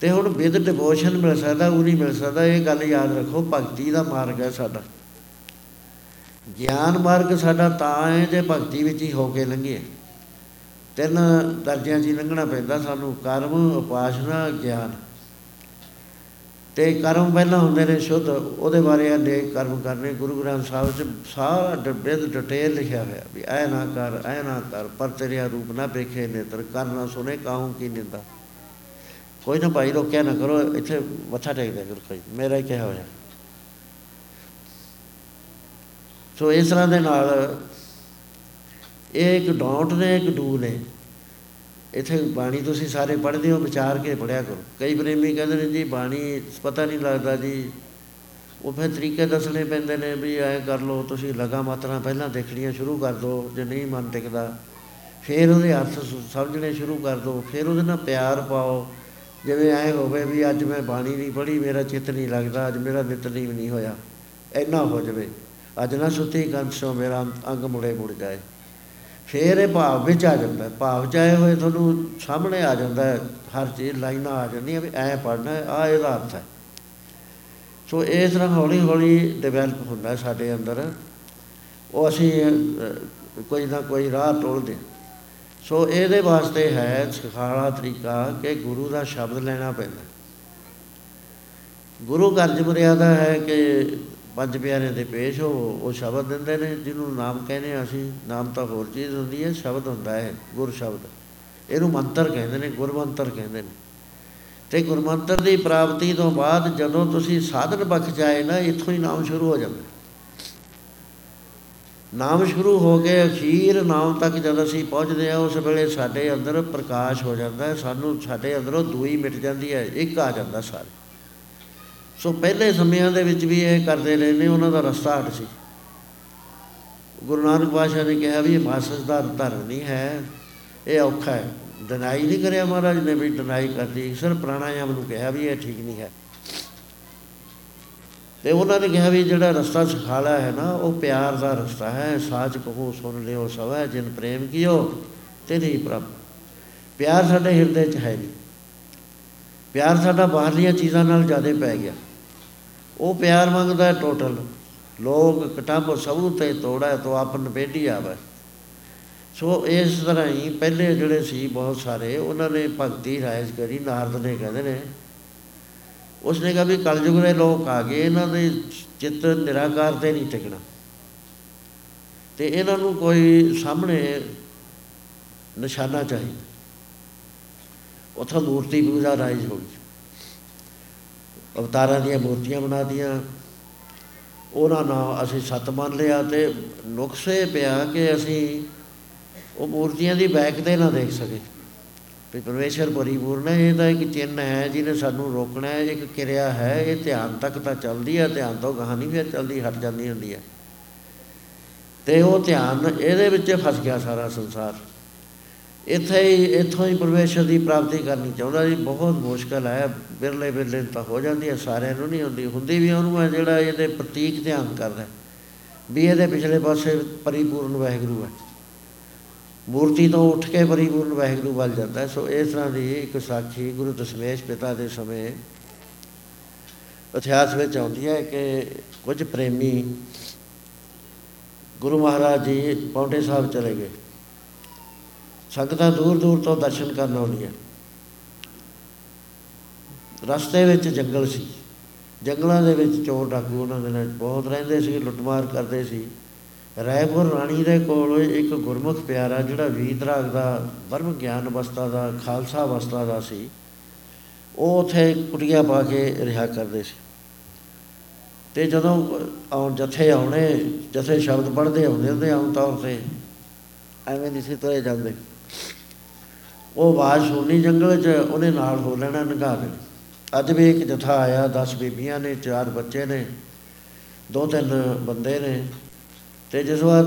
ਤੇ ਹੁਣ ਵਿਦ ਡਿਵੋਸ਼ਨ ਮਿਲ ਸਕਦਾ ਉਹ ਨਹੀਂ ਮਿਲ ਸਕਦਾ, ਇਹ ਗੱਲ ਯਾਦ ਰੱਖੋ, ਭਗਤੀ ਦਾ ਮਾਰਗ ਹੈ ਸਾਡਾ। ਗਿਆਨ ਮਾਰਗ ਸਾਡਾ ਤਾਂ ਹੈ ਜੇ ਭਗਤੀ ਵਿੱਚ ਹੀ ਹੋ ਕੇ ਲੰਘੀਏ। ਤਿੰਨ ਦਰਜਿਆਂ 'ਚ ਹੀ ਲੰਘਣਾ ਪੈਂਦਾ ਸਾਨੂੰ, ਕਰਮ, ਉਪਾਸਨਾ, ਗਿਆਨ। ਤੇ ਕਰਮ ਪਹਿਲਾਂ ਹੁੰਦੇ ਨੇ ਸ਼ੁੱਧ, ਉਹਦੇ ਬਾਰੇ ਅਨੇਕ ਕਰਮ ਕਰਨੇ। ਗੁਰੂ ਗ੍ਰੰਥ ਸਾਹਿਬ 'ਚ ਸਾਰਾ ਡਿਬੇਦ ਡਿਟੇਲ ਲਿਖਿਆ ਹੋਇਆ ਵੀ ਐ ਨਾ ਕਰ, ਐ ਨਾ ਕਰ, ਪਰ ਤੇਰੇ ਰੂਪ ਨਾ ਵੇਖੇ ਨੇਤਰ, ਕਰ ਨਾ ਸੁਨੇ ਕਾਹੂ ਕੀ ਨਿੰਦਾ। ਕੋਈ ਨਾ ਭਾਈ ਰੋਕਿਆ ਨਾ ਕਰੋ, ਇੱਥੇ ਮੱਥਾ ਟੇਕ ਦੇ ਕੋਈ ਮੇਰਾ ਹੀ ਕਿਹਾ ਹੋਇਆ। ਸੋ ਇਸ ਤਰ੍ਹਾਂ ਦੇ ਨਾਲ ਇਹ ਇੱਕ ਡੌਂਟ ਨੇ, ਇੱਕ ਡੂ ਨੇ। ਇੱਥੇ ਬਾਣੀ ਤੁਸੀਂ ਸਾਰੇ ਪੜ੍ਹਦੇ ਹੋ, ਵਿਚਾਰ ਕੇ ਪੜਿਆ ਕਰੋ। ਕਈ ਪ੍ਰੇਮੀ ਕਹਿੰਦੇ ਨੇ ਜੀ, ਬਾਣੀ ਪਤਾ ਨਹੀਂ ਲੱਗਦਾ ਜੀ। ਉਹ ਫਿਰ ਤਰੀਕੇ ਦੱਸਣੇ ਪੈਂਦੇ ਨੇ ਵੀ ਐ ਕਰ ਲਓ, ਤੁਸੀਂ ਲਗਾ ਮਾਤਰਾ ਪਹਿਲਾਂ ਦੇਖਣੀਆਂ ਸ਼ੁਰੂ ਕਰ ਦਿਓ ਜੇ ਨਹੀਂ ਮਨ ਟਿਕਦਾ, ਫਿਰ ਉਹਦੇ ਅਰਥ ਸਮਝਣੇ ਸ਼ੁਰੂ ਕਰ ਦਿਓ ਫਿਰ ਉਹਦੇ ਨਾਲ ਪਿਆਰ ਪਾਓ। ਜਿਵੇਂ ਐ ਹੋਵੇ ਵੀ ਅੱਜ ਮੈਂ ਬਾਣੀ ਨਹੀਂ ਪੜ੍ਹੀ, ਮੇਰਾ ਚਿੱਤ ਨਹੀਂ ਲੱਗਦਾ, ਅੱਜ ਮੇਰਾ ਨਿਤਨੇਮ ਨਹੀਂ ਹੋਇਆ। ਇੰਨਾ ਹੋ ਜਾਵੇ। ਅੱਜ ਨਾ ਸੁੱਤੀ ਕੰਸੋ ਮੇਰਾ ਅੰਗ ਮੁੜੇ ਮੁੜ ਜਾਏ ਫੇਰ ਇਹ ਭਾਵ ਵਿੱਚ ਆ ਜਾਂਦਾ। ਭਾਵ ਚ ਆਏ ਹੋਏ ਤੁਹਾਨੂੰ ਸਾਹਮਣੇ ਆ ਜਾਂਦਾ, ਹਰ ਚੀਜ਼ ਲਾਈਨਾਂ ਆ ਜਾਂਦੀਆਂ ਵੀ ਐ ਪੜਨਾ ਆ ਇਹਦਾ ਅਰਥ ਹੈ। ਸੋ ਇਸ ਤਰ੍ਹਾਂ ਹੌਲੀ ਹੌਲੀ ਡਿਵੈਲਪ ਹੁੰਦਾ ਸਾਡੇ ਅੰਦਰ। ਉਹ ਅਸੀਂ ਕੋਈ ਨਾ ਕੋਈ ਰਾਹ ਟੋਲਦੇ ਸੋ ਇਹਦੇ ਵਾਸਤੇ ਹੈ ਸਿਖਾਲਾ ਤਰੀਕਾ ਕਿ ਗੁਰੂ ਦਾ ਸ਼ਬਦ ਲੈਣਾ ਪੈਂਦਾ। ਗੁਰੂ ਕਰਜ ਮਰਿਆਦਾ ਹੈ ਕਿ ਪੰਜ ਪਿਆਰੇ ਦੇ ਪੇਸ਼ ਹੋ, ਉਹ ਸ਼ਬਦ ਦਿੰਦੇ ਨੇ, ਜਿਹਨੂੰ ਨਾਮ ਕਹਿੰਦੇ ਆ ਅਸੀਂ, ਨਾਮ ਤਾਂ ਹੋਰ ਚੀਜ਼ ਹੁੰਦੀ ਹੈ, ਸ਼ਬਦ ਹੁੰਦਾ ਹੈ, ਗੁਰ ਸ਼ਬਦ। ਇਹਨੂੰ ਮੰਤਰ ਕਹਿੰਦੇ ਨੇ ਗੁਰਮੰਤਰ ਕਹਿੰਦੇ ਨੇ। ਤੇ ਗੁਰਮੰਤਰ ਦੀ ਪ੍ਰਾਪਤੀ ਤੋਂ ਬਾਅਦ ਜਦੋਂ ਤੁਸੀਂ ਸਾਧਨ ਬਖ ਜਾਏ ਨਾ, ਇੱਥੋਂ ਹੀ ਨਾਮ ਸ਼ੁਰੂ ਹੋ ਜਾਂਦਾ। ਨਾਮ ਸ਼ੁਰੂ ਹੋ ਕੇ ਅਖੀਰ ਨਾਮ ਤੱਕ ਜਦ ਅਸੀਂ ਪਹੁੰਚਦੇ ਆ ਉਸ ਵੇਲੇ ਸਾਡੇ ਅੰਦਰ ਪ੍ਰਕਾਸ਼ ਹੋ ਜਾਂਦਾ ਹੈ, ਸਾਨੂੰ ਸਾਡੇ ਅੰਦਰੋਂ ਦੂਈ ਮਿਟ ਜਾਂਦੀ ਹੈ, ਇੱਕ ਆ ਜਾਂਦਾ ਸਾਰੇ। ਸੋ ਪਹਿਲੇ ਸਮਿਆਂ ਦੇ ਵਿੱਚ ਵੀ ਇਹ ਕਰਦੇ ਰਹੇ ਨੇ, ਉਹਨਾਂ ਦਾ ਰਸਤਾ ਹਟ ਸੀ। ਗੁਰੂ ਨਾਨਕ ਪਾਤਸ਼ਾਹ ਨੇ ਕਿਹਾ ਵੀ ਇਹ ਮਾਸਸ ਦਾ ਧਰਮ ਨਹੀਂ ਹੈ, ਇਹ ਔਖਾ ਹੈ। ਡਨਾਈ ਨਹੀਂ ਕਰਿਆ ਮਹਾਰਾਜ ਨੇ ਵੀ ਡਨਾਈ ਕਰਦੀ ਸਿਰ, ਪ੍ਰਾਣਾਯਾਮ ਨੂੰ ਕਿਹਾ ਵੀ ਇਹ ਠੀਕ ਨਹੀਂ ਹੈ। ਤੇ ਉਹਨਾਂ ਨੇ ਕਿਹਾ ਵੀ ਜਿਹੜਾ ਰਸਤਾ ਸਿਖਾਲਾ ਹੈ ਨਾ, ਉਹ ਪਿਆਰ ਦਾ ਰਸਤਾ ਹੈ। ਸਾਚ ਕਹੋ, ਸੁਣ ਲਿਓ, ਸਵੈ, ਜਿਨ ਪ੍ਰੇਮ ਕੀਓ ਤੇ ਨਹੀਂ ਪ੍ਰਭ। ਪਿਆਰ ਸਾਡੇ ਹਿਰਦੇ 'ਚ ਹੈ ਨਹੀਂ। ਪਿਆਰ ਸਾਡਾ ਬਾਹਰਲੀਆਂ ਚੀਜ਼ਾਂ ਨਾਲ ਜ਼ਿਆਦਾ ਪੈ ਗਿਆ। ਉਹ ਪਿਆਰ ਮੰਗਦਾ ਹੈ ਟੋਟਲ ਲੋਕ ਕਟੰਬ ਸਭੂ ਤੇ ਤੋੜਾ ਤੋ ਆਪਨ ਬੇਟੀ ਆਵੇ। ਸੋ ਇਸ ਤਰ੍ਹਾਂ ਹੀ ਪਹਿਲੇ ਜਿਹੜੇ ਸੀ ਬਹੁਤ ਸਾਰੇ, ਉਹਨਾਂ ਨੇ ਭਗਤੀ ਰਾਇਜ ਕਰੀ, ਨਾਰਦ ਨੇ ਕਹਿੰਦੇ ਨੇ। ਉਸਨੇ ਕਿਹਾ ਵੀ ਕਲਯੁਗ ਦੇ ਲੋਕ ਆ ਗਏ, ਇਹਨਾਂ ਦੇ ਚਿੱਤ ਨਿਰਾਕਾਰ ਤੇ ਨਹੀਂ ਟਿਕਣਾ। ਤੇ ਇਹਨਾਂ ਨੂੰ ਕੋਈ ਸਾਹਮਣੇ ਨਿਸ਼ਾਨਾ ਚਾਹੀਦਾ। ਉਥੋਂ ਮੂਰਤੀ ਪੂਜਾ ਰਾਈਜ ਹੋ ਗਈ। ਅਵਤਾਰਾਂ ਦੀਆਂ ਮੂਰਤੀਆਂ ਬਣਾ ਦੀਆਂ ਉਹਨਾਂ ਨਾਲ ਅਸੀਂ ਸਤ ਮੰਨ ਲਿਆ ਤੇ ਨੁਕਸੇ ਪਿਆ ਕਿ ਅਸੀਂ ਉਹ ਮੂਰਤੀਆਂ ਦੀ ਬੈਕ ਤੇ ਨਾ ਦੇਖ ਸਕੇ। ਵੀ ਪਰਮੇਸ਼ਰ ਪਰਿਪੂਰਨ ਹੈ, ਇਹ ਤਾਂ ਇੱਕ ਚਿੰਨ ਹੈ ਜਿਹਨੇ ਸਾਨੂੰ ਰੋਕਣਾ ਹੈ, ਇੱਕ ਕਿਰਿਆ ਹੈ, ਇਹ ਧਿਆਨ ਤੱਕ ਤਾਂ ਚੱਲਦੀ ਹੈ ਧਿਆਨ ਤੋਂ ਗਾਹ ਨਹੀਂ ਫਿਰ ਚੱਲਦੀ, ਹਟ ਜਾਂਦੀ ਹੁੰਦੀ ਹੈ। ਤੇ ਉਹ ਧਿਆਨ ਇਹਦੇ ਵਿੱਚ ਫਸ ਗਿਆ ਸਾਰਾ ਸੰਸਾਰ। ਇੱਥੇ ਹੀ, ਇੱਥੋਂ ਹੀ ਪਰਮੇਸ਼ਰ ਦੀ ਪ੍ਰਾਪਤੀ ਕਰਨੀ ਚਾਹੁੰਦਾ ਜੀ। ਬਹੁਤ ਮੁਸ਼ਕਲ ਹੈ। ਬਿਰਲੇ ਬਿਰਲੇ ਤਾਂ ਹੋ ਜਾਂਦੀ ਹੈ, ਸਾਰਿਆਂ ਨੂੰ ਨਹੀਂ ਹੁੰਦੀ। ਹੁੰਦੀ ਵੀ ਉਹਨੂੰ ਹੈ ਜਿਹੜਾ ਇਹਦੇ ਪ੍ਰਤੀਕ ਧਿਆਨ ਕਰਦਾ ਵੀ ਇਹਦੇ ਪਿਛਲੇ ਪਾਸੇ ਪਰਿਪੂਰਨ ਵਾਹਿਗੁਰੂ ਹੈ। ਮੂਰਤੀ ਤੋਂ ਉੱਠ ਕੇ ਪਰਿਪੂਰਨ ਵਾਹਿਗੁਰੂ ਵੱਲ ਜਾਂਦਾ ਸੋ ਇਸ ਤਰ੍ਹਾਂ ਦੀ ਇੱਕ ਸਾਖੀ ਗੁਰੂ ਦਸ਼ਮੇਸ਼ ਪਿਤਾ ਦੇ ਸਮੇਂ ਇਤਿਹਾਸ ਵਿੱਚ ਆਉਂਦੀ ਹੈ ਕਿ ਕੁਝ ਪ੍ਰੇਮੀ ਗੁਰੂ ਮਹਾਰਾਜ ਜੀ ਪੌਂਡੇ ਸਾਹਿਬ ਚਲੇ ਗਏ। ਸੰਗਤਾਂ ਦੂਰ ਦੂਰ ਤੋਂ ਦਰਸ਼ਨ ਕਰਨ ਆਉਂਦੀਆਂ। ਰਸਤੇ ਵਿੱਚ ਜੰਗਲ ਸੀ। ਜੰਗਲਾਂ ਦੇ ਵਿੱਚ ਚੋਰ ਡਾਕੂ ਉਹਨਾਂ ਦੇ ਨਾਲ ਬਹੁਤ ਰਹਿੰਦੇ ਸੀ, ਲੁੱਟਮਾਰ ਕਰਦੇ ਸੀ। ਰਾਏਪੁਰ ਰਾਣੀ ਦੇ ਕੋਲ ਇੱਕ ਗੁਰਮੁਖ ਪਿਆਰਾ ਜਿਹੜਾ ਵੀਤਰਾਗ ਦਾ ਬਰਮ ਗਿਆਨ ਅਵਸਥਾ ਦਾ, ਖਾਲਸਾ ਅਵਸਥਾ ਦਾ ਸੀ, ਉਹ ਉਥੇ ਕੁਟੀਆਂ ਪਾ ਕੇ ਰਿਹਾ ਕਰਦੇ ਸੀ। ਤੇ ਜਦੋਂ ਆਉਣ, ਜਥੇ ਆਉਣੇ, ਜਥੇ ਸ਼ਬਦ ਪੜ੍ਹਦੇ ਹੁੰਦੇ ਹੁੰਦੇ ਆਮ ਤੌਰ ਤੇ, ਐਵੇਂ ਨਹੀਂ ਸੀ ਤੋਏ ਜਾਂਦੇ। ਉਹ ਆਵਾਜ਼ ਸੁਣਨੀ ਜੰਗਲ 'ਚ ਉਹਨੇ ਨਾਲ ਹੋ ਲੈਣਾ ਨਗਾ ਦੇ ਅੱਜ ਵੀ ਇੱਕ ਜਥਾ ਆਇਆ 10 ਬੀਬੀਆਂ ਨੇ, ਚਾਰ ਬੱਚੇ ਨੇ, ਦੋ ਤਿੰਨ ਬੰਦੇ ਨੇ। ਤੇ ਜਿਸ ਵਾਰ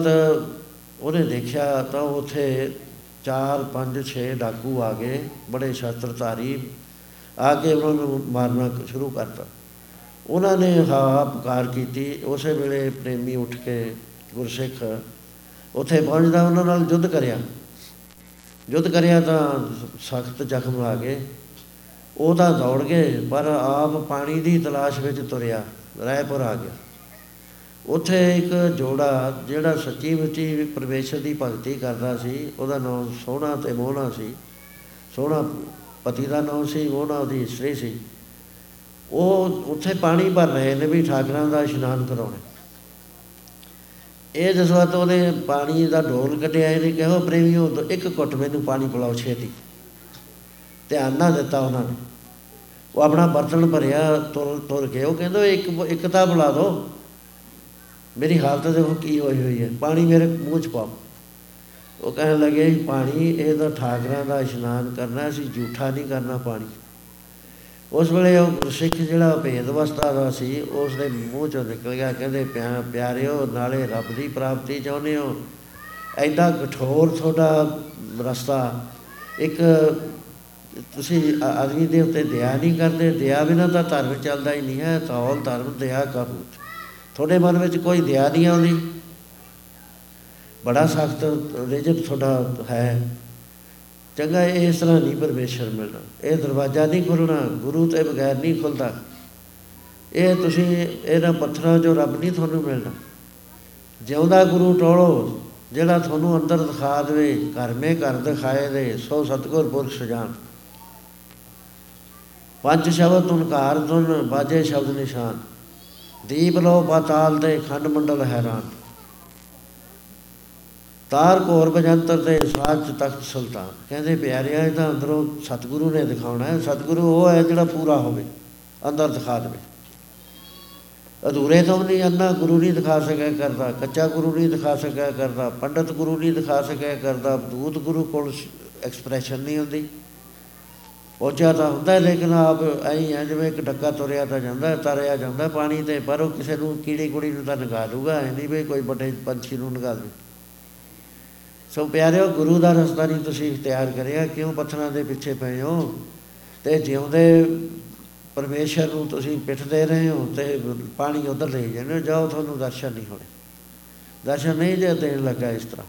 ਉਹਨੇ ਦੇਖਿਆ ਤਾਂ ਉਥੇ 4 5 6 ਡਾਕੂ ਆ ਗਏ, ਬੜੇ ਸ਼ਸਤਰਧਾਰੀ। ਆ ਕੇ ਉਹਨਾਂ ਨੂੰ ਮਾਰਨਾ ਸ਼ੁਰੂ ਕਰਤਾ। ਉਹਨਾਂ ਨੇ ਹਾ ਪੁਕਾਰ ਕੀਤੀ। ਉਸੇ ਵੇਲੇ ਪ੍ਰੇਮੀ ਉੱਠ ਕੇ ਗੁਰਸਿੱਖ ਉੱਥੇ ਪਹੁੰਚਦਾ, ਉਹਨਾਂ ਨਾਲ ਯੁੱਧ ਕਰਿਆ। ਯੁੱਧ ਕਰਿਆ ਤਾਂ ਸਖਤ ਜ਼ਖਮ ਆ ਗਏ ਉਹ ਤਾਂ ਦੌੜ ਗਏ, ਪਰ ਆਪ ਪਾਣੀ ਦੀ ਤਲਾਸ਼ ਵਿੱਚ ਤੁਰਿਆ, ਰਾਏਪੁਰ ਆ ਗਿਆ। ਉੱਥੇ ਇੱਕ ਜੋੜਾ ਜਿਹੜਾ ਸੱਚੀ ਮੁੱਚੀ ਪਰਮੇਸ਼ਰ ਦੀ ਭਗਤੀ ਕਰਦਾ ਸੀ, ਉਹਦਾ ਨਾਮ ਸੋਹਣਾ ਤੇ ਮੋਹਣਾ ਸੀ। ਸੋਹਣਾ ਪਤੀ ਦਾ ਨਾਮ ਸੀ, ਮੋਹਣਾ ਉਹਦੀ ਇਸਤਰੀ ਸੀ। ਉਹ ਉੱਥੇ ਪਾਣੀ ਭਰ ਰਹੇ ਨੇ ਵੀ ਠਾਕਰਾਂ ਦਾ ਇਸ਼ਨਾਨ ਕਰਾਉਣੇ। ਇਹ ਜਿਸ ਵਾਰ ਉਹਨੇ ਪਾਣੀ ਦਾ ਢੋਲ ਕੱਢਿਆ, ਇਹਨੇ ਕਿਹਾ ਪ੍ਰੇਮੀਓ ਇੱਕ ਘੁੱਟ ਮੈਨੂੰ ਪਾਣੀ ਪਿਲਾਓ ਛੇਤੀ। ਧਿਆਨ ਨਾ ਦਿੱਤਾ ਉਹਨਾਂ ਨੇ। ਉਹ ਆਪਣਾ ਬਰਤਨ ਭਰਿਆ, ਤੁਰ ਤੁਰ ਕੇ। ਉਹ ਕਹਿੰਦਾ ਇੱਕ ਇੱਕ ਤਾਂ ਬੁਲਾ ਦੋ। ਮੇਰੀ ਹਾਲਤ ਦੇਖੋ ਕੀ ਹੋਈ ਹੋਈ ਹੈ। ਪਾਣੀ ਮੇਰੇ ਮੂੰਹ 'ਚ ਪਾਓ। ਉਹ ਕਹਿਣ ਲੱਗੇ, ਪਾਣੀ, ਇਹ ਤਾਂ ਠਾਕਰਾਂ ਦਾ ਇਸ਼ਨਾਨ ਕਰਨਾ ਸੀ ਝੂਠਾ ਨਹੀਂ ਕਰਨਾ ਪਾਣੀ। ਉਸ ਵੇਲੇ ਉਹ ਸਿੱਖ ਜਿਹੜਾ ਭੇਦ ਅਵਸਥਾ ਦਾ ਸੀ ਉਸ ਦੇ ਮੂੰਹ ਚੋਂ ਨਿਕਲ ਗਿਆ, ਕਹਿੰਦੇ ਪਿਆਰਿਓ, ਨਾਲੇ ਰੱਬ ਦੀ ਪ੍ਰਾਪਤੀ ਚਾਹੁੰਦੇ ਹੋ। ਐਡਾ ਕਠੋਰ ਤੁਹਾਡਾ ਰਸਤਾ, ਇੱਕ ਤੁਸੀਂ ਆਦਮੀ ਦੇ ਉੱਤੇ ਦਇਆ ਨਹੀਂ ਕਰਦੇ, ਦਇਆ ਬਿਨਾਂ ਤਾਂ ਧਰਮ ਚੱਲਦਾ ਹੀ ਨਹੀਂ ਹੈ, ਤਾਂ ਉਹ ਧਰਮ ਦਇਆ ਕਰੂ ਤੁਹਾਡੇ ਮਨ ਵਿੱਚ ਕੋਈ ਦਇਆ ਨਹੀਂ ਆਉਂਦੀ? ਬੜਾ ਸਖਤ ਰਿਜਕ ਤੁਹਾਡਾ ਹੈ। ਚੰਗਾ, ਇਸ ਤਰ੍ਹਾਂ ਨਹੀਂ ਪਰਮੇਸ਼ਰ ਮਿਲਣਾ। ਇਹ ਦਰਵਾਜ਼ਾ ਨਹੀਂ ਖੁੱਲਣਾ, ਗੁਰੂ ਤੇ ਬਗੈਰ ਨਹੀਂ ਖੁੱਲਦਾ। ਇਹ ਤੁਸੀਂ ਇਹਨਾਂ ਪੱਥਰਾਂ ਜੋ ਰੱਬ ਨਹੀਂ ਤੁਹਾਨੂੰ ਮਿਲਣਾ। ਜਿਉਂਦਾ ਗੁਰੂ ਟੋਲੋ, ਜਿਹੜਾ ਤੁਹਾਨੂੰ ਅੰਦਰ ਦਿਖਾ ਦੇਵੇ, ਘਰ ਮੇ ਘਰ ਦਿਖਾਏ ਦੇ, ਸੋ ਸਤਗੁਰ ਪੁਰਖ ਸਜਾਨ। ਪੰਜ ਸ਼ਬਦ ਤੁਨਕਾਰ ਤੁਨ ਬਾਜੇ ਸ਼ਬਦ ਨਿਸ਼ਾਨ। ਦੀਪ ਲੋ ਪਾਤਾਲ ਤੇ ਖੰਡ ਮੰਡਲ ਹੈਰਾਨ। ਤਾਰ ਕੋਰ ਬਜੰਤਰ ਤੇ ਸਾਚ ਤਖਤ ਸੁਲਤਾਨ। ਕਹਿੰਦੇ, ਪਿਆਰਿਆ, ਇਹ ਤਾਂ ਅੰਦਰੋਂ ਸਤਿਗੁਰੂ ਨੇ ਦਿਖਾਉਣਾ ਹੈ। ਸਤਿਗੁਰੂ ਉਹ ਹੈ ਜਿਹੜਾ ਪੂਰਾ ਹੋਵੇ, ਅੰਦਰ ਦਿਖਾ ਦੇਵੇ। ਅਧੂਰੇ ਤੋਂ ਨਹੀਂ ਅੰਨਾ ਗੁਰੂ ਨਹੀਂ ਦਿਖਾ ਸਕਿਆ ਕਰਦਾ, ਕੱਚਾ ਗੁਰੂ ਨਹੀਂ ਦਿਖਾ ਸਕਿਆ ਕਰਦਾ, ਪੰਡਤ ਗੁਰੂ ਨਹੀਂ ਦਿਖਾ ਸਕਿਆ ਕਰਦਾ, ਦੂਤ ਗੁਰੂ ਕੋਲ ਐਕਸਪ੍ਰੈਸ਼ਨ ਨਹੀਂ ਹੁੰਦੀ। ਪਹੁੰਚਿਆ ਤਾਂ ਹੁੰਦਾ ਲੇਕਿਨ ਆਪ ਐਂ ਆ ਜਿਵੇਂ ਇੱਕ ਡੱਕਾ ਤੁਰਿਆ ਤਾਂ ਜਾਂਦਾ, ਤਰਿਆ ਜਾਂਦਾ ਪਾਣੀ ਤੇ, ਪਰ ਉਹ ਕਿਸੇ ਨੂੰ ਕੀੜੀ ਕੁੜੀ ਨੂੰ ਤਾਂ ਨਗਾ ਦੂਗਾ ਐ ਨਹੀਂ ਵੀ ਕੋਈ ਵੱਡੇ ਪੰਛੀ ਨੂੰ ਨਗਾ ਦੇ ਸੋ ਪਿਆਰਿਓ, ਗੁਰੂ ਦਾ ਰਸਤਾ ਨਹੀਂ ਤੁਸੀਂ ਇਖਤਿਆਰ ਕਰਿਆ, ਕਿਉਂ ਪੱਥਰਾਂ ਦੇ ਪਿੱਛੇ ਪਏ ਹੋ? ਤੇ ਜਿਉਂਦੇ ਪਰਮੇਸ਼ਰ ਨੂੰ ਤੁਸੀਂ ਪਿੱਠ ਦੇ ਰਹੇ ਹੋ ਤੇ ਪਾਣੀ ਉਧਰ ਲੈ ਜਾਂਦੇ ਜਾਓ ਤੁਹਾਨੂੰ ਦਰਸ਼ਨ ਨਹੀਂ ਹੋਣੇ। ਦਰਸ਼ਨ ਨਹੀਂ ਜੇ ਦੇਣ ਲੱਗਾ ਇਸ ਤਰ੍ਹਾਂ।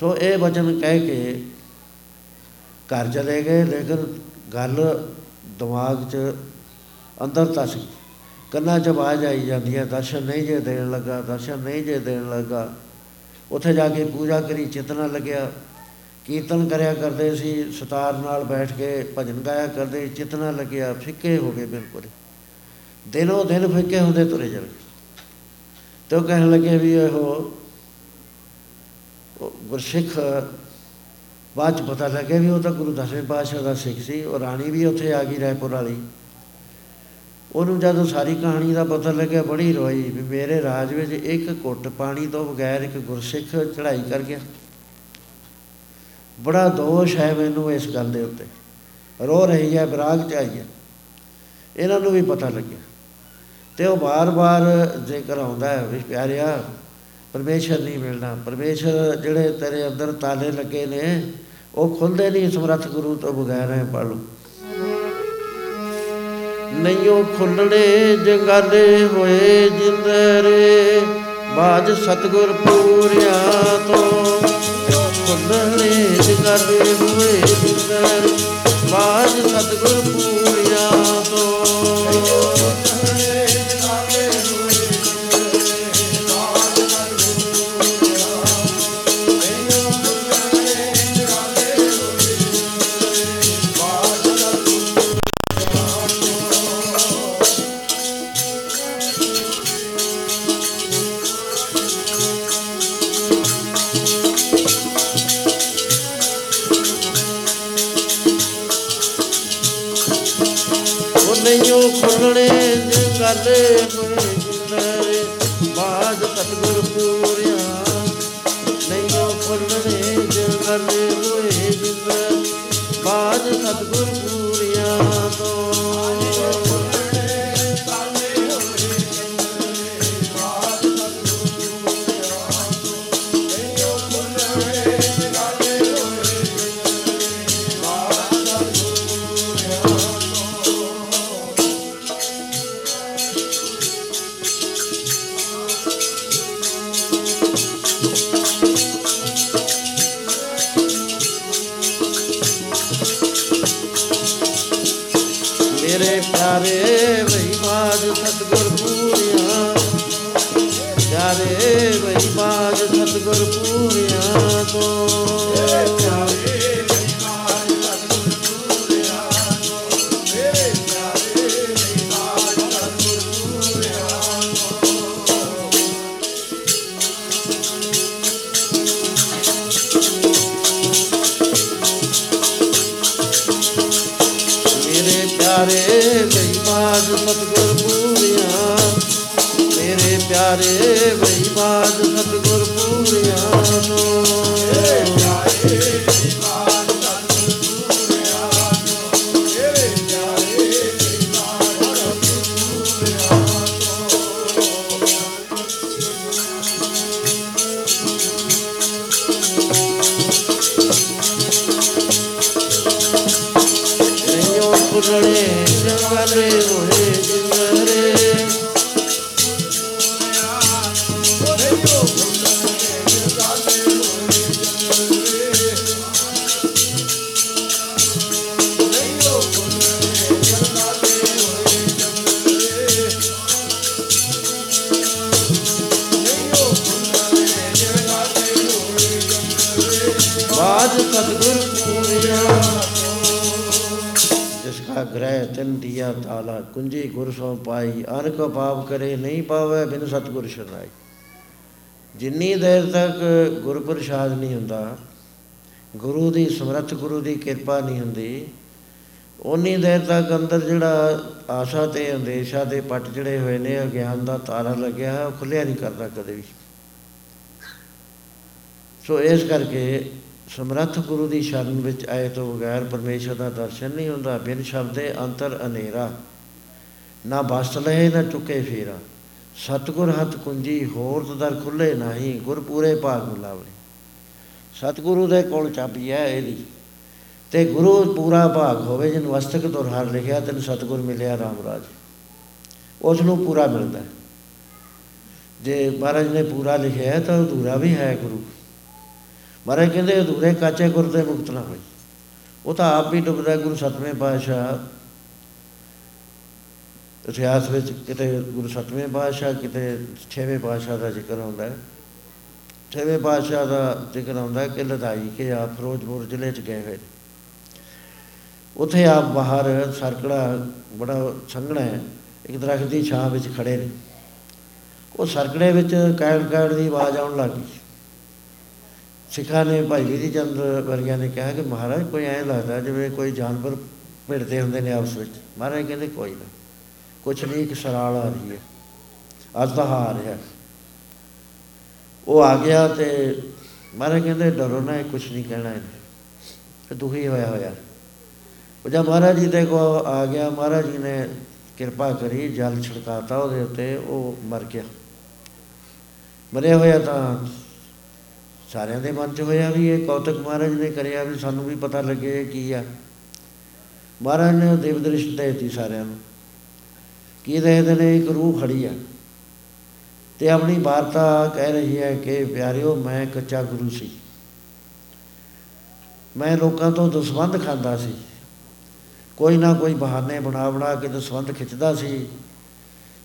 ਸੋ ਇਹ ਵਚਨ ਕਹਿ ਕੇ ਘਰ ਚਲੇ ਗਏ, ਲੇਕਿਨ ਗੱਲ ਦਿਮਾਗ 'ਚ ਅੰਦਰ ਤੱਕ ਕੰਨਾਂ 'ਚ ਆਵਾਜ਼ ਆਈ ਜਾਂਦੀ ਹੈ, ਦਰਸ਼ਨ ਨਹੀਂ ਜੇ ਦੇਣ ਲੱਗਾ, ਦਰਸ਼ਨ ਨਹੀਂ ਜੇ ਦੇਣ ਲੱਗਾ। ਉੱਥੇ ਜਾ ਕੇ ਪੂਜਾ ਕਰੀ, ਚਿਤਨਾ ਲੱਗਿਆ। ਕੀਰਤਨ ਕਰਿਆ ਕਰਦੇ ਸੀ, ਸਤਾਰ ਨਾਲ ਬੈਠ ਕੇ ਭਜਨ ਗਾਇਆ ਕਰਦੇ, ਚਿਤਨਾ ਲੱਗਿਆ, ਫਿੱਕੇ ਹੋ ਗਏ ਬਿਲਕੁਲ। ਦਿਨੋਂ ਦਿਨ ਫਿੱਕੇ ਹੁੰਦੇ ਤੁਰੇ ਚਲੇ ਤੇ ਉਹ ਕਹਿਣ ਲੱਗੇ ਵੀ ਇਹੋ ਗੁਰਸਿੱਖ, ਬਾਅਦ ਚ ਪਤਾ ਲੱਗਿਆ ਵੀ ਉਹ ਤਾਂ ਗੁਰੂ ਦਸਵੇਂ ਪਾਤਸ਼ਾਹ ਦਾ ਸਿੱਖ ਸੀ, ਉਹ ਰਾਣੀ ਵੀ ਉੱਥੇ ਆ ਗਈ ਰਾਏਪੁਰ ਵਾਲੀ। ਉਹਨੂੰ ਜਦੋਂ ਸਾਰੀ ਕਹਾਣੀ ਦਾ ਪਤਾ ਲੱਗਿਆ, ਬੜੀ ਰੋਈ ਵੀ ਮੇਰੇ ਰਾਜ ਵਿੱਚ ਇੱਕ ਘੁੱਟ ਪਾਣੀ ਤੋਂ ਬਗੈਰ ਇੱਕ ਗੁਰਸਿੱਖ ਚੜ੍ਹਾਈ ਕਰ ਗਿਆ। ਬੜਾ ਦੋਸ਼ ਹੈ ਮੈਨੂੰ ਇਸ ਗੱਲ ਦੇ ਉੱਤੇ। ਰੋ ਰਹੀ ਹੈ ਬਰਾਗ ਚ ਆਈ ਹੈ। ਇਹਨਾਂ ਨੂੰ ਵੀ ਪਤਾ ਲੱਗਿਆ। ਤੇ ਉਹ ਬਾਰ-ਬਾਰ ਜ਼ਿਕਰ ਆਉਂਦਾ ਹੈ, ਵੀ ਪਿਆਰਿਆ, ਪਰਮੇਸ਼ਰ ਨਹੀਂ ਮਿਲਣਾ। ਪਰਮੇਸ਼ਰ ਜਿਹੜੇ ਤੇਰੇ ਅੰਦਰ ਤਾਲੇ ਲੱਗੇ ਨੇ, ਉਹ ਖੁੱਲਦੇ ਨਹੀਂ ਸਮਰੱਥ ਗੁਰੂ ਤੋਂ ਬਗੈਰ ਹੈ ਪੜ ਲਓ। ਨਈਓ ਖੁੱਲਣੇ ਜੰਗਾਲੇ ਹੋਏ ਜਿੰਦਰੇ ਬਾਜ ਸਤਗੁਰ ਪੂਰਿਆ ਤੋਂ ਖੁੱਲਣੇ ਜੰਗਾਲੇ ਹੋਏ ਜਿੰਦਰੇ ਬਾਜ ਸਤਗੁਰ ਪੂਰਿਆ ਤੱਕ ਗੁਰ ਪ੍ਰਸਾਦ ਨਹੀਂ ਹੁੰਦਾ। ਗੁਰੂ ਦੀ ਸਮਰੱਥ, ਗੁਰੂ ਦੀ ਕਿਰਪਾ ਨਹੀਂ ਹੁੰਦੀ। ਉਨੀ ਦੇਰ ਤੱਕ ਅੰਦਰ ਜਿਹੜਾ ਆਸ਼ਾ ਤੇ ਅੰਦੇਸ਼ਾ ਦੇ ਪੱਟ ਜਿਹੜੇ ਹੋਏ ਨੇ, ਅਗਿਆਨ ਦਾ ਤਾਰਾ ਲੱਗਿਆ ਹੈ ਉਹ ਖੁੱਲਿਆ ਨਹੀਂ ਕਰਦਾ ਕਦੇ ਵੀ। ਸੋ ਇਸ ਕਰਕੇ ਸਮਰੱਥ ਗੁਰੂ ਦੀ ਸ਼ਰਨ ਵਿੱਚ ਆਏ ਤੋਂ ਬਗੈਰ ਪਰਮੇਸ਼ਰ ਦਾ ਦਰਸ਼ਨ ਨਹੀਂ ਹੁੰਦਾ। ਬਿਨ ਸ਼ਬਦੇ ਅੰਤਰ ਹਨੇਰਾ। ਨਾ ਬਸ ਲਏ ਨਾ ਚੁੱਕੇ ਫੇਰਾ। ਸਤਗੁਰ ਹੱਥ ਕੁੰਜੀ, ਹੋਰ ਦਰ ਖੁੱਲੇ ਨਹੀਂ, ਗੁਰ ਪੂਰੇ ਭਾਗ ਮਿਲਾਵਣੇ ਸਤਗੁਰੂ ਦੇ ਕੋਲ ਚਾਬੀ ਹੈ ਇਹਦੀ ਤੇ ਗੁਰੂ ਪੂਰਾ ਭਾਗ ਹੋਵੇ ਜਿਨ ਵਸਤਕ ਤੋਂ ਹਰ ਲਿਖਿਆ, ਤੈਨੂੰ ਸਤਗੁਰ ਮਿਲਿਆ ਰਾਮ ਰਾਜ ਉਸ ਨੂੰ ਪੂਰਾ ਮਿਲਦਾ ਹੈ। ਜੇ ਮਹਾਰਾਜ ਨੇ ਪੂਰਾ ਲਿਖਿਆ ਹੈ, ਤਾਂ ਅਧੂਰਾ ਵੀ ਹੈ ਗੁਰੂ ਮਹਾਰਾਜ ਕਹਿੰਦੇ, ਅਧੂਰੇ ਕਾਚੇ ਗੁਰ ਤੇ ਮੁਕਤ ਨਾ ਹੋਈ ਉਹ ਤਾਂ ਆਪ ਵੀ ਡੁੱਬਦਾ ਹੈ। ਗੁਰੂ ਸਤਵੇਂ ਪਾਤਸ਼ਾਹ ਇਤਿਹਾਸ ਵਿੱਚ ਕਿਤੇ ਗੁਰੂ ਸਤਵੇਂ ਪਾਤਸ਼ਾਹ, ਕਿਤੇ ਛੇਵੇਂ ਪਾਤਸ਼ਾਹ ਦਾ ਜ਼ਿਕਰ ਹੁੰਦਾ ਹੈ। ਛੇਵੇਂ ਪਾਤਸ਼ਾਹ ਦਾ ਜ਼ਿਕਰ ਹੁੰਦਾ ਹੈ ਕਿ ਲਦਾਈ ਕੇ ਆਪ ਫਿਰੋਜ਼ਪੁਰ ਜ਼ਿਲ੍ਹੇ 'ਚ ਗਏ ਹੋਏ ਨੇ। ਉੱਥੇ ਆਪ ਬਾਹਰ ਸਰਕੜਾ ਬੜਾ ਸੰਘਣਾ ਹੈ, ਇੱਕ ਦਰਖਤ ਦੀ ਛਾਂ ਵਿੱਚ ਖੜੇ ਨੇ। ਉਹ ਸਰਕੜੇ ਵਿੱਚ ਕੈੜ ਕੈੜ ਦੀ ਆਵਾਜ਼ ਆਉਣ ਲੱਗੀ ਸਿੱਖਾਂ ਨੇ ਭਾਈ ਵੀਰੀ ਚੰਦ ਵਰਗਿਆਂ ਨੇ ਕਿਹਾ ਕਿ ਮਹਾਰਾਜ, ਕੋਈ ਐਂ ਲੱਗਦਾ ਜਿਵੇਂ ਕੋਈ ਜਾਨਵਰ ਭਿੜਦੇ ਹੁੰਦੇ ਨੇ ਆਪਸ ਵਿੱਚ। ਮਹਾਰਾਜ ਕਹਿੰਦੇ, ਕੋਈ ਨਾ। ਕੁਛ ਨਹੀਂ ਇੱਕ ਸਰਾਲ ਆ ਰਹੀ ਹੈ। ਅੱਜ ਤਾਂ ਆ ਰਿਹਾ ਉਹ ਆ ਗਿਆ ਤੇ ਮਹਾਰਾਜ ਕਹਿੰਦੇ, ਡਰੋ ਨਾ, ਇਹ ਕੁਛ ਨਹੀਂ ਕਹਿਣਾ ਇਹਨੇ। ਤੇ ਦੁਖੀ ਹੋਇਆ ਹੋਇਆ। ਉਹ ਜਦ ਮਹਾਰਾਜ ਜੀ ਦੇ ਕੋ ਆ ਗਿਆ, ਮਹਾਰਾਜ ਜੀ ਨੇ ਕਿਰਪਾ ਕਰੀ, ਜਲ ਛਿੜਕਾਤਾ ਉਹਦੇ ਉੱਤੇ, ਉਹ ਮਰ ਗਿਆ। ਮਰਿਆ ਹੋਇਆ ਤਾਂ ਸਾਰਿਆਂ ਦੇ ਮਨ 'ਚ ਹੋਇਆ ਵੀ ਇਹ। ਕੌਤਕ ਮਹਾਰਾਜ ਨੇ ਕਰਿਆ ਵੀ ਸਾਨੂੰ ਵੀ ਪਤਾ ਲੱਗੇ ਇਹ ਕੀ ਆ। ਮਹਾਰਾਜ ਨੇ ਉਹ ਦੇਵ ਦ੍ਰਿਸ਼ ਦੇਤੀ ਸਾਰਿਆਂ ਨੂੰ। ਕੀ ਦੇਖਦੇ ਨੇ ਇੱਕ ਰੂਹ ਖੜੀ ਆ? ਤੇ ਆਪਣੀ ਵਾਰਤਾ ਕਹਿ ਰਹੀ ਹੈ ਕਿ ਪਿਆਰਿਓ, ਮੈਂ ਕੱਚਾ ਗੁਰੂ ਸੀ। ਮੈਂ ਲੋਕਾਂ ਤੋਂ ਦਸਵੰਧ ਖਾਂਦਾ ਸੀ। ਕੋਈ ਨਾ ਕੋਈ ਬਹਾਨੇ ਬਣਾ ਬਣਾ ਕੇ ਦਸਵੰਧ ਖਿੱਚਦਾ ਸੀ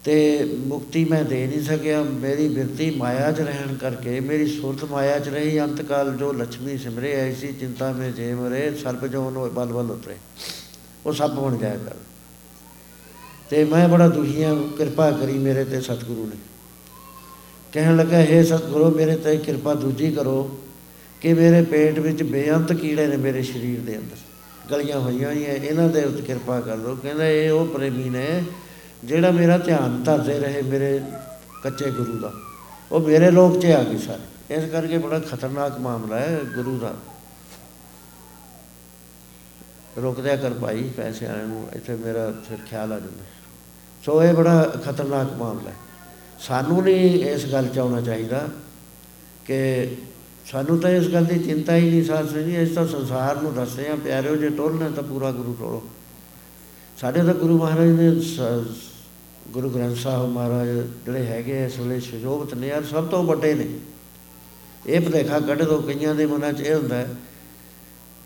ਤੇ ਮੁਕਤੀ ਮੈਂ ਦੇ ਨਹੀਂ ਸਕਿਆ। ਮੇਰੀ ਬਿਰਤੀ ਮਾਇਆ 'ਚ ਰਹਿਣ ਕਰਕੇ, ਮੇਰੀ ਸੁਰਤ ਮਾਇਆ 'ਚ ਰਹੀ। ਅੰਤਕਾਲ ਜੋ ਲక్ష్ਮੀ ਸਿਮਰੇ ਐਸੀ ਚਿੰਤਾ ਮੇ ਜੇ ਮਰੇ ਸਰਪ ਜੋ ਨੋ ਬਲ ਬਲ ਉਤਰੇ। ਉਹ ਸੱਪ ਬਣ ਜਾਇਆ ਕਰ। ਤੇ ਮੈਂ ਬੜਾ ਦੁਖੀ ਹਾਂ ਕਿਰਪਾ ਕਰੀ ਮੇਰੇ ਤੇ ਸਤਿਗੁਰੂ ਨੇ। ਕਹਿਣ ਲੱਗਾ, ਹੈ ਸਤਿਗੁਰੂ, ਮੇਰੇ ਤੇ ਕਿਰਪਾ ਦੂਜੀ ਕਰੋ ਕਿ ਮੇਰੇ ਪੇਟ ਵਿੱਚ ਬੇਅੰਤ ਕੀੜੇ ਨੇ ਮੇਰੇ ਸਰੀਰ ਦੇ ਅੰਦਰ। ਗਲੀਆਂ ਹੋਈਆਂ ਹੋਈਆਂ, ਇਹਨਾਂ ਦੇ ਉੱਤੇ ਕਿਰਪਾ ਕਰ ਲਓ। ਕਹਿੰਦਾ, ਇਹ ਉਹ ਪ੍ਰੇਮੀ ਨੇ ਜਿਹੜਾ ਮੇਰਾ ਧਿਆਨ ਧਰਦੇ ਰਹੇ ਮੇਰੇ ਕੱਚੇ ਗੁਰੂ ਦਾ। ਉਹ ਮੇਰੇ ਲੋਕ 'ਚ ਆ ਗਏ ਸਾਰੇ। ਇਸ ਕਰਕੇ ਬੜਾ ਖਤਰਨਾਕ ਮਾਮਲਾ ਹੈ ਗੁਰੂ ਦਾ। ਰੁਕ ਦਿਆ ਕਰ ਭਾਈ ਪੈਸੇ ਆਣ ਨੂੰ, ਇੱਥੇ ਮੇਰਾ ਫਿਰ ਖਿਆਲ ਆ ਜਾਂਦਾ। ਸੋ ਇਹ ਬੜਾ ਖਤਰਨਾਕ ਮਾਮਲਾ ਹੈ। ਸਾਨੂੰ ਨਹੀਂ ਇਸ ਗੱਲ 'ਚ ਆਉਣਾ ਚਾਹੀਦਾ ਕਿ ਸਾਨੂੰ ਤਾਂ ਇਸ ਗੱਲ ਦੀ ਚਿੰਤਾ ਹੀ ਨਹੀਂ ਸਾਸ ਨਹੀਂ ਇਸ ਤਾਂ ਸੰਸਾਰ ਨੂੰ ਦੱਸਦੇ ਆ ਪਿਆਰਿਓ, ਜੇ ਟੋਲਣਾ ਤਾਂ ਪੂਰਾ ਗੁਰੂ ਟੋਲੋ। ਸਾਡੇ ਤਾਂ ਗੁਰੂ ਮਹਾਰਾਜ ਨੇ ਸ- ਗੁਰੂ ਗ੍ਰੰਥ ਸਾਹਿਬ ਮਹਾਰਾਜ ਜਿਹੜੇ ਹੈਗੇ ਇਸ ਵੇਲੇ ਸ਼ੋਭਤ ਨੇ ਯਾਰ ਸਭ ਤੋਂ ਵੱਡੇ ਨੇ। ਇਹ ਭੁਲੇਖਾ ਕੱਢ ਦੋ, ਕਈਆਂ ਦੇ ਮਨਾਂ 'ਚ ਇਹ ਹੁੰਦਾ ਹੈ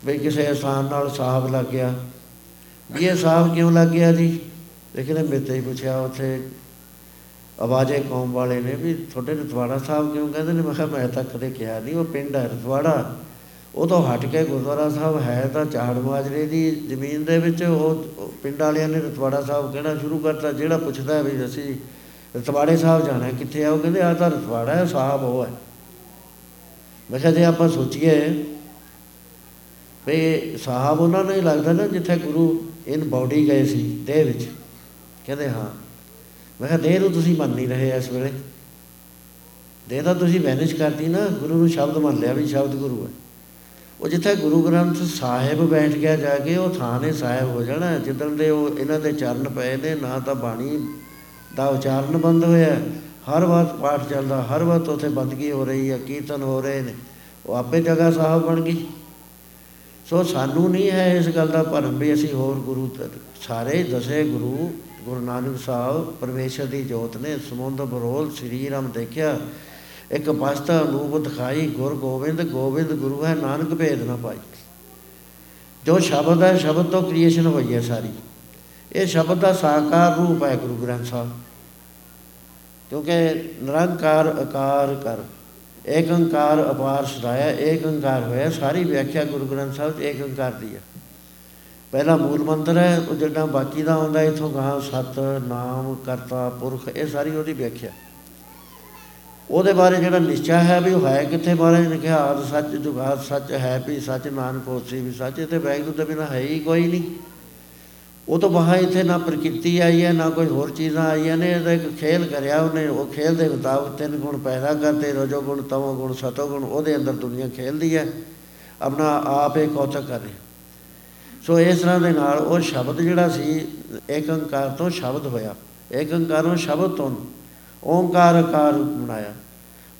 ਵੀ ਕਿਸੇ ਆਸਾਨ ਨਾਲ ਸਾਹਬ ਲੱਗ ਗਿਆ ਵੀ ਇਹ ਸਾਹਬ ਕਿਉਂ ਲੱਗ ਗਿਆ ਜੀ ਲੇਕਿਨ ਮੇਰੇ ਤੇ ਹੀ ਪੁੱਛਿਆ ਉੱਥੇ। ਆਵਾਜ਼ੇ ਕੌਮ ਵਾਲੇ ਨੇ ਵੀ ਤੁਹਾਡੇ ਰਤਵਾੜਾ ਸਾਹਿਬ ਕਿਉਂ ਕਹਿੰਦੇ ਨੇ? ਮੈਂ ਕਿਹਾ, ਮੈਂ ਤਾਂ ਕਦੇ ਕਿਹਾ ਨਹੀਂ, ਉਹ ਪਿੰਡ ਹੈ ਰਤਵਾੜਾ। ਉਹ ਤੋਂ ਹਟ ਕੇ ਗੁਰਦੁਆਰਾ ਸਾਹਿਬ ਹੈ ਤਾਂ ਚਾੜ ਮਾਜਰੇ ਦੀ ਜ਼ਮੀਨ ਦੇ ਵਿੱਚ ਉਹ ਪਿੰਡ ਵਾਲਿਆਂ ਨੇ ਰਤਵਾੜਾ ਸਾਹਿਬ ਕਹਿਣਾ ਸ਼ੁਰੂ ਕਰਤਾ, ਜਿਹੜਾ ਪੁੱਛਦਾ ਵੀ ਅਸੀਂ ਰਤਵਾੜੇ ਸਾਹਿਬ ਜਾਣਾ, ਕਿੱਥੇ ਆ? ਉਹ ਕਹਿੰਦੇ ਆ ਤਾਂ ਰਤਵਾੜਾ ਹੈ ਸਾਹਿਬ ਉਹ ਹੈ। ਮੈਂ ਕਿਹਾ, ਜੇ ਆਪਾਂ ਸੋਚੀਏ ਵੀ ਸਾਹਿਬ ਉਹਨਾਂ ਨੂੰ ਹੀ ਲੱਗਦਾ ਨਾ ਜਿੱਥੇ ਗੁਰੂ ਇਨ ਬਾਡੀ ਗਏ ਸੀ, ਦੇਹ ਵਿੱਚ। ਕਹਿੰਦੇ, ਹਾਂ। ਮੈਂ ਕਿਹਾ, ਦੇਹ ਨੂੰ ਤੁਸੀਂ ਮੰਨ ਨਹੀਂ ਰਹੇ ਇਸ ਵੇਲੇ। ਦੇਹ ਤਾਂ ਤੁਸੀਂ ਵੈਨਿਸ਼ ਕਰਤੀ ਨਾ, ਗੁਰੂ ਨੂੰ ਸ਼ਬਦ ਮੰਨ ਲਿਆ ਵੀ ਸ਼ਬਦ ਗੁਰੂ ਹੈ। ਉਹ ਜਿੱਥੇ ਗੁਰੂ ਗ੍ਰੰਥ ਸਾਹਿਬ ਬੈਠ ਗਿਆ ਜਾ ਕੇ, ਉਹ ਥਾਂ ਨੇ ਸਾਹਿਬ ਹੋ ਜਾਣਾ। ਜਿੱਦਣ ਦੇ ਉਹ ਇਹਨਾਂ ਦੇ ਚਰਨ ਪਏ ਨੇ, ਨਾ ਤਾਂ ਬਾਣੀ ਦਾ ਉਚਾਰਨ ਬੰਦ ਹੋਇਆ। ਹਰ ਵਾਰ ਪਾਠ ਚੱਲਦਾ, ਹਰ ਵਾਰ ਉੱਥੇ ਬੰਦਗੀ ਹੋ ਰਹੀ ਹੈ, ਕੀਰਤਨ ਹੋ ਰਹੇ ਨੇ। ਉਹ ਆਪੇ ਜਗ੍ਹਾ ਸਾਹਿਬ ਬਣ ਗਈ। ਸੋ ਸਾਨੂੰ ਨਹੀਂ ਹੈ ਇਸ ਗੱਲ ਦਾ ਭਰਮ ਵੀ ਅਸੀਂ ਹੋਰ ਗੁਰੂ ਸਾਰੇ ਦਸੇ ਗੁਰੂ ਗੁਰੂ ਨਾਨਕ ਸਾਹਿਬ, ਪਰਮੇਸ਼ਰ ਦੀ ਜੋਤ ਨੇ ਸਮੁੰਦਰ ਬਰੋਲ ਸ੍ਰੀ ਰਾਮ ਦੇਖਿਆ। ਇੱਕ ਪਸਤਾ ਅਨੂਪ ਦਿਖਾਈ, ਗੁਰ ਗੋਬਿੰਦ ਗੋਬਿੰਦ ਗੁਰੂ ਹੈ, ਨਾਨਕ ਭੇਦ ਨਾ ਪਾਈ। ਜੋ ਸ਼ਬਦ ਹੈ, ਸ਼ਬਦ ਤੋਂ ਕ੍ਰੀਏਸ਼ਨ ਹੋਈ ਹੈ ਸਾਰੀ। ਇਹ ਸ਼ਬਦ ਦਾ ਸਾਕਾਰ ਰੂਪ ਹੈ ਗੁਰੂ ਗ੍ਰੰਥ ਸਾਹਿਬ। ਕਿਉਂਕਿ ਨਿਰੰਕਾਰ ਆਕਾਰ ਕਰ ਏਕ ਓੰਕਾਰ ਅਪਾਰ ਸਦਾਇਆ ਏਕ ਓੰਕਾਰ ਹੋਇਆ, ਸਾਰੀ ਵਿਆਖਿਆ ਗੁਰੂ ਗ੍ਰੰਥ ਸਾਹਿਬ ਏਕ ਓੰਕਾਰ ਦੀ ਹੈ ਪਹਿਲਾ ਮੂਲ ਮੰਤਰ ਹੈ, ਉਹ ਜਿਹੜਾ ਬਾਕੀ ਦਾ ਆਉਂਦਾ, ਇਥੋਂ ਗਾਂ ਸਤ, ਨਾਮ, ਕਰਤਾ, ਪੁਰਖ, ਇਹ ਸਾਰੀ ਉਹਦੀ ਵਿਆਖਿਆ। ਉਹਦੇ ਬਾਰੇ ਜਿਹੜਾ ਨਿਸ਼ਚਾ ਹੈ ਵੀ ਉਹ ਹੈ ਕਿੱਥੇ ਬਾਰੇ ਨੇ ਕਿਹਾ, ਆਦ ਸੱਚ, ਜੁਗਾਦ ਸੱਚ, ਹੈ ਵੀ ਸੱਚ, ਨਾਨਕ ਹੋਸੀ ਵੀ ਸੱਚ ਤੇ ਵੈਗੁਰੂ ਤੋਂ ਬਿਨਾ ਹੈ ਹੀ ਕੋਈ ਨਹੀਂ। ਉਹ ਤੋਂ ਬਾਹਰ ਇੱਥੇ ਨਾ ਪ੍ਰਕਿਰਤੀ ਆਈ ਹੈ, ਨਾ ਕੋਈ ਹੋਰ ਚੀਜ਼ਾਂ ਆਈਆਂ ਨੇ, ਇਹਦਾ ਇੱਕ ਖੇਲ ਕਰਿਆ ਉਹਨੇ, ਉਹ ਖੇਲ ਦੇ ਮੁਤਾਬਕ ਤਿੰਨ ਗੁਣ ਪੈਦਾ ਕਰਤੇ, ਰਜੋ ਗੁਣ ਤਮੋ ਗੁਣ, ਸਤੋ ਗੁਣ, ਉਹਦੇ ਅੰਦਰ ਦੁਨੀਆ ਖੇਲਦੀ ਹੈ, ਆਪਣਾ ਆਪ ਇਹ ਕੌਤਕ ਕਰ ਰਹੀ। ਸੋ ਇਸ ਤਰ੍ਹਾਂ ਦੇ ਨਾਲ ਉਹ ਸ਼ਬਦ ਜਿਹੜਾ ਸੀ ਏਕ ਓੰਕਾਰ ਤੋਂ ਸ਼ਬਦ ਹੋਇਆ ਏਕ ਓੰਕਾਰੋਂ ਸ਼ਬਦ ਤੋਂ ਓੰਕਾਰ ਆਕਾਰ ਬਣਾਇਆ।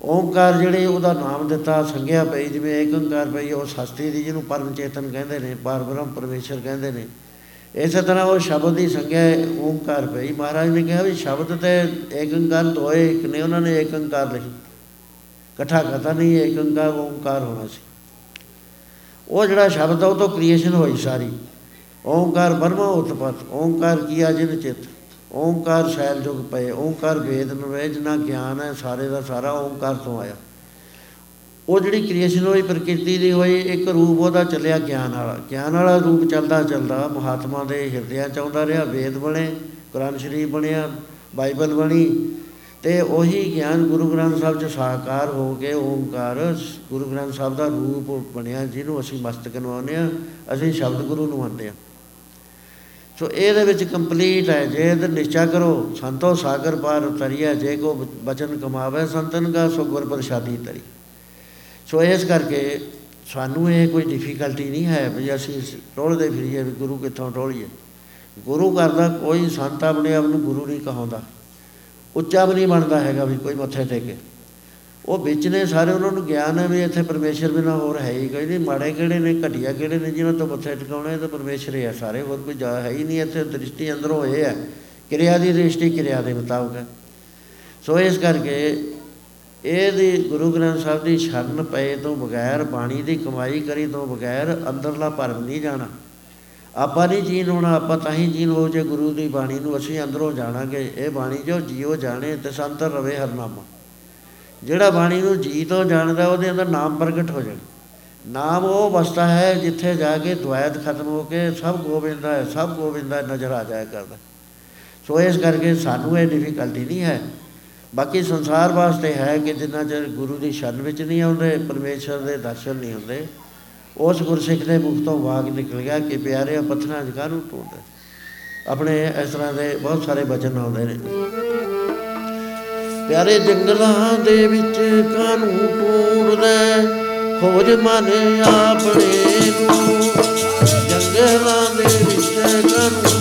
ਓੰਕਾਰ ਜਿਹੜੇ ਉਹਦਾ ਨਾਮ ਦਿੱਤਾ, ਸੰਗਿਆ ਪਈ, ਜਿਵੇਂ ਏਕ ਓੰਕਾਰ ਪਈ, ਉਹ ਸਸਤੀ ਦੀ ਜਿਹਨੂੰ ਪਰਮ ਚੇਤਨ ਕਹਿੰਦੇ ਨੇ ਪਰਬ੍ਰਹਮ ਪਰਮੇਸ਼ਰ ਕਹਿੰਦੇ ਨੇ ਇਸੇ ਤਰ੍ਹਾਂ ਉਹ ਸ਼ਬਦ ਦੀ ਸੰਗਿਆ ਓੰਕਾਰ ਪਈ ਮਹਾਰਾਜ ਨੇ ਕਿਹਾ ਵੀ ਸ਼ਬਦ ਤੇ ਏਕ ਓੰਕਾਰ ਦੋਏ ਇੱਕ ਨੇ, ਉਹਨਾਂ ਨੇ ਏਕ ਓੰਕਾਰ ਲਿਖੀ। ਇਕੱਠਾ ਕਰਤਾ ਨਹੀਂ ਏਕ ਓੰਕਾਰ ਓੰਕਾਰ ਹੋਣਾ ਸੀ। ਉਹ ਜਿਹੜਾ ਸ਼ਬਦ ਉਹ ਤੋਂ ਕ੍ਰੀਏਸ਼ਨ ਹੋਈ ਸਾਰੀ। ਓੰਕਾਰ ਬਰਮਾ ਉਤਪਤ, ਓੰਕਾਰ ਕੀਆ ਜਿਨ ਚਿਤ। ਓੰਕਾਰ ਸ਼ੈਲ ਜੁਗ ਪਏ, ਓੰਕਾਰ ਵੇਦ ਨਵੇਜ ਨਾ ਗਿਆਨ ਹੈ, ਸਾਰੇ ਦਾ ਸਾਰਾ ਓੰਕਾਰ ਤੋਂ ਆਇਆ। ਉਹ ਜਿਹੜੀ ਕ੍ਰੀਏਸ਼ਨ ਹੋਈ ਪ੍ਰਕਿਰਤੀ ਦੀ ਹੋਈ, ਇੱਕ ਰੂਪ ਉਹਦਾ ਚੱਲਿਆ ਗਿਆਨ ਵਾਲਾ। ਗਿਆਨ ਵਾਲਾ ਰੂਪ ਚੱਲਦਾ ਚੱਲਦਾ ਮਹਾਤਮਾ ਦੇ ਹਿਰਦਿਆਂ ਚ ਆਉਂਦਾ ਰਿਹਾ, ਵੇਦ ਬਣੇ, ਕੁਰਾਨ ਸ਼ਰੀਫ ਬਣਿਆ, ਬਾਈਬਲ ਬਣੀ ਤੇ ਉਹੀ ਗਿਆਨ ਗੁਰੂ ਗ੍ਰੰਥ ਸਾਹਿਬ ਚ ਸਾਕਾਰ ਹੋ ਕੇ ਓੰਕਾਰ ਗੁਰੂ ਗ੍ਰੰਥ ਸਾਹਿਬ ਦਾ ਰੂਪ ਬਣਿਆ, ਜਿਹਨੂੰ ਅਸੀਂ ਮਸਤਕ ਨਵਾਉਂਦੇ ਆ ਅਸੀਂ ਸ਼ਬਦ ਗੁਰੂ ਨੂੰ ਮੰਨਦੇ ਆ ਸੋ ਇਹਦੇ ਵਿੱਚ ਕੰਪਲੀਟ ਹੈ, ਜੇ ਇਹ ਨਿਸ਼ਚਾ ਕਰੋ, ਸੰਤੋ ਸਾਗਰ ਪਾਰ ਉਤਰਿਆ ਜੇ ਕੋ ਬਚਨ ਕਮਾਵੇ ਸੰਤਨ ਦਾ ਸੋ ਗੁਰ ਪ੍ਰਸਾਦੀ ਤਰੀ। ਸੋ ਇਸ ਕਰਕੇ ਸਾਨੂੰ ਇਹ ਕੋਈ ਡਿਫਿਕਲਟੀ ਨਹੀਂ ਹੈ ਵੀ ਅਸੀਂ ਟੋਲਦੇ ਫਿਰੀਏ ਵੀ ਗੁਰੂ ਕਿੱਥੋਂ ਟੋਲੀਏ। ਗੁਰੂ ਕਰਦਾ ਕੋਈ ਸੰਤ ਆਪਣੇ ਆਪ ਨੂੰ ਗੁਰੂ ਨਹੀਂ ਕਹਾਉਂਦਾ। ਉੱਚਾ ਵੀ ਨਹੀਂ ਬਣਦਾ ਹੈਗਾ ਵੀ ਕੋਈ ਮੱਥੇ ਟੇਕੇ ਉਹ ਵਿੱਚ ਨੇ ਸਾਰੇ ਉਹਨਾਂ ਨੂੰ ਗਿਆਨ ਹੈ ਵੀ ਇੱਥੇ ਪਰਮੇਸ਼ਰ ਬਿਨਾ ਹੋਰ ਹੈ ਹੀ ਕੋਈ ਨਹੀਂ। ਮਾੜੇ ਕਿਹੜੇ ਨੇ, ਘਟੀਆ ਕਿਹੜੇ ਨੇ ਜਿਹਨਾਂ ਤੋਂ ਮੱਥੇ ਟਿਕਾਉਣੇ ਤਾਂ ਪਰਮੇਸ਼ਰ ਹੀ ਆ ਸਾਰੇ। ਹੋਰ ਕੋਈ ਜਾ ਹੈ ਹੀ ਨਹੀਂ ਇੱਥੇ। ਦ੍ਰਿਸ਼ਟੀ ਅੰਦਰ ਹੋਏ ਆ ਕਿਰਿਆ ਦੀ ਦ੍ਰਿਸ਼ਟੀ ਕਿਰਿਆ ਦੇ ਮੁਤਾਬਕ ਸੋ ਇਸ ਕਰਕੇ ਇਹਦੀ ਗੁਰੂ ਗ੍ਰੰਥ ਸਾਹਿਬ ਦੀ ਸ਼ਰਨ ਪਏ ਤੋਂ ਬਗੈਰ, ਬਾਣੀ ਦੀ ਕਮਾਈ ਕਰੀ ਤੋਂ ਬਗੈਰ ਅੰਦਰਲਾ ਭਰਮ ਨਹੀਂ ਜਾਣਾ। ਆਪਾਂ ਨਹੀਂ ਜੀਨ ਹੋਣਾ ਆਪਾਂ ਤਾਂ ਹੀ ਜੀਨ ਹੋ ਜੇ ਗੁਰੂ ਦੀ ਬਾਣੀ ਨੂੰ ਅਸੀਂ ਅੰਦਰੋਂ ਜਾਣਾਂਗੇ। ਇਹ ਬਾਣੀ ਜੋ ਜੀਓ ਜਾਣੇ ਤੇ ਸੰਤਰ ਰਵੇ ਹਰਨਾਮਾ। ਜਿਹੜਾ ਬਾਣੀ ਨੂੰ ਜੀ ਤੋਂ ਜਾਣਦਾ, ਉਹਦੇ ਅੰਦਰ ਨਾਮ ਪ੍ਰਗਟ ਹੋ ਜਾਣਾ। ਨਾਮ ਉਹ ਵਸਤਾ ਹੈ ਜਿੱਥੇ ਜਾ ਕੇ ਦੁਆਇਤ ਖਤਮ ਹੋ ਕੇ ਸਭ ਗੋਬਿੰਦਾ ਹੈ, ਸਭ ਗੋਬਿੰਦਾ ਨਜ਼ਰ ਆ ਜਾਇਆ ਕਰਦਾ। ਸੋ ਇਸ ਕਰਕੇ ਸਾਨੂੰ ਇਹ ਡਿਫਿਕਲਟੀ ਨਹੀਂ ਹੈ। ਬਾਕੀ ਸੰਸਾਰ ਵਾਸਤੇ ਹੈ ਕਿ ਜਿੰਨਾ ਚਿਰ ਗੁਰੂ ਦੀ ਸ਼ਰਨ ਵਿੱਚ ਨਹੀਂ ਆਉਂਦੇ ਪਰਮੇਸ਼ਰ ਦੇ ਦਰਸ਼ਨ ਨਹੀਂ ਹੁੰਦੇ, ਉਸ ਗੁਰਸਿੱਖ ਦੇ ਮੁਖ ਤੋਂ ਵਾਗ ਨਿਕਲ ਗਿਆ ਕਿ ਪਿਆਰੇ ਪੱਥਰਾਂ ਜਗਾ ਨੂੰ ਟੋੜਦੇ ਆਪਣੇ ਇਸ ਤਰ੍ਹਾਂ ਦੇ ਬਹੁਤ ਸਾਰੇ ਬਚਨ ਆਉਂਦੇ ਨੇ। ਪਿਆਰੇ ਜੰਗਲਾਂ ਦੇ ਵਿੱਚ ਕਾਨੂੰ ਟੂੜਦਾ ਖੋਜ ਮਨ ਆਪਣੇ ਨੂੰ। ਜੰਗਲਾਂ ਦੇ ਵਿੱਚ ਕਾਨੂੰ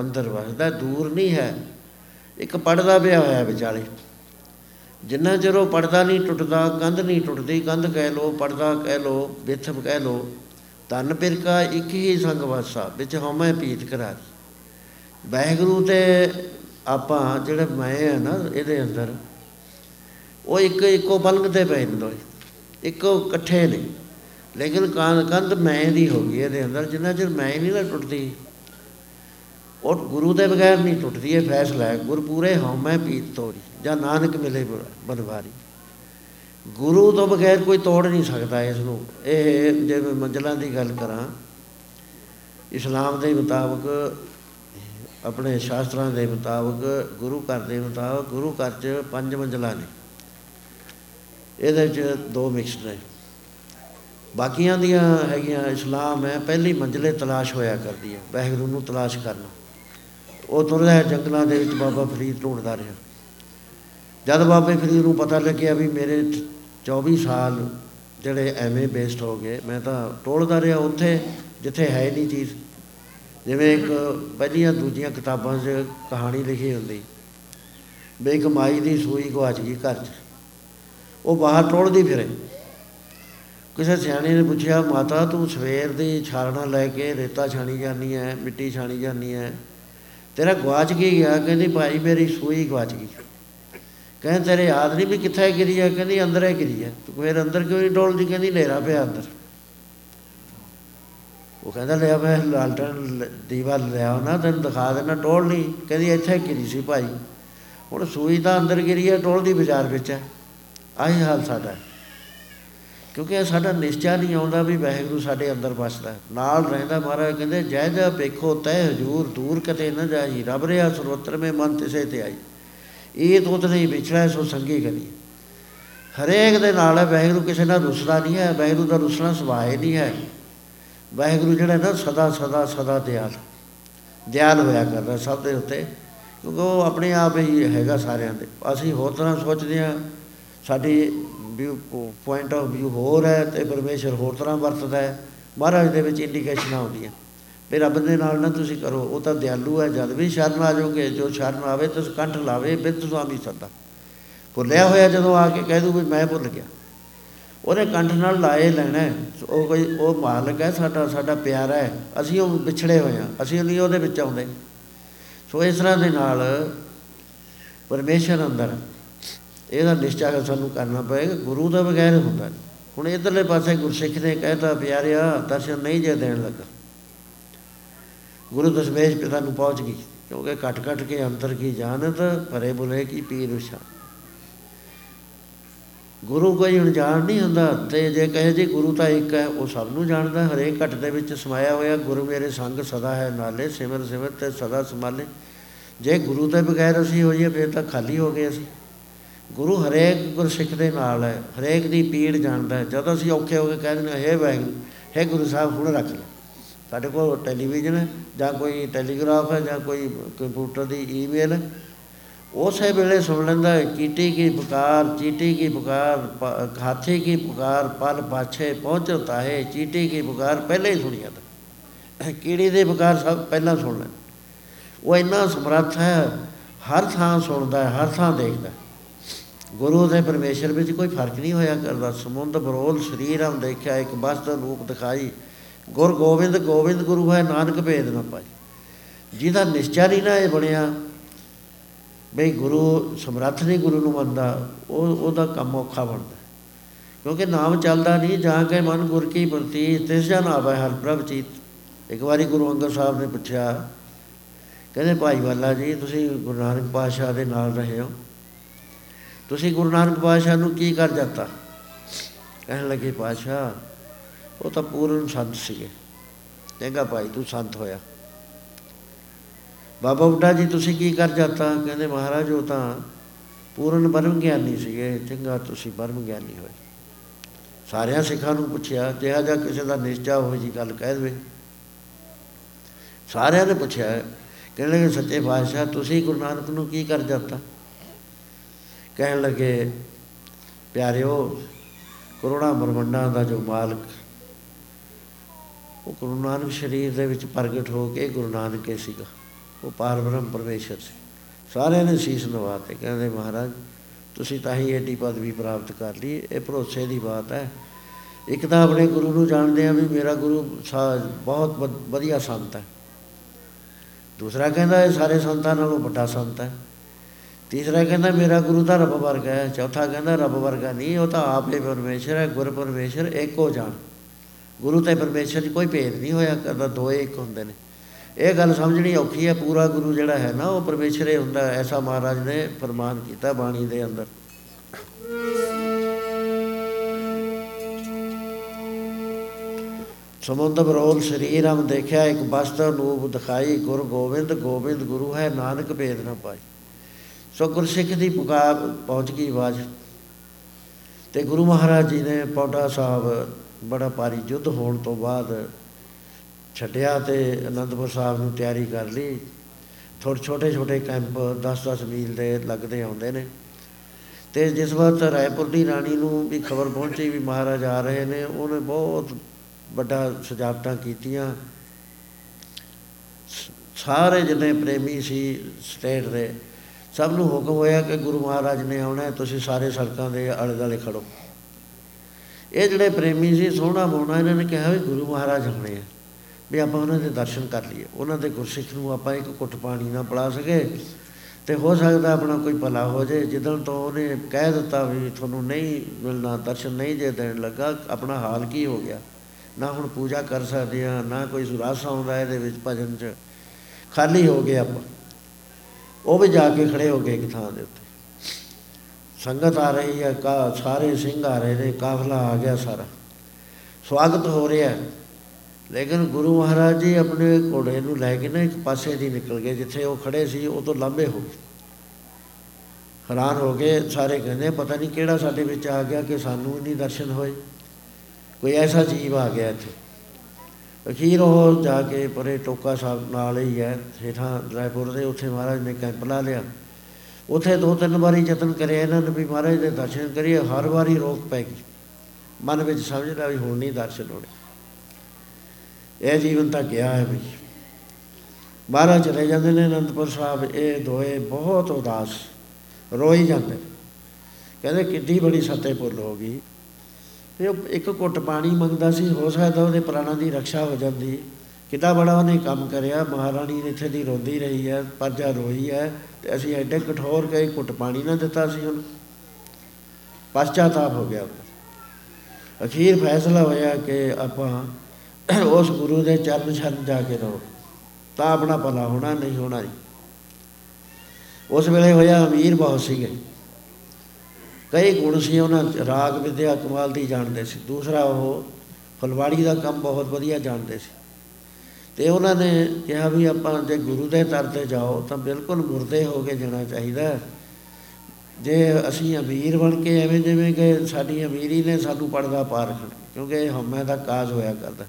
ਅੰਦਰ ਵਸਦਾ ਹੈ, ਦੂਰ ਨਹੀਂ ਹੈ। ਇੱਕ ਪੜਦਾ ਪਿਆ ਹੋਇਆ ਵਿਚਾਲੇ। ਜਿੰਨਾ ਚਿਰ ਉਹ ਪੜਦਾ ਨਹੀਂ ਟੁੱਟਦਾ ਕੰਧ ਨਹੀਂ ਟੁੱਟਦੀ ਕੰਧ ਕਹਿ ਲੋ ਪੜਦਾ ਕਹਿ ਲੋ ਬਿਥਮ ਕਹਿ ਲੋ ਤਨ ਪਿਰਕਾ ਇੱਕ ਹੀ ਸੰਗ ਵਾਸਾ ਵਿੱਚ ਹਉਮੈ ਪੀਤ ਕਰਾ ਵਾਹਿਗੁਰੂ ਤੇ ਆਪਾਂ ਜਿਹੜੇ ਮੈਂ ਆ ਨਾ ਇਹਦੇ ਅੰਦਰ ਉਹ ਇੱਕ ਇੱਕੋ ਪਲੰਗ ਤੇ ਪਏ ਨੇ ਦੋਏ ਇੱਕੋ ਇਕੱਠੇ ਨੇ। ਲੇਕਿਨ ਕੰਧ ਕੰਧ ਮੈਂ ਦੀ ਹੋ ਗਈ ਇਹਦੇ ਅੰਦਰ ਜਿੰਨਾ ਚਿਰ ਮੈਂ ਨਹੀਂ ਨਾ ਟੁੱਟਦੀ। ਉਹ ਗੁਰੂ ਦੇ ਬਗੈਰ ਨਹੀਂ ਟੁੱਟਦੀ, ਇਹ ਫੈਸਲਾ ਹੈ। ਗੁਰ ਪੂਰੇ ਹਉਮੈ ਪੀਤ ਤੋੜੀ, ਜਾਂ ਨਾਨਕ ਮਿਲੇ ਬਨਵਾਰੀ। ਗੁਰੂ ਤੋਂ ਬਗੈਰ ਕੋਈ ਤੋੜ ਨਹੀਂ ਸਕਦਾ ਇਸ ਨੂੰ ਇਹ ਜੇ ਮੈਂ ਮੰਜ਼ਲਾਂ ਦੀ ਗੱਲ ਕਰਾਂ, ਇਸਲਾਮ ਦੇ ਮੁਤਾਬਕ, ਆਪਣੇ ਸ਼ਾਸਤਰਾਂ ਦੇ ਮੁਤਾਬਕ, ਗੁਰੂ ਘਰ ਦੇ ਮੁਤਾਬਕ, ਗੁਰੂ ਘਰ 'ਚ ਪੰਜ ਮੰਜ਼ਲਾਂ ਨੇ। ਇਹਦੇ 'ਚ ਦੋ ਮਿਕਸ ਨੇ। ਬਾਕੀਆਂ ਦੀਆਂ ਹੈਗੀਆਂ ਇਸਲਾਮ ਹੈ, ਪਹਿਲੀ ਮੰਜ਼ਲੇ ਤਲਾਸ਼ ਹੋਇਆ ਕਰਦੀ ਹੈ, ਵਾਹਿਗੁਰੂ ਨੂੰ ਤਲਾਸ਼ ਕਰਨਾ। ਉਹ ਤੁਰਦਾ ਹੈ ਜੰਗਲਾਂ ਦੇ ਵਿੱਚ ਬਾਬਾ ਫਰੀਦ ਢੂੰਡਦਾ ਰਿਹਾ। ਜਦ ਬਾਬੇ ਫਰੀਦ ਨੂੰ ਪਤਾ ਲੱਗਿਆ ਵੀ ਮੇਰੇ 24 ਸਾਲ ਜਿਹੜੇ ਐਵੇਂ ਬੇਸਟ ਹੋ ਗਏ, ਮੈਂ ਤਾਂ ਟੋਲਦਾ ਰਿਹਾ ਉੱਥੇ, ਜਿੱਥੇ ਹੈ ਨਹੀਂ ਚੀਜ਼। ਜਿਵੇਂ ਇੱਕ ਪਹਿਲੀਆਂ ਦੂਜੀਆਂ ਕਿਤਾਬਾਂ 'ਚ ਕਹਾਣੀ ਲਿਖੀ ਹੁੰਦੀ, ਵੀ ਇੱਕ ਮਾਈ ਦੀ ਸੂਈ ਗਵਾਚ ਗਈ ਘਰ 'ਚ। ਉਹ ਬਾਹਰ ਟੋਲਦੀ ਫਿਰੇ। ਕਿਸੇ ਸਿਆਣੇ ਨੇ ਪੁੱਛਿਆ, ਮਾਤਾ, ਤੂੰ ਸਵੇਰ ਦੀ ਛਾਲਣਾ ਲੈ ਕੇ ਰੇਤਾ ਛਾਣੀ ਜਾਨੀ ਹੈ ਮਿੱਟੀ ਛਾਣੀ ਜਾਨੀ ਹੈ ਤੇਰਾ ਗਵਾਚ ਕੀ ਗਿਆ, ਕਹਿੰਦੀ ਭਾਈ ਮੇਰੀ ਸੂਈ ਗਵਾਚ ਗਈ। ਕਹਿੰਦੇ ਤੇਰੇ ਯਾਦ ਨਹੀਂ ਵੀ ਕਿੱਥੇ ਗਿਰੀ ਹੈ ਕਹਿੰਦੀ ਅੰਦਰ ਹੈ ਗਿਰੀ ਹੈ ਤੂੰ ਫਿਰ ਅੰਦਰ ਕਿਉਂ ਨਹੀਂ ਡੋਲਦੀ? ਕਹਿੰਦੀ ਹਨੇਰਾ ਪਿਆ ਅੰਦਰ। ਉਹ ਕਹਿੰਦਾ, ਲਿਆ ਮੈਂ ਲਾਲਟਨ ਦੀਵਾ ਲਿਆ ਨਾ ਤੈਨੂੰ ਦਿਖਾ ਦੇਣਾ ਟੋਲ ਨਹੀਂ। ਕਹਿੰਦੀ, ਇੱਥੇ ਗਿਰੀ ਸੀ ਭਾਈ। ਹੁਣ ਸੂਈ ਤਾਂ ਅੰਦਰ ਗਿਰੀ ਹੈ ਟੋਲਦੀ ਬਾਜ਼ਾਰ ਵਿੱਚ ਹੈ ਆਹੀ ਹਾਲ ਸਾਡਾ ਹੈ। ਕਿਉਂਕਿ ਇਹ ਸਾਡਾ ਨਿਸ਼ਚਾ ਨਹੀਂ ਆਉਂਦਾ ਵੀ ਵਾਹਿਗੁਰੂ ਸਾਡੇ ਅੰਦਰ ਵਸਦਾ ਨਾਲ ਰਹਿੰਦਾ ਮਹਾਰਾਜ ਕਹਿੰਦੇ, ਜੈ ਜੈ ਵੇਖੋ ਤੈ ਹਜੂਰ, ਦੂਰ ਕਤੇ ਨਾ ਜਾਈ, ਰਬ ਰਿਆ ਸਰਵਤਰ ਮੇ ਮਨ ਤਿਸੇ ਤੇ ਆਈ। ਇਹ ਤੋਤ ਨਹੀਂ ਵਿਛੜਾ ਸੋ ਸੰਗੀ ਕਰੀ ਹਰੇਕ ਦੇ ਨਾਲ ਹੈ, ਵਾਹਿਗੁਰੂ ਕਿਸੇ ਨਾਲ ਰੁੱਸਦਾ ਨਹੀਂ ਹੈ, ਵਾਹਿਗੁਰੂ ਦਾ ਰੁੱਸਣਾ ਸੁਭਾਅ ਨਹੀਂ ਹੈ। ਵਾਹਿਗੁਰੂ ਜਿਹੜਾ ਨਾ ਸਦਾ ਸਦਾ ਸਦਾ ਦਿਆਲ। ਦਿਆਲ ਹੋਇਆ ਕਰਦਾ ਸਭ ਦੇ ਉੱਤੇ, ਕਿਉਂਕਿ ਉਹ ਆਪਣੇ ਆਪ ਹੀ ਹੈਗਾ ਸਾਰਿਆਂ ਦੇ। ਅਸੀਂ ਹੋਰ ਤਰ੍ਹਾਂ ਸੋਚਦੇ ਹਾਂ, ਸਾਡੀ ਵਿਊ ਪੁਆਇੰਟ ਆਫ ਵਿਊ ਹੋਰ ਹੈ ਤੇ ਪਰਮੇਸ਼ਰ ਹੋਰ ਤਰ੍ਹਾਂ ਵਰਤਦਾ ਹੈ। ਮਹਾਰਾਜ ਦੇ ਵਿੱਚ ਇੰਡੀਕੇਸ਼ਨਾਂ ਆਉਂਦੀਆਂ। ਫਿਰ ਰੱਬ ਦੇ ਨਾਲ ਨਾ ਤੁਸੀਂ ਕਰੋ, ਉਹ ਤਾਂ ਦਿਆਲੂ ਹੈ। ਜਦ ਵੀ ਸ਼ਰਨ ਆ ਜਾਓਗੇ, ਜੋ ਸ਼ਰਨ ਆਵੇ, ਤੁਸੀਂ ਕੰਠ ਲਾਵੇ ਬਿੰਦ ਸੁਆਮੀ ਸਦਾ। ਭੁੱਲਿਆ ਹੋਇਆ ਜਦੋਂ ਆ ਕੇ ਕਹਿ ਦੂ ਵੀ ਮੈਂ ਭੁੱਲ ਗਿਆ। ਉਹਨੇ ਕੰਠ ਨਾਲ ਲਾਏ ਲੈਣਾ ਉਹ ਕੋਈ, ਉਹ ਮਾਲਕ ਹੈ, ਸਾਡਾ ਸਾਡਾ ਪਿਆਰਾ ਹੈ। ਅਸੀਂ ਉਹ ਵਿਛੜੇ ਹੋਏ ਆ ਅਸੀਂ ਨਹੀਂ ਉਹਦੇ ਵਿੱਚ ਆਉਂਦੇ। ਸੋ ਇਸ ਤਰ੍ਹਾਂ ਦੇ ਨਾਲ ਪਰਮੇਸ਼ਰ ਅੰਦਰ ਇਹਦਾ ਨਿਸ਼ਚਾ ਸਾਨੂੰ ਕਰਨਾ ਪਏਗਾ, ਗੁਰੂ ਦਾ ਬਗੈਰ ਹੁੰਦਾ ਨਹੀਂ। ਹੁਣ ਇਧਰਲੇ ਪਾਸੇ ਗੁਰਸਿੱਖ ਨੇ ਕਹਿਤਾ, ਪਿਆਰਿਆ, ਦਰਸ਼ਨ ਨਹੀਂ ਜੇ ਦੇਣ ਲੱਗਾ। ਗੁਰੂ ਦਸ਼ਮੇਸ਼ ਪਿਤਾ ਨੂੰ ਪਹੁੰਚ ਗਈ, ਕਿਉਂਕਿ ਘਟ ਘਟ ਕੇ ਅੰਤਰ ਕੀ ਜਾਣਤ, ਭਰੇ ਬੁਲੇ ਕੀ ਪੀਰ ਉਸ਼ਾ ਗੁਰੂ ਕੋਈ ਅਣਜਾਣ ਨਹੀਂ ਹੁੰਦਾ, ਤੇ ਜੇ ਕਹੇ ਜੀ ਗੁਰੂ ਤਾਂ ਇੱਕ ਹੈ, ਉਹ ਸਭ ਨੂੰ ਜਾਣਦਾ, ਹਰੇਕ ਘਟ ਦੇ ਵਿੱਚ ਸਮਾਇਆ ਹੋਇਆ ਗੁਰੂ ਮੇਰੇ ਸੰਗ ਸਦਾ ਹੈ ਨਾਲੇ, ਸਿਮਰ ਸਿਮਰ ਤੇ ਸਦਾ ਸੰਭਾਲੇ। ਜੇ ਗੁਰੂ ਦੇ ਬਗੈਰ ਅਸੀਂ ਹੋਈਏ, ਫਿਰ ਤਾਂ ਖਾਲੀ ਹੋ ਗਏ ਅਸੀਂ। ਗੁਰੂ ਹਰੇਕ ਗੁਰਸਿੱਖ ਦੇ ਨਾਲ ਹੈ, ਹਰੇਕ ਦੀ ਪੀੜ ਜਾਣਦਾ ਹੈ। ਜਦੋਂ ਅਸੀਂ ਔਖੇ ਹੋ ਕੇ ਕਹਿ ਦਿੰਦੇ ਹੇ ਵਾਹਿਗੁਰੂ, ਹੈ ਗੁਰੂ ਸਾਹਿਬ, ਹੁਣ ਰੱਖ ਲੈ। ਸਾਡੇ ਕੋਲ ਟੈਲੀਵਿਜ਼ਨ ਹੈ, ਜਾਂ ਕੋਈ ਟੈਲੀਗ੍ਰਾਫ ਹੈ, ਜਾਂ ਕੋਈ ਕੰਪਿਊਟਰ ਦੀ ਈਮੇਲ ਹੈ। ਉਸੇ ਵੇਲੇ ਸੁਣ ਲੈਂਦਾ ਕੀਟੀ ਕੀ ਪੁਕਾਰ, ਚੀਟੀ ਕੀ ਪੁਕਾਰ ਹਾਥੀ ਕੀ ਪੁਕਾਰ, ਪਲ ਪਾਛੇ ਪਹੁੰਚਤਾ ਹੈ ਚੀਟੀ ਕੀ ਪੁਕਾਰ, ਪਹਿਲੇ ਹੀ ਸੁਣੀ ਜਾਂਦਾ। ਕੀੜੀ ਦੇ ਪੁਕਾਰ ਸਭ ਪਹਿਲਾਂ ਸੁਣ ਲੈ ਉਹ ਇੰਨਾ ਸਮਰੱਥ ਹੈ, ਹਰ ਥਾਂ ਸੁਣਦਾ ਹੈ, ਹਰ ਥਾਂ ਦੇਖਦਾ ਗੁਰੂ ਦੇ ਪਰਮੇਸ਼ਰ ਵਿੱਚ ਕੋਈ ਫ਼ਰਕ ਨਹੀਂ ਹੋਇਆ ਕਰਦਾ। ਸਮੁੰਦ, ਬਰੋਲ, ਸਰੀਰ, ਹਮ ਦੇਖਿਆ, ਇੱਕ ਬਸ ਦਾ ਰੂਪ ਦਿਖਾਈ। ਗੁਰ ਗੋਬਿੰਦ ਗੋਬਿੰਦ ਗੁਰੂ ਹੈ, ਨਾਨਕ ਭੇਦ ਨਾ ਪਾਈ। ਜਿਹਦਾ ਨਿਸ਼ਚਾ ਨਹੀਂ ਨਾ ਇਹ ਬਣਿਆ, ਬਈ ਗੁਰੂ ਸਮਰੱਥ ਨਹੀਂ ਗੁਰੂ ਨੂੰ ਮੰਨਦਾ, ਉਹ, ਉਹਦਾ ਕੰਮ ਔਖਾ ਬਣਦਾ। ਕਿਉਂਕਿ ਨਾਮ ਚੱਲਦਾ ਨਹੀਂ, ਜਾਂ ਕੇ ਮਨ ਗੁਰ ਕੀ ਪ੍ਰਤੀ ਤਿਸ ਜਨ ਆਵੇ ਹਰ ਪ੍ਰਭ ਚੀਤ। ਇੱਕ ਵਾਰੀ ਗੁਰੂ ਅੰਗਦ ਸਾਹਿਬ ਨੇ ਪੁੱਛਿਆ, ਕਹਿੰਦੇ, ਭਾਈ ਵਾਲਾ ਜੀ, ਤੁਸੀਂ ਗੁਰੂ ਨਾਨਕ ਪਾਤਸ਼ਾਹ ਦੇ ਨਾਲ ਰਹੇ ਹੋ? ਤੁਸੀਂ ਗੁਰੂ ਨਾਨਕ ਪਾਤਸ਼ਾਹ ਨੂੰ ਕੀ ਕਰ ਦਿੱਤਾ? ਕਹਿਣ ਲੱਗੇ, ਪਾਤਸ਼ਾਹ, ਉਹ ਤਾਂ ਪੂਰਨ ਸੰਤ ਸੀਗੇ। ਕਹਿੰਦਾ ਭਾਈ, ਤੂੰ ਸੰਤ ਹੋਇਆ। ਬਾਬਾ ਬੁੱਢਾ ਜੀ, ਤੁਸੀਂ ਕੀ ਕਰ ਜਾਤਾ ਕਹਿੰਦੇ, ਮਹਾਰਾਜ, ਉਹ ਤਾਂ ਪੂਰਨ ਬਰਮ ਗਿਆਨੀ ਸੀਗੇ। ਚੰਗਾ, ਤੁਸੀਂ ਬਰਮ ਗਿਆਨੀ ਹੋਏ। ਸਾਰਿਆਂ ਸਿੱਖਾਂ ਨੂੰ ਪੁੱਛਿਆ ਜਿਹੜਾ ਜਾਂ ਕਿਸੇ ਦਾ ਨਿਸ਼ਚਾ ਹੋਵੇ ਜੀ ਗੱਲ ਕਹਿ ਦੇਵੇ। ਸਾਰਿਆਂ ਨੇ ਪੁੱਛਿਆ। ਕਹਿਣ ਲੱਗੇ ਸੱਚੇ ਪਾਤਸ਼ਾਹ, ਤੁਸੀਂ ਗੁਰੂ ਨਾਨਕ ਨੂੰ ਕੀ ਕਰ ਦਿੱਤਾ? ਕਹਿਣ ਲੱਗੇ, ਪਿਆਰਿਓ, ਕਰੋੜਾਂ ਬ੍ਰਹਮੰਡਾਂ ਦਾ ਜੋ ਮਾਲਕ, ਉਹ ਗੁਰੂ ਨਾਨਕ ਸ਼ਰੀਰ ਦੇ ਵਿੱਚ ਪ੍ਰਗਟ ਹੋ ਕੇ ਗੁਰੂ ਨਾਨਕ ਹੀ ਸੀਗਾ। ਉਹ ਪਾਰਬ੍ਰਹਮ ਪਰਮੇਸ਼ਰ ਸੀ। ਸਾਰਿਆਂ ਨੇ ਸੀਸ ਨਵਾਤੇ ਕਹਿੰਦੇ, ਮਹਾਰਾਜ, ਤੁਸੀਂ ਤਾਂ ਹੀ ਏਡੀ ਪਦਵੀ ਪ੍ਰਾਪਤ ਕਰ ਲਈ। ਇਹ ਭਰੋਸੇ ਦੀ ਬਾਤ ਹੈ। ਇੱਕ ਤਾਂ ਆਪਣੇ ਗੁਰੂ ਨੂੰ ਜਾਣਦੇ ਆ ਵੀ ਮੇਰਾ ਗੁਰੂ ਬਹੁਤ ਵਧੀਆ ਸੰਤ ਹੈ। ਦੂਸਰਾ ਕਹਿੰਦਾ, ਇਹ ਸਾਰੇ ਸੰਤਾਂ ਨਾਲੋਂ ਵੱਡਾ ਸੰਤ ਹੈ। ਤੀਸਰਾ ਕਹਿੰਦਾ, ਮੇਰਾ ਗੁਰੂ ਤਾਂ ਰੱਬ ਵਰਗਾ ਹੈ। ਚੌਥਾ ਕਹਿੰਦਾ, ਰੱਬ ਵਰਗਾ ਨਹੀਂ, ਉਹ ਤਾਂ ਆਪੇ ਪਰਮੇਸ਼ਰ ਹੈ, ਗੁਰ ਪਰਮੇਸ਼ਰ ਇੱਕ ਹੋ ਜਾਣ। ਗੁਰੂ ਤੇ ਪਰਮੇਸ਼ਰ 'ਚ ਕੋਈ ਭੇਦ ਨਹੀਂ ਹੋਇਆ ਕਰਦਾ ਦੋਏ ਇੱਕ ਹੁੰਦੇ ਨੇ। ਇਹ ਗੱਲ ਸਮਝਣੀ ਔਖੀ ਹੈ, ਪੂਰਾ ਗੁਰੂ ਜਿਹੜਾ ਹੈ ਨਾ, ਉਹ ਪਰਮੇਸ਼ਰ ਹੀ ਹੁੰਦਾ, ਐਸਾ ਮਹਾਰਾਜ ਨੇ ਫਰਮਾਨ ਕੀਤਾ ਬਾਣੀ ਦੇ ਅੰਦਰ। ਸਮੁੰਦ ਬਰੋਲ ਸਰੀਰ ਹਮ ਦੇਖਿਆ, ਇੱਕ ਬਸਤਰ ਨੂਪ ਦਿਖਾਈ, ਗੁਰ ਗੋਬਿੰਦ ਗੋਬਿੰਦ ਗੁਰੂ ਹੈ, ਨਾਨਕ ਭੇਦ ਨਾ ਪਾਈ। ਸੋ ਗੁਰਸਿੱਖ ਦੀ ਪੁਕਾਰ ਪਹੁੰਚ ਗਈ ਆਵਾਜ਼। ਤੇ ਗੁਰੂ ਮਹਾਰਾਜ ਜੀ ਨੇ ਪੌਂਟਾ ਸਾਹਿਬ ਬੜਾ ਭਾਰੀ ਯੁੱਧ ਹੋਣ ਤੋਂ ਬਾਅਦ ਛੱਡਿਆ ਤੇ ਅਨੰਦਪੁਰ ਸਾਹਿਬ ਨੂੰ ਤਿਆਰੀ ਕਰ ਲਈ। ਥੋੜੇ ਛੋਟੇ ਛੋਟੇ ਕੈਂਪ 10-10 ਮੀਲ ਦੇ ਲੱਗਦੇ ਆਉਂਦੇ ਨੇ। ਤੇ ਜਿਸ ਵਕਤ ਰਾਏਪੁਰ ਦੀ ਰਾਣੀ ਨੂੰ ਵੀ ਖਬਰ ਪਹੁੰਚੀ ਵੀ ਮਹਾਰਾਜ ਆ ਰਹੇ ਨੇ, ਉਹਨੇ ਬਹੁਤ ਵੱਡਾ ਸਜਾਵਟਾਂ ਕੀਤੀਆਂ। ਸਾਰੇ ਜਿੰਨੇ ਪ੍ਰੇਮੀ ਸੀ ਸਟੇਟ ਦੇ ਸਭ ਨੂੰ ਹੁਕਮ ਹੋਇਆ ਕਿ ਗੁਰੂ ਮਹਾਰਾਜ ਨੇ ਆਉਣਾ ਤੁਸੀਂ ਸਾਰੇ ਸੜਕਾਂ ਦੇ ਆਲੇ ਦਾਲੇ ਖੜੋ। ਇਹ ਜਿਹੜੇ ਪ੍ਰੇਮੀ ਸੀ, ਸੋਹਣਾ ਮੋਣਾ ਇਹਨਾਂ ਨੇ ਕਿਹਾ ਵੀ ਗੁਰੂ ਮਹਾਰਾਜ ਆਉਣੇ ਆ। ਵੀ ਆਪਾਂ ਉਹਨਾਂ ਦੇ ਦਰਸ਼ਨ ਕਰ ਲਈਏ। ਉਹਨਾਂ ਦੇ ਗੁਰਸਿੱਖ ਨੂੰ ਆਪਾਂ ਇੱਕ ਘੁੱਟ ਪਾਣੀ ਨਾਲ ਪਲਾ ਸਕੇ ਤੇ ਹੋ ਸਕਦਾ ਆਪਣਾ ਕੋਈ ਭਲਾ ਹੋ ਜਾਏ। ਜਦੋਂ ਤੋਂ ਉਹਨੇ ਕਹਿ ਦਿੱਤਾ ਵੀ ਤੁਹਾਨੂੰ ਨਹੀਂ ਮਿਲਣਾ, ਦਰਸ਼ਨ ਨਹੀਂ ਜੇ ਦੇਣ ਲੱਗਾ, ਆਪਣਾ ਹਾਲ ਕੀ ਹੋ ਗਿਆ? ਨਾ ਹੁਣ ਪੂਜਾ ਕਰ ਸਕਦੇ ਆ ਨਾ ਕੋਈ ਸੁਰਾਸਾ ਆਉਂਦਾ ਇਹਦੇ ਵਿੱਚ ਭਜਨ 'ਚ। ਖਾਲੀ ਹੋ ਗਏ ਆਪਾਂ। ਉਹ ਵੀ ਜਾ ਕੇ ਖੜੇ ਹੋ ਗਏ ਇੱਕ ਥਾਂ ਦੇ ਉੱਤੇ। ਸੰਗਤ ਆ ਰਹੀ ਹੈ, ਕਾ ਸਾਰੇ ਸਿੰਘ ਆ ਰਹੇ ਨੇ, ਕਾਫਲਾ ਆ ਗਿਆ ਸਾਰਾ। ਸਵਾਗਤ ਹੋ ਰਿਹਾ ਲੇਕਿਨ ਗੁਰੂ ਮਹਾਰਾਜ ਜੀ ਆਪਣੇ ਘੋੜੇ ਨੂੰ ਲੈ ਕੇ ਨਾ ਇੱਕ ਪਾਸੇ ਦੀ ਨਿਕਲ ਗਏ, ਜਿੱਥੇ ਉਹ ਖੜੇ ਸੀ, ਉਹ ਤੋਂ ਲੰਬੇ ਹੋ ਗਏ। ਹੈਰਾਨ ਹੋ ਗਏ, ਸਾਰੇ ਕਹਿੰਦੇ ਪਤਾ ਨਹੀਂ ਕਿਹੜਾ ਸਾਡੇ ਵਿੱਚ ਆ ਗਿਆ ਕਿ ਸਾਨੂੰ ਨਹੀਂ ਦਰਸ਼ਨ ਹੋਏ। ਕੋਈ ਐਸਾ ਜੀਵ ਆ ਗਿਆ ਇੱਥੇ। ਅਖੀਰ ਉਹ ਜਾ ਕੇ ਪਰੇ ਟੋਕਾ ਸਾਹਿਬ ਨਾਲ ਹੀ ਹੈ, ਹੇਠਾਂ ਰਾਏਪੁਰ ਦੇ, ਉੱਥੇ ਮਹਾਰਾਜ ਨੇ ਕੈਂਪ ਲਾ ਲਿਆ। ਉੱਥੇ ਦੋ ਤਿੰਨ ਵਾਰੀ ਯਤਨ ਕਰਿਆ ਇਹਨਾਂ ਨੇ ਵੀ ਮਹਾਰਾਜ ਦੇ ਦਰਸ਼ਨ ਕਰੀਏ, ਹਰ ਵਾਰੀ ਰੋਕ ਪੈ ਗਈ। ਮਨ ਵਿੱਚ ਸਮਝਦਾ ਵੀ ਹੁਣ ਨਹੀਂ ਦਰਸ਼ਨ ਹੋਣੇ। ਇਹ ਜੀਵਨ ਤਾਂ ਗਿਆ ਹੈ ਵੀ ਮਹਾਰਾਜ ਚਲੇ ਜਾਂਦੇ ਨੇ ਅਨੰਦਪੁਰ ਸਾਹਿਬ, ਇਹ ਦੋਏ ਬਹੁਤ ਉਦਾਸ, ਰੋਈ ਜਾਂਦੇ ਕਹਿੰਦੇ ਕਿੱਡੀ ਬੜੀ ਸੱਤੇ ਪੁੱਲ ਹੋ ਗਈ। ਤੇ ਉਹ ਇੱਕ ਘੁੱਟ ਪਾਣੀ ਮੰਗਦਾ ਸੀ, ਹੋ ਸਕਦਾ ਉਹਦੇ ਪ੍ਰਾਣਾਂ ਦੀ ਰੱਖਿਆ ਹੋ ਜਾਂਦੀ। ਕਿੰਨਾ ਬੜਾ ਉਹਨੇ ਕੰਮ ਕਰਿਆ, ਮਹਾਰਾਣੀ ਨੇ ਇੱਥੇ ਦੀ ਰੋਂਦੀ ਰਹੀ ਹੈ, ਪਰਜਾ ਰੋਈ ਹੈ, ਤੇ ਅਸੀਂ ਐਡੇ ਕਠੋਰ ਗਏ, ਘੁੱਟ ਪਾਣੀ ਨਾ ਦਿੱਤਾ ਸੀ ਉਹਨੂੰ। ਪਛਤਾਪ ਹੋ ਗਿਆ ਅਖੀਰ ਫੈਸਲਾ ਹੋਇਆ ਕਿ ਆਪਾਂ ਉਸ ਗੁਰੂ ਦੇ ਚਰਨ ਛੰਨ ਜਾ ਕੇ ਰਹੋ ਤਾਂ ਆਪਣਾ ਭਲਾ ਹੋਣਾ ਨਹੀਂ ਹੋਣਾ ਉਸ ਵੇਲੇ ਹੋਇਆ ਅਮੀਰ ਬਹੁਤ ਸੀਗੇ। ਕਈ ਗੁਣ ਸੀ ਉਹਨਾਂ ਰਾਗ ਵਿਦਿਆ ਕਮਾਲ ਦੀ ਜਾਣਦੇ ਸੀ। ਦੂਸਰਾ ਉਹ ਫਲਵਾੜੀ ਦਾ ਕੰਮ ਬਹੁਤ ਵਧੀਆ ਜਾਣਦੇ ਸੀ। ਤੇ ਉਹਨਾਂ ਨੇ ਕਿਹਾ ਵੀ ਆਪਾਂ ਜੇ ਗੁਰੂ ਦੇ ਦਰ ਤੇ ਜਾਓ ਤਾਂ ਬਿਲਕੁਲ ਮੁਰਦੇ ਹੋ ਕੇ ਜਾਣਾ ਚਾਹੀਦਾ ਜੇ ਅਸੀਂ ਅਮੀਰ ਬਣ ਕੇ ਐਵੇਂ ਜਿਵੇਂ ਕਿ ਸਾਡੀ ਅਮੀਰੀ ਨੇ, ਸਾਨੂੰ ਪੜਦਾ ਪਾ ਰੱਖਣਾ ਕਿਉਂਕਿ ਹਮੇ ਦਾ ਕਾਜ ਹੋਇਆ ਕਰਦਾ।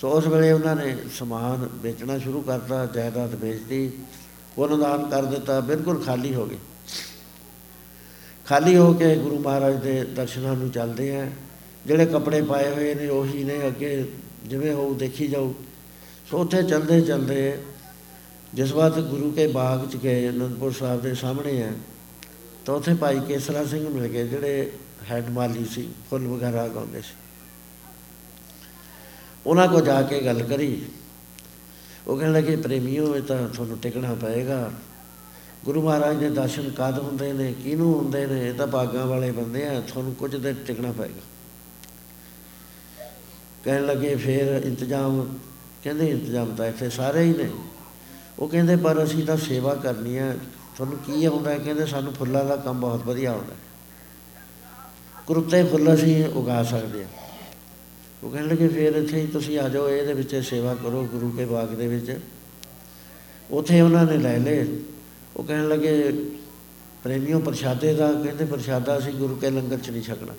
ਸੋ ਉਸ ਵੇਲੇ ਉਹਨਾਂ ਨੇ ਸਮਾਨ ਵੇਚਣਾ ਸ਼ੁਰੂ ਕਰਤਾ, ਜਾਇਦਾਦ ਵੇਚਦੀ ਪੁੰਨਦਾਨ ਕਰ ਦਿੱਤਾ, ਬਿਲਕੁਲ ਖਾਲੀ ਹੋ ਗਏ। ਖਾਲੀ ਹੋ ਕੇ ਗੁਰੂ ਮਹਾਰਾਜ ਦੇ ਦਰਸ਼ਨਾਂ ਨੂੰ ਚੱਲਦੇ ਆ। ਜਿਹੜੇ ਕੱਪੜੇ ਪਾਏ ਹੋਏ ਨੇ ਉਹੀ ਨੇ ਅੱਗੇ ਜਿਵੇਂ ਹੋਊ ਦੇਖੀ ਜਾਊ। ਸੋ ਉੱਥੇ ਚੱਲਦੇ ਚੱਲਦੇ ਜਿਸ ਵਾਰ ਗੁਰੂ ਕੇ ਬਾਗ ਚ ਗਏ, ਅਨੰਦਪੁਰ ਸਾਹਿਬ ਦੇ ਸਾਹਮਣੇ ਆ, ਤਾਂ ਉੱਥੇ ਭਾਈ ਕੇਸਰਾ ਸਿੰਘ ਮਿਲ ਗਏ, ਜਿਹੜੇ ਹੈਡ ਮਾਲੀ ਸੀ, ਫੁੱਲ ਵਗੈਰਾ ਗਾਉਂਦੇ ਸੀ। ਉਹਨਾਂ ਕੋ ਜਾ ਕੇ ਗੱਲ ਕਰੀ। ਉਹ ਕਹਿਣ ਲੱਗੇ, ਪ੍ਰੇਮੀਓ, ਇਹ ਤਾਂ ਤੁਹਾਨੂੰ ਟਿਕਣਾ ਪਏਗਾ। ਗੁਰੂ ਮਹਾਰਾਜ ਦੇ ਦਰਸ਼ਨ ਕਦ ਹੁੰਦੇ ਨੇ, ਕਿਹਨੂੰ ਹੁੰਦੇ ਨੇ, ਇਹ ਤਾਂ ਬਾਗਾਂ ਵਾਲੇ ਬੰਦੇ ਆ, ਤੁਹਾਨੂੰ ਕੁਝ ਦਿਨ ਟਿਕਣਾ ਪਏਗਾ। ਕਹਿਣ ਲੱਗੇ, ਫੇਰ ਇੰਤਜ਼ਾਮ, ਕਹਿੰਦੇ ਇੰਤਜ਼ਾਮ ਤਾਂ ਇੱਥੇ ਸਾਰੇ ਹੀ ਨੇ। ਉਹ ਕਹਿੰਦੇ, ਪਰ ਅਸੀਂ ਤਾਂ ਸੇਵਾ ਕਰਨੀ ਹੈ ਤੁਹਾਨੂੰ ਕੀ ਆਉਂਦਾ? ਕਹਿੰਦੇ, ਸਾਨੂੰ ਫੁੱਲਾਂ ਦਾ ਕੰਮ ਬਹੁਤ ਵਧੀਆ ਆਉਂਦਾ। ਕੁਰਤੇ ਫੁੱਲ ਅਸੀਂ ਉਗਾ ਸਕਦੇ ਹਾਂ ਉਹ ਕਹਿਣ ਲੱਗੇ, ਫੇਰ ਇੱਥੇ ਹੀ ਤੁਸੀਂ ਆ ਜਾਓ, ਇਹਦੇ ਵਿੱਚ ਸੇਵਾ ਕਰੋ ਗੁਰੂ ਕੇ ਬਾਗ ਦੇ ਵਿੱਚ। ਉੱਥੇ ਉਹਨਾਂ ਨੇ ਲੈ ਲਏ। ਉਹ ਕਹਿਣ ਲੱਗੇ, ਪ੍ਰੇਮੀਓ ਪ੍ਰਸ਼ਾਦੇ ਦਾ, ਕਹਿੰਦੇ ਪ੍ਰਸ਼ਾਦਾ ਅਸੀਂ ਗੁਰੂ ਕੇ ਲੰਗਰ 'ਚ ਨਹੀਂ ਛਕਣਾ।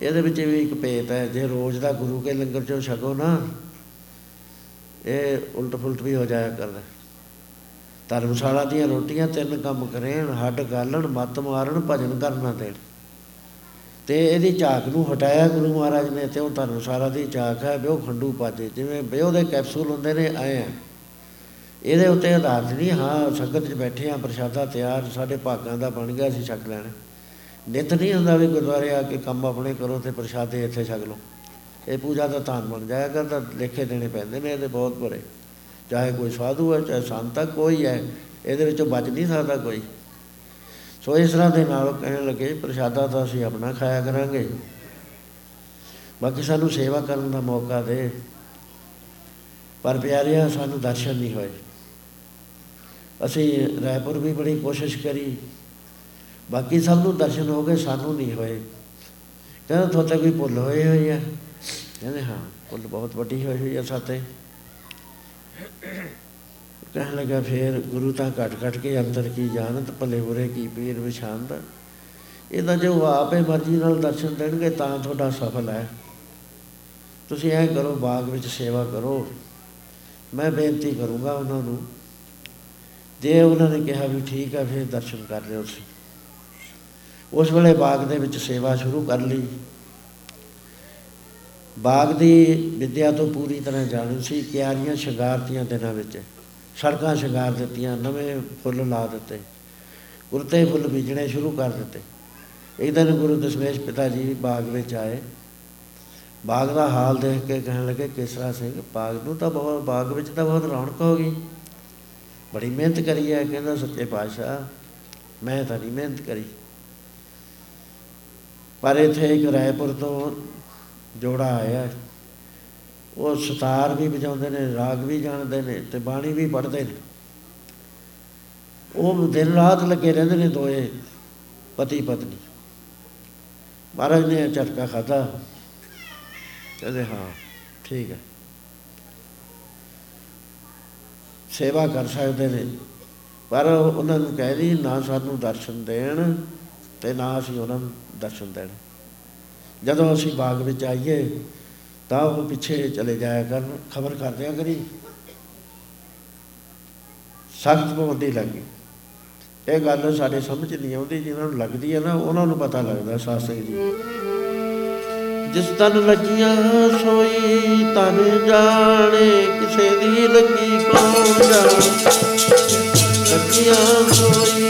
ਇਹਦੇ ਵਿੱਚ ਵੀ ਇੱਕ ਭੇਤ ਹੈ, ਜੇ ਰੋਜ਼ ਦਾ ਗੁਰੂ ਕੇ ਲੰਗਰ 'ਚੋਂ ਛਕੋ ਨਾ, ਇਹ ਉਲਟ ਫੁਲਟ ਵੀ ਹੋ ਜਾਇਆ ਕਰਦਾ। ਧਰਮਸ਼ਾਲਾ ਦੀਆਂ ਰੋਟੀਆਂ ਤਿੰਨ ਕੰਮ ਕਰੇਣ, ਹੱਡ ਗਾਲਣ, ਮੱਤ ਮਾਰਨ, ਭਜਨ ਕਰਨਾ ਦੇਣ। ਤੇ ਇਹਦੀ ਝਾਕ ਨੂੰ ਹਟਾਇਆ ਗੁਰੂ ਮਹਾਰਾਜ ਨੇ ਤੇ ਉਹ ਧਰਮਸ਼ਾਲਾ ਦੀ ਝਾਕ ਹੈ ਬਿਓ ਖੰਡੂ ਪਾਜੇ। ਜਿਵੇਂ ਬਿਓ ਦੇ ਕੈਪਸੂਲ ਹੁੰਦੇ ਨੇ, ਆਏ ਆ। ਇਹਦੇ ਉੱਤੇ ਆਧਾਰਿਤ ਨਹੀਂ, ਹਾਂ, ਸੰਗਤ 'ਚ ਬੈਠੇ ਆ ਪ੍ਰਸ਼ਾਦਾ ਤਿਆਰ, ਸਾਡੇ ਭਾਗਾਂ ਦਾ ਬਣ ਗਿਆ ਸੀ ਛਕ ਲੈਣਾ। ਨਿਤ ਨਹੀਂ ਹੁੰਦਾ ਵੀ ਗੁਰਦੁਆਰੇ ਆ ਕੇ ਕੰਮ ਆਪਣੇ ਕਰੋ ਤੇ ਪ੍ਰਸ਼ਾਦੇ ਇੱਥੇ ਛਕ ਲਓ। ਇਹ ਪੂਜਾ ਦਾ ਧਾਨ ਬਣ ਜਾਇਆ ਕਰਦਾ, ਲੇਖੇ ਦੇਣੇ ਪੈਂਦੇ ਨੇ ਇਹਦੇ ਬਹੁਤ ਬੜੇ ਚਾਹੇ ਕੋਈ ਸਾਧੂ ਹੈ, ਚਾਹੇ ਸੰਤ ਹੈ, ਕੋਈ ਹੈ, ਇਹਦੇ ਵਿੱਚੋਂ ਬਚ ਨਹੀਂ ਸਕਦਾ ਕੋਈ। ਸੋ ਇਸ ਤਰ੍ਹਾਂ ਦੇ ਨਾਲ ਕਹਿਣ ਲੱਗੇ, ਪ੍ਰਸ਼ਾਦਾ ਤਾਂ ਅਸੀਂ ਆਪਣਾ ਖਾਇਆ ਕਰਾਂਗੇ। ਬਾਕੀ ਸਾਨੂੰ ਸੇਵਾ ਕਰਨ ਦਾ ਮੌਕਾ ਦੇ। ਪਰ ਪਿਆਰਿਆ, ਸਾਨੂੰ ਦਰਸ਼ਨ ਨਹੀਂ ਹੋਏ। ਅਸੀਂ ਰਾਏਪੁਰ ਵੀ ਬੜੀ ਕੋਸ਼ਿਸ਼ ਕਰੀ। ਬਾਕੀ ਸਭ ਨੂੰ ਦਰਸ਼ਨ ਹੋ ਗਏ, ਸਾਨੂੰ ਨਹੀਂ ਹੋਏ। ਕਹਿੰਦਾ ਤੁਹਾਡੇ ਕੋਈ ਭੁੱਲ ਹੋਈ ਹੋਈ ਆ। ਕਹਿੰਦੇ ਹਾਂ, ਭੁੱਲ ਬਹੁਤ ਵੱਡੀ ਹੋਈ ਹੋਈ ਆ ਸਾਤੇ ਕਹਿਣ ਲੱਗਾ ਫੇਰ ਗੁਰੂ ਤਾਂ ਘਟ ਘਟ ਕੇ ਅੰਦਰ ਕੀ ਜਾਣਤ, ਭਲੇ ਬੁਰੇ ਕੀ ਪੀਰ ਵਿਛਾਨਦ ਇਹਦਾ ਜੋ ਆਪੇ ਮਰਜ਼ੀ ਨਾਲ ਦਰਸ਼ਨ ਦੇਣਗੇ, ਤਾਂ ਤੁਹਾਡਾ ਸਫਲ ਹੈ। ਤੁਸੀਂ ਐ ਕਰੋ, ਬਾਗ ਵਿੱਚ ਸੇਵਾ ਕਰੋ। ਮੈਂ ਬੇਨਤੀ ਕਰੂੰਗਾ ਉਹਨਾਂ ਨੂੰ ਜੇ ਉਹਨਾਂ ਨੇ ਕਿਹਾ ਵੀ ਠੀਕ ਹੈ ਫਿਰ ਦਰਸ਼ਨ ਕਰ ਲਿਓ ਤੁਸੀਂ ਉਸ ਵੇਲੇ ਬਾਗ ਦੇ ਵਿੱਚ ਸੇਵਾ ਸ਼ੁਰੂ ਕਰ ਲਈ। ਬਾਗ ਦੀ ਵਿਦਿਆ ਤੋਂ ਪੂਰੀ ਤਰ੍ਹਾਂ ਜਾਣੂ ਸੀ, ਕਿਆਰੀਆਂ ਸ਼ਿੰਗਾਰਤੀਆਂ ਦਿਨਾਂ ਵਿੱਚ। ਸੜਕਾਂ ਸ਼ਿੰਗਾਰ ਦਿੱਤੀਆਂ, ਨਵੇਂ ਫੁੱਲ ਲਾ ਦਿੱਤੇ। ਕੁਰਤੇ ਫੁੱਲ ਬੀਜਣੇ ਸ਼ੁਰੂ ਕਰ ਦਿੱਤੇ। ਇੱਕ ਦਿਨ ਗੁਰੂ ਦਸ਼ਮੇਸ਼ ਪਿਤਾ ਜੀ ਬਾਗ ਵਿੱਚ ਆਏ। ਬਾਗ ਦਾ ਹਾਲ ਦੇਖ ਕੇ ਕਹਿਣ ਲੱਗੇ ਕਿਸਰਾ ਸਿੰਘ, ਬਾਗ ਨੂੰ ਤਾਂ ਬਹੁਤ ਬਾਗ ਵਿੱਚ ਤਾਂ ਬਹੁਤ ਰੌਣਕ ਹੋ ਗਈ। ਬੜੀ ਮਿਹਨਤ ਕਰੀ ਹੈ ਕਹਿੰਦਾ ਸੱਚੇ ਪਾਤਸ਼ਾਹ, ਮੈਂ ਤਾਂ ਨਹੀਂ ਮਿਹਨਤ ਕਰੀ। ਪਰ ਇੱਥੇ ਇੱਕ ਰਾਏਪੁਰ ਤੋਂ ਜੋੜਾ ਆਇਆ। ਉਹ ਸਤਾਰ ਵੀ ਵਜਾਉਂਦੇ ਨੇ, ਰਾਗ ਵੀ ਜਾਣਦੇ ਨੇ ਤੇ ਬਾਣੀ ਵੀ ਪੜ੍ਹਦੇ ਨੇ। ਉਹ ਦਿਨ ਰਾਤ ਲੱਗੇ ਰਹਿੰਦੇ ਨੇ ਦੋਏ ਪਤੀ ਪਤਨੀ। ਮਹਾਰਾਜ ਨੇ ਝਟਕਾ ਖਾਦਾ ਕਹਿੰਦੇ ਹਾਂ, ਠੀਕ ਹੈ। ਸੇਵਾ ਕਰ ਸਕਦੇ ਨੇ। ਪਰ ਉਹਨਾਂ ਨੂੰ ਕਹਿ ਦੀ ਨਾ ਸਾਨੂੰ ਦਰਸ਼ਨ ਦੇਣ ਤੇ ਨਾ ਅਸੀਂ ਉਹਨਾਂ ਨੂੰ ਦਰਸ਼ਨ ਦੇਣ। ਜਦੋਂ ਅਸੀਂ ਬਾਗ ਵਿੱਚ ਆਈਏ, ਤਾਂ ਉਹ ਪਿੱਛੇ ਚਲੇ ਜਾਇਆ ਕਰਨ, ਖਬਰ ਕਰ ਦਿਆ ਕਰੀ। ਸਖਤ ਪਾਬੰਦੀ ਲੱਗੀ ਇਹ ਗੱਲ ਸਾਡੇ ਸਮਝ ਨਹੀਂ ਆਉਂਦੀ ਜਿਹਨਾਂ ਨੂੰ ਲੱਗਦੀ ਹੈ ਨਾ, ਉਹਨਾਂ ਨੂੰ ਪਤਾ ਲੱਗਦਾ ਸਾਸੰਗ ਜੀ। ਜਿਸ ਤਨ ਲੱਗੀਆਂ ਸੋਈ ਤਨ ਜਾਣੇ ਕਿਸੇ ਦੀ ਲੱਗੀ ਕੌਣ ਜਾਣੇ? ਲੱਗੀਆਂ ਸੋਈ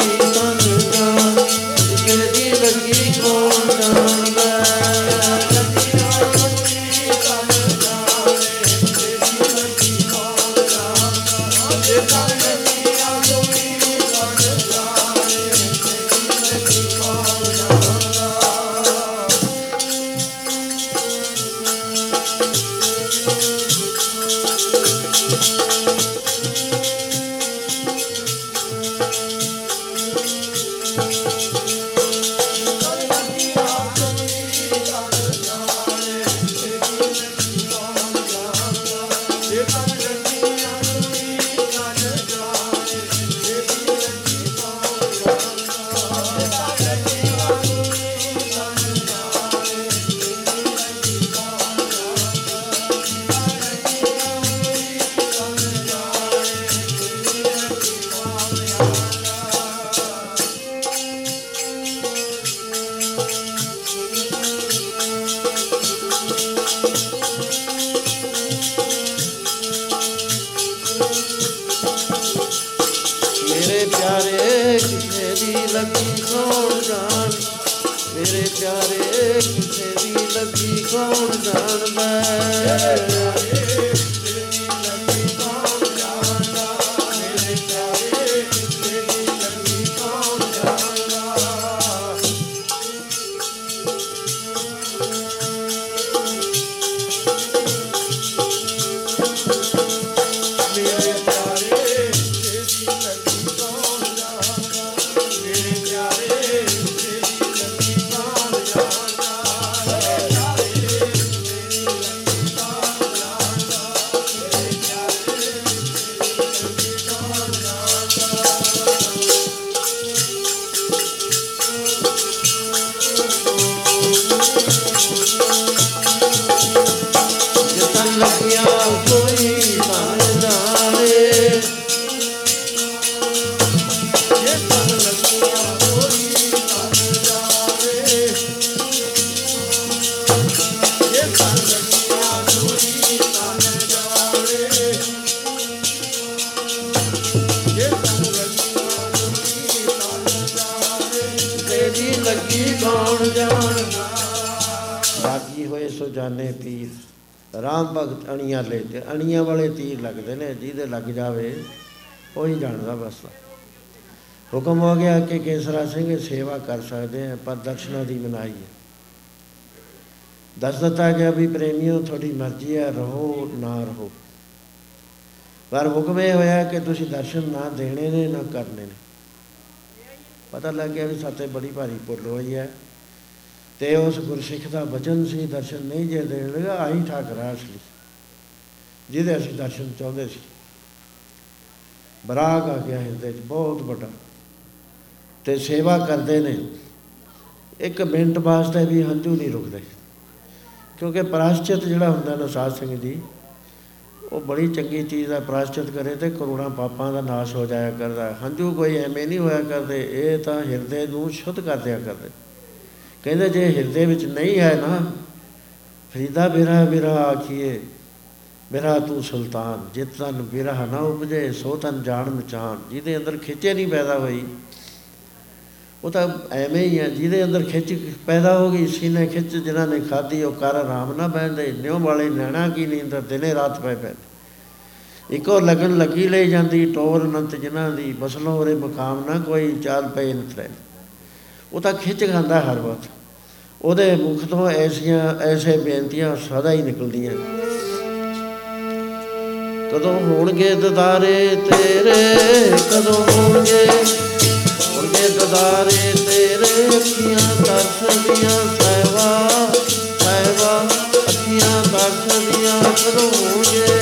ਲੱਗਦੇ ਨੇ, ਜਿਹਦੇ ਲੱਗ ਜਾਵੇ, ਉਹੀ ਜਾਣਦਾ ਬਸ। ਹੁਕਮ ਹੋ ਗਿਆ ਕਿ ਕੇਸਰਾ ਸਿੰਘ ਸੇਵਾ ਕਰ ਸਕਦੇ ਆ, ਪਰ ਦਰਸ਼ਨਾਂ ਦੀ ਮਨਾਈ ਹੈ। ਦੱਸ ਦਿੱਤਾ ਗਿਆ ਵੀ ਪ੍ਰੇਮੀਓ, ਤੁਹਾਡੀ ਮਰਜ਼ੀ ਹੈ, ਰਹੋ ਨਾ ਰਹੋ। ਪਰ ਹੁਕਮ ਇਹ ਹੋਇਆ ਕਿ ਤੁਸੀਂ ਦਰਸ਼ਨ ਨਾ ਦੇਣੇ ਨੇ, ਨਾ ਕਰਨੇ ਨੇ। ਪਤਾ ਲੱਗ ਗਿਆ ਵੀ ਸਾਤੇ ਬੜੀ ਭਾਰੀ ਭੁੱਲ ਹੋਈ ਹੈ। ਤੇ ਉਸ ਗੁਰਸਿੱਖ ਦਾ ਵਚਨ ਸੀ, ਦਰਸ਼ਨ ਨਹੀਂ ਜੇ ਦੇਣ ਲਗਾ ਆਈ ਠਾਕਰਾ ਅਸਲੀ ਜਿਹਦੇ ਅਸੀਂ ਦਰਸ਼ਨ ਚਾਹੁੰਦੇ ਸੀ। ਬਰਾਗ ਆ ਗਿਆ ਹਿਰਦੇ 'ਚ, ਬਹੁਤ ਵੱਡਾ। ਤੇ ਸੇਵਾ ਕਰਦੇ ਨੇ। ਇੱਕ ਮਿੰਟ ਵਾਸਤੇ ਵੀ ਹੰਝੂ ਨਹੀਂ ਰੁਕਦੇ। ਕਿਉਂਕਿ ਪ੍ਰਾਸ਼ਚਿਤ ਜਿਹੜਾ ਹੁੰਦਾ ਨਾ ਸਾਧ ਸਿੰਘ ਜੀ, ਉਹ ਬੜੀ ਚੰਗੀ ਚੀਜ਼ ਹੈ ਪ੍ਰਾਸ਼ਚਿਤ ਕਰੇ ਤੇ ਕਰੋੜਾਂ ਪਾਪਾਂ ਦਾ ਨਾਸ਼ ਹੋ ਜਾਇਆ ਕਰਦਾ। ਹੈ। ਹੰਝੂ ਕੋਈ ਐਵੇਂ ਨਹੀਂ ਹੋਇਆ ਕਰਦੇ, ਇਹ ਤਾਂ ਹਿਰਦੇ ਨੂੰ ਸ਼ੁੱਧ ਕਰ ਦਿਆ ਕਰਦੇ। ਕਹਿੰਦੇ ਜੇ ਹਿਰਦੇ ਵਿੱਚ ਨਹੀਂ ਹੈ ਨਾ, ਫਰੀਦਾ ਬਿਰਾ ਬਿਰਾ ਆਖੀਏ ਬਿਰਾ ਤੂੰ ਸੁਲਤਾਨ ਜਿਤ ਤਨ ਬਿਰਹ ਨਾ ਉਪਜੇ, ਸੋ ਤਨ ਜਾਣ ਮਚਾਨ। ਜਿਹਦੇ ਅੰਦਰ ਖਿੱਚੇ ਨਹੀਂ ਪੈਦਾ ਹੋਈ, ਉਹ ਤਾਂ ਐਵੇਂ ਹੀ ਆ, ਜਿਹਦੇ ਅੰਦਰ ਖਿੱਚ ਪੈਦਾ ਹੋ ਗਈ, ਸੀਨੇ ਖਿੱਚ ਜਿਨ੍ਹਾਂ ਨੇ ਖਾਧੀ, ਉਹ ਕਰ ਆਰਾਮ ਨਾ ਬੈਠਦੇ ਨਿਉ ਵਾਲੇ ਨੈਣਾ ਕੀ ਨੀਂਦ ਦਿਨੇ ਰਾਤ ਪੈ ਪੈ। ਇੱਕੋ ਲਗਨ ਲੱਗੀ ਲਈ ਜਾਂਦੀ, ਟੋਰ ਅਨੰਤ ਜਿਨ੍ਹਾਂ ਦੀ, ਬਸਲੋਂ ਉਰੇ ਮਕਾਮ ਨਾ ਕੋਈ, ਚਾਲ ਪਏ ਨਤਰੇ ਉਹ ਤਾਂ ਖਿੱਚ ਖਾਂਦਾ ਹਰ ਵਕਤ। ਉਹਦੇ ਮੁਖ ਤੋਂ ਐਸੀਆਂ, ਐਸੇ ਬੇਨਤੀਆਂ ਸਦਾ ਹੀ ਨਿਕਲਦੀਆਂ ਕਦੋਂ ਹੋਣਗੇ ਦਦਾਰੇ ਤੇਰੇ? ਕਦੋਂ ਹੋਣਗੇ? ਹੋਣਗੇ ਦਦਾਰੇ ਤੇਰੇ ਅੱਖੀਆਂ ਤਰਸਦੀਆਂ ਸਹਿਵਾ ਸਹਿਵਾ ਅੱਖੀਆਂ ਤਰਸਦੀਆਂ ਕਦੋਂ ਹੋਣਗੇ?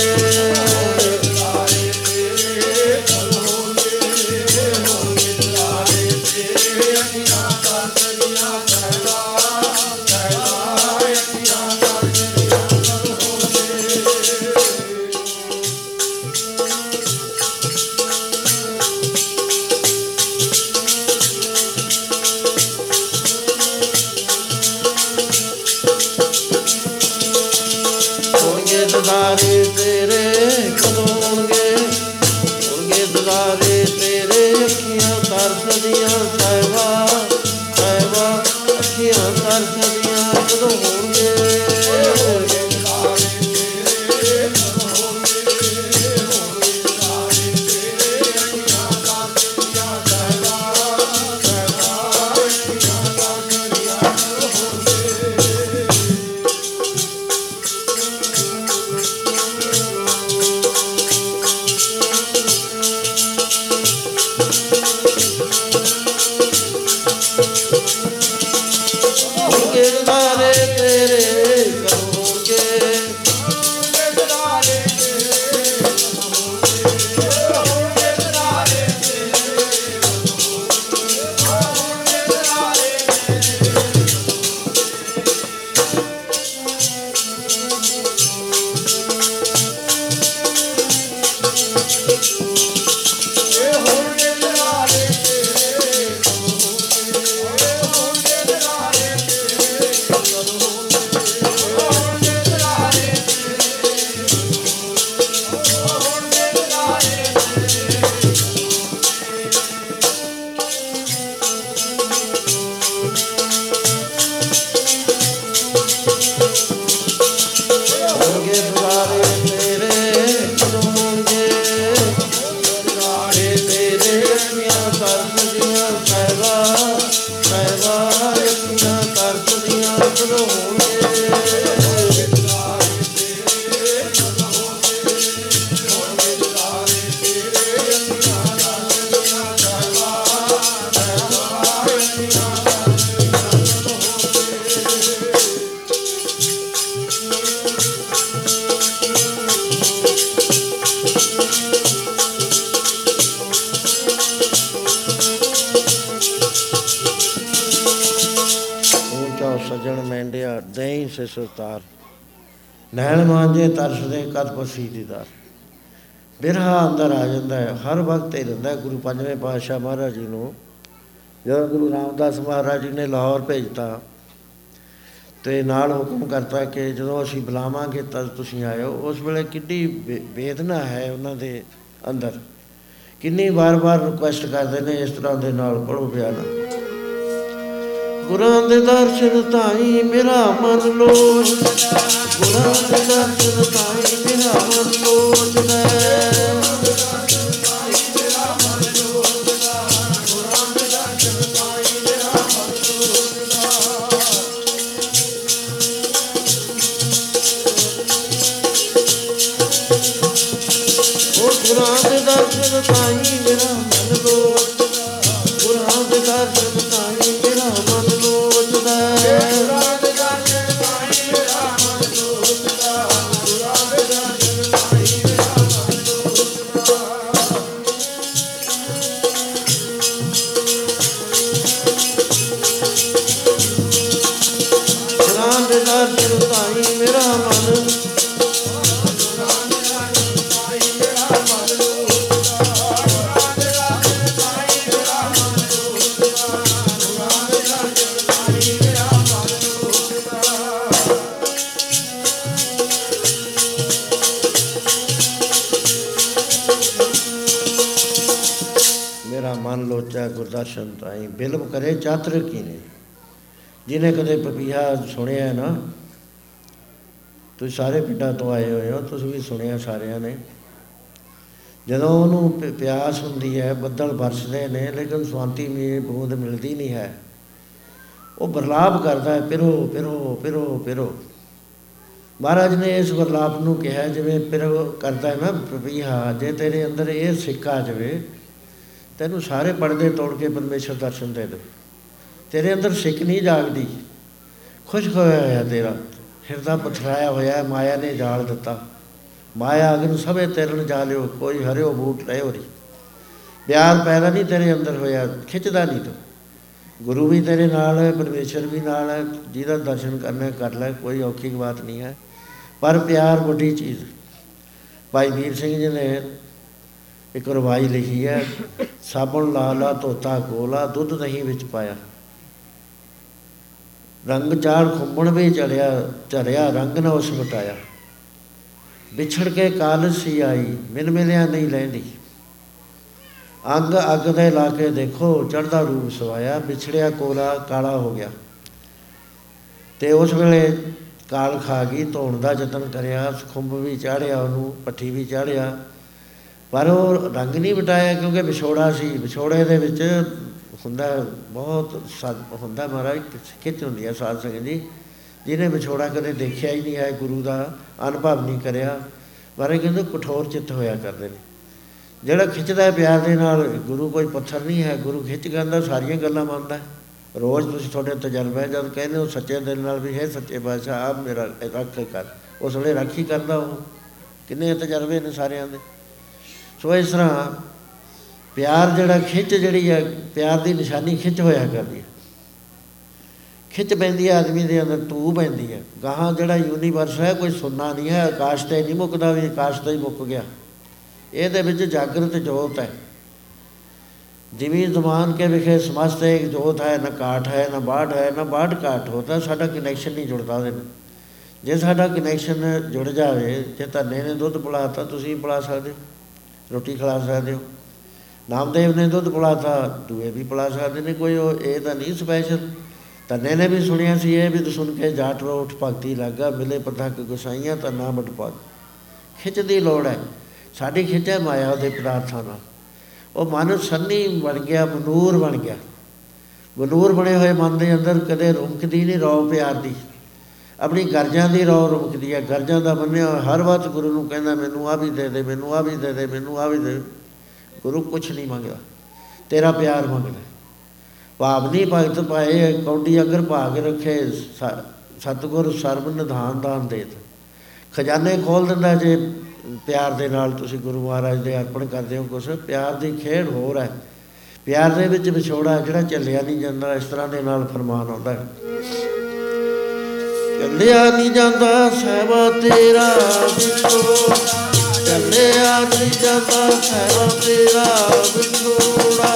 ਤਰਸਦੇ ਕਦ ਪਸੀ ਦੀਦਾਰ ਬਿਰਹਾ ਅੰਦਰ ਆ ਜਾਂਦਾ ਹੈ, ਹਰ ਵਕਤ ਹੀ ਰਹਿੰਦਾ ਹੈ, ਗੁਰੂ ਪੰਜਵੇਂ ਪਾਤਸ਼ਾਹ ਮਹਾਰਾਜ ਜੀ ਨੂੰ। ਜਦੋਂ ਗੁਰੂ ਰਾਮਦਾਸ ਮਹਾਰਾਜ ਜੀ ਨੇ ਲਾਹੌਰ ਭੇਜਤਾ, ਤੇ ਨਾਲ ਹੁਕਮ ਕਰਤਾ ਕਿ ਜਦੋਂ ਅਸੀਂ ਬੁਲਾਵਾਂਗੇ, ਤਦ ਤੁਸੀਂ ਆਇਓ। ਉਸ ਵੇਲੇ ਕਿੰਨੀ ਵੇ- ਵੇਦਨਾ ਹੈ ਉਹਨਾਂ ਦੇ ਅੰਦਰ। ਕਿੰਨੀ ਵਾਰ-ਵਾਰ ਰਿਕੁਐਸਟ ਕਰਦੇ ਨੇ ਇਸ ਤਰ੍ਹਾਂ ਦੇ ਨਾਲ ਪੜੋ ਪਿਆਰਾ ਗੁਰਾਂ ਦੇ ਦਰਸ਼ਨ ਤਾਈ ਮੇਰਾ ਮਨ ਲੋਚਦਾ ਤਾਈ ਬਿਲਬ ਕਰੇ ਚਾਤਰ ਕੀਨੇ ਜਿਹਨੇ ਕਦੇ ਪਪੀਹਾ ਸੁਣਿਆ ਹੈ ਨਾ, ਤੁਸੀਂ ਸਾਰੇ ਪਿੰਡਾਂ ਤੋਂ ਆਏ ਹੋਏ ਹੋ, ਤੁਸੀਂ ਵੀ ਸੁਣਿਆ ਸਾਰਿਆਂ ਨੇ। ਜਦੋਂ ਉਹਨੂੰ ਪ- ਪਿਆਸ ਹੁੰਦੀ ਹੈ, ਬੱਦਲ ਵਰਸਦੇ ਨੇ, ਲੇਕਿਨ ਸਵਾਂਤੀ ਮੀਂਹ ਬੂੰਦ ਮਿਲਦੀ ਨਹੀਂ ਹੈ। ਉਹ ਬਰਲਾਪ ਕਰਦਾ ਹੈ, ਪਿਰੋ ਪਿਰੋ ਪਿਰੋ ਪਿਰੋ। ਮਹਾਰਾਜ ਨੇ ਇਸ ਬਰਲਾਪ ਨੂੰ ਕਿਹਾ, ਜਿਵੇਂ ਪਿਰੋ ਕਰਦਾ ਹੈ ਨਾ ਪਪੀਹਾ ਜੇ ਤੇਰੇ ਅੰਦਰ ਇਹ ਸਿੱਕਾ ਜਾਵੇ ਤੈਨੂੰ ਸਾਰੇ ਪਰਦੇ ਤੋੜ ਕੇ ਪਰਮੇਸ਼ਰ ਦਰਸ਼ਨ ਦੇ ਦੇ। ਤੇਰੇ ਅੰਦਰ ਸਿੱਕ ਨਹੀਂ ਜਾਗਦੀ। ਖੁਸ਼ਕ ਹੋਇਆ ਹੋਇਆ ਤੇਰਾ। ਹਿਰਦਾ ਪਥਰਾਇਆ ਹੋਇਆ ਹੈ, ਮਾਇਆ ਨੇ ਜਾਲ ਦਿੱਤਾ। ਮਾਇਆ ਅਗਨ ਸਭੇ ਤੇਰਨ ਜਾਲਿਓ ਕੋਈ ਹਰਿਓ ਬੂਟ ਰਹਿ ਹੋਰੀ। ਪਿਆਰ ਪੈਦਾ ਨਹੀਂ ਤੇਰੇ ਅੰਦਰ ਹੋਇਆ ਖਿੱਚਦਾ ਨਹੀਂ ਤੂੰ। ਗੁਰੂ ਵੀ ਤੇਰੇ ਨਾਲ ਹੈ ਪਰਮੇਸ਼ਰ ਵੀ ਨਾਲ ਹੈ ਜਿਹਦਾ ਦਰਸ਼ਨ ਕਰਨਾ ਹੈ, ਕਰ ਲੈ ਕੋਈ ਔਖੀ ਬਾਤ ਨਹੀਂ ਹੈ। ਪਰ ਪਿਆਰ ਵੱਡੀ ਚੀਜ਼। ਹੈ। ਭਾਈ ਵੀਰ ਸਿੰਘ ਜੀ ਨੇ ਇੱਕ ਰਵਾਈ ਲਿਖੀ ਹੈ, ਸਾਬਣ ਲਾ ਲਾ, ਧੋਤਾ ਕੋਲਾ ਦੁੱਧ ਨਹੀਂ ਵਿੱਚ ਪਾਇਆ। ਰੰਗ ਚਾੜ ਖੁੰਬਣ ਵੀ ਚੜਿਆ, ਝਰਿਆ, ਰੰਗ ਨਾ ਉਸ ਮਟਾਇਆ। ਵਿਛੜ ਕੇ ਕਾਲਜ ਸੀ ਆਈ, ਮਿਲ ਮਿਲਿਆ ਨਹੀਂ ਲੈਂਦੀ। ਅੰਗ ਅੱਗ ਦੇ ਲਾ ਕੇ ਦੇਖੋ ਚੜਦਾ ਰੂਪ ਸਵਾਇਆ, ਵਿਛੜਿਆ ਕੋਲਾ ਕਾਲਾ ਹੋ ਗਿਆ। ਤੇ ਉਸ ਵੇਲੇ ਕਾਲ ਖਾ ਗਈ, ਧੋਣ ਦਾ ਯਤਨ ਕਰਿਆ, ਖੁੰਬ ਵੀ ਚਾੜਿਆ ਉਹਨੂੰ ਪੱਠੀ ਵੀ ਚਾੜਿਆ ਪਰ ਉਹ ਰੰਗ ਨਹੀਂ ਵਟਾਇਆ ਕਿਉਂਕਿ ਵਿਛੋੜਾ ਸੀ। ਵਿਛੋੜੇ ਦੇ ਵਿੱਚ ਹੁੰਦਾ ਬਹੁਤ ਸਦ ਹੁੰਦਾ ਮਹਾਰਾਜ ਖਿੱਚ ਹੁੰਦੀ ਹੈ ਸਾਧ ਸੰਗਤ ਜੀ? ਜਿਹਨੇ ਵਿਛੋੜਾ ਕਦੇ ਦੇਖਿਆ ਹੀ ਨਹੀਂ ਹੈ ਗੁਰੂ ਦਾ ਅਨੁਭਵ ਨਹੀਂ ਕਰਿਆ। ਪਰ ਇਹ ਕਹਿੰਦੇ ਕਠੋਰ ਚਿੱਤ ਹੋਇਆ ਕਰਦੇ ਨੇ। ਜਿਹੜਾ ਖਿੱਚਦਾ ਹੈ ਪਿਆਰ ਦੇ ਨਾਲ, ਗੁਰੂ ਕੋਈ ਪੱਥਰ ਨਹੀਂ ਹੈ। ਗੁਰੂ ਖਿੱਚ ਕਹਿੰਦਾ ਸਾਰੀਆਂ ਗੱਲਾਂ ਮੰਨਦਾ। ਹੈ। ਰੋਜ਼ ਤੁਸੀਂ ਤੁਹਾਡੇ ਤਜਰਬਾ ਹੈ, ਜਦ ਕਹਿੰਦੇ ਹੋ ਸੱਚੇ ਦਿਲ ਨਾਲ ਵੀ ਹੈ ਸੱਚੇ ਬਾਦਸ਼ਾਹ ਆਪ ਮੇਰਾ ਰੱਖ ਕਰ। ਉਸ ਵੇਲੇ ਰਾਖੀ ਕਰਦਾ ਉਹ। ਕਿੰਨੇ ਤਜਰਬੇ ਨੇ ਸਾਰਿਆਂ ਦੇ। ਸੋ ਇਸ ਤਰ੍ਹਾਂ ਪਿਆਰ ਜਿਹੜਾ ਖਿੱਚ ਜਿਹੜੀ ਹੈ, ਪਿਆਰ ਦੀ ਨਿਸ਼ਾਨੀ ਖਿੱਚ ਹੋਇਆ ਕਰਦੀ ਹੈ। ਖਿੱਚ ਪੈਂਦੀ ਹੈ, ਆਦਮੀ ਦੇ ਅੰਦਰ ਤੂ ਪੈਂਦੀ ਹੈ। ਗਾਹਾਂ ਜਿਹੜਾ ਯੂਨੀਵਰਸ ਹੈ, ਕੋਈ ਸੁਣਨਾ ਨਹੀਂ ਹੈ, ਆਕਾਸ਼ ਤੇ ਨਹੀਂ ਮੁੱਕਦਾ ਵੀ ਆਕਾਸ਼ ਤੇ ਹੀ ਮੁੱਕ ਗਿਆ। ਇਹਦੇ ਵਿੱਚ ਜਾਗਰਤ ਜੋਤ ਹੈ। ਜਿਵੇਂ ਜ਼ਮਾਨ ਕੇ ਵਿਖੇ ਸਮਸਤ ਇੱਕ ਜੋਤ ਹੈ, ਨਾ ਕਾਠ ਹੈ, ਨਾ ਬਾੜ ਹੈ, ਨਾ ਬਾੜ ਕਾਠ ਹੋਤਾ, ਸਾਡਾ ਕਨੈਕਸ਼ਨ ਨਹੀਂ ਜੁੜਦਾ ਉਹਦੇ ਨਾਲ। ਜੇ ਸਾਡਾ ਕਨੈਕਸ਼ਨ ਜੁੜ ਜਾਵੇ, ਜੇ ਧੰਨੇ ਨੇ ਦੁੱਧ ਪਿਲਾਤਾ, ਤੁਸੀਂ ਪਿਲਾ ਸਕਦੇ ਹੋ। ਰੋਟੀ ਖਿਲਾ ਸਕਦੇ ਹੋ। ਨਾਮਦੇਵ ਨੇ ਦੁੱਧ ਪਿਲਾਤਾ, ਦੂਏ ਵੀ ਪਿਲਾ ਸਕਦੇ ਨੇ ਕੋਈ, ਉਹ ਇਹ ਤਾਂ ਨਹੀਂ ਸਪੈਸ਼ਲ ਧੰਨੇ ਨੇ ਵੀ ਸੁਣਿਆ ਸੀ, ਇਹ ਵੀ ਸੁਣ ਕੇ ਜਾਟ ਰੋ ਉੱਠ ਭਗਤੀ ਲੱਗਾ, ਮਿਲੇ ਪਤਕ ਗੁਸਾਈਆਂ ਤਾਂ ਨਾ ਬਟ ਪਾ ਖਿੱਚ ਦੀ ਲੋੜ ਹੈ। ਸਾਡੀ ਖਿੱਚ ਹੈ ਮਾਇਆ ਦੇ ਪਦਾਰਥਾਂ ਨਾਲ। ਉਹ ਮਨ ਸੰਨੀ ਬਣ ਗਿਆ, ਮਨੂਰ ਬਣ ਗਿਆ। ਮਨੂਰ ਬਣੇ ਹੋਏ ਮਨ ਦੇ ਅੰਦਰ ਕਦੇ ਰੁਕਦੀ ਨਹੀਂ, ਰੌ ਪਿਆਰ ਦੀ। ਆਪਣੀ ਗਰਜਾਂ ਦੀ ਰੌ ਰੁਕਦੀ ਹੈ, ਗਰਜਾਂ ਦਾ ਬੰਨਿਆ ਹੋਇਆ, ਹਰ ਵਕਤ ਗੁਰੂ ਨੂੰ ਕਹਿੰਦਾ, ਮੈਨੂੰ ਆ ਵੀ ਦੇ ਦੇ, ਮੈਨੂੰ ਆ ਵੀ ਦੇ ਦੇ, ਮੈਨੂੰ ਆ ਵੀ ਦੇ ਗੁਰੂ ਕੁਛ ਨਹੀਂ ਮੰਗਦਾ। ਤੇਰਾ ਪਿਆਰ ਮੰਗਦਾ ਭਾਵ ਨਹੀਂ ਭਗਤ ਪਾਏ ਕੌਡੀ ਅਗਰ ਭਾਗ ਰੱਖੇ, ਸ- ਸਤਿਗੁਰ ਸਰਬ ਨਿਧਾਨ ਦਾਨ ਦੇਤ ਖਜ਼ਾਨੇ ਖੋਲ ਦਿੰਦਾ ਜੇ ਪਿਆਰ ਦੇ ਨਾਲ ਤੁਸੀਂ ਗੁਰੂ ਮਹਾਰਾਜ ਦੇ ਅਰਪਣ ਕਰਦੇ ਹੋ ਕੁਛ, ਪਿਆਰ ਦੀ ਖੇਡ ਹੋਰ ਹੈ। ਪਿਆਰ ਦੇ ਵਿੱਚ ਵਿਛੋੜਾ ਜਿਹੜਾ ਚੱਲਿਆ ਨਹੀਂ ਜਾਂਦਾ, ਇਸ ਤਰ੍ਹਾਂ ਦੇ ਨਾਲ ਫਰਮਾਨ ਆਉਂਦਾ ਹੈ। ਚੱਲਿਆ ਨਹੀਂ ਜਾਂਦਾ ਸਹਿਬਾ ਤੇਰਾ ਵਿਛੋੜਾ ਚੱਲਿਆ ਨਹੀਂ ਜਾਂਦਾ ਸਹਿਬਾ ਤੇਰਾ ਵਿਛੋੜਾ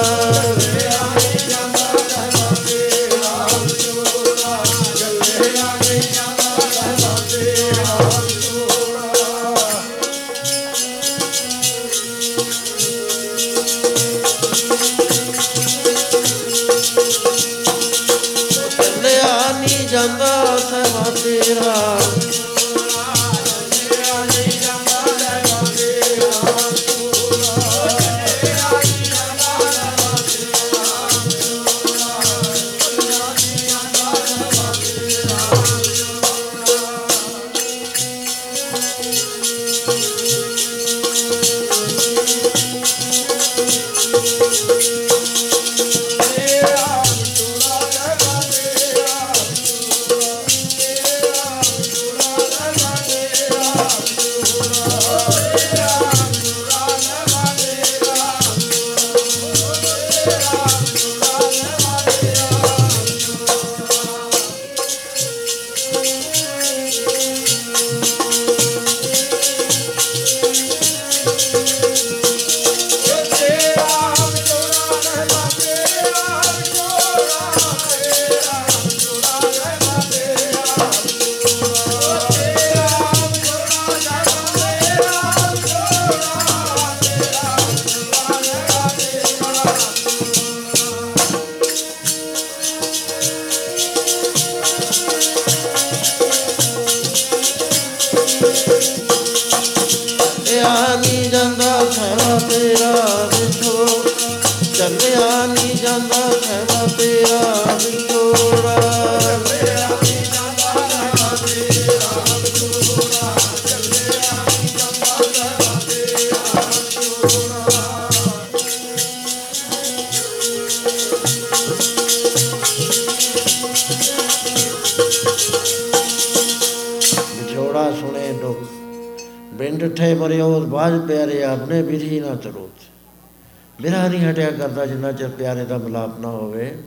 ਬਿਰਹਾ ਨਹੀਂ ਹਟਿਆ ਕਰਦਾ ਜਿੰਨਾ ਚਿਰ ਪਿਆਰੇ ਦਾ ਮਿਲਾਪ ਨਾ ਹੋਵੇ।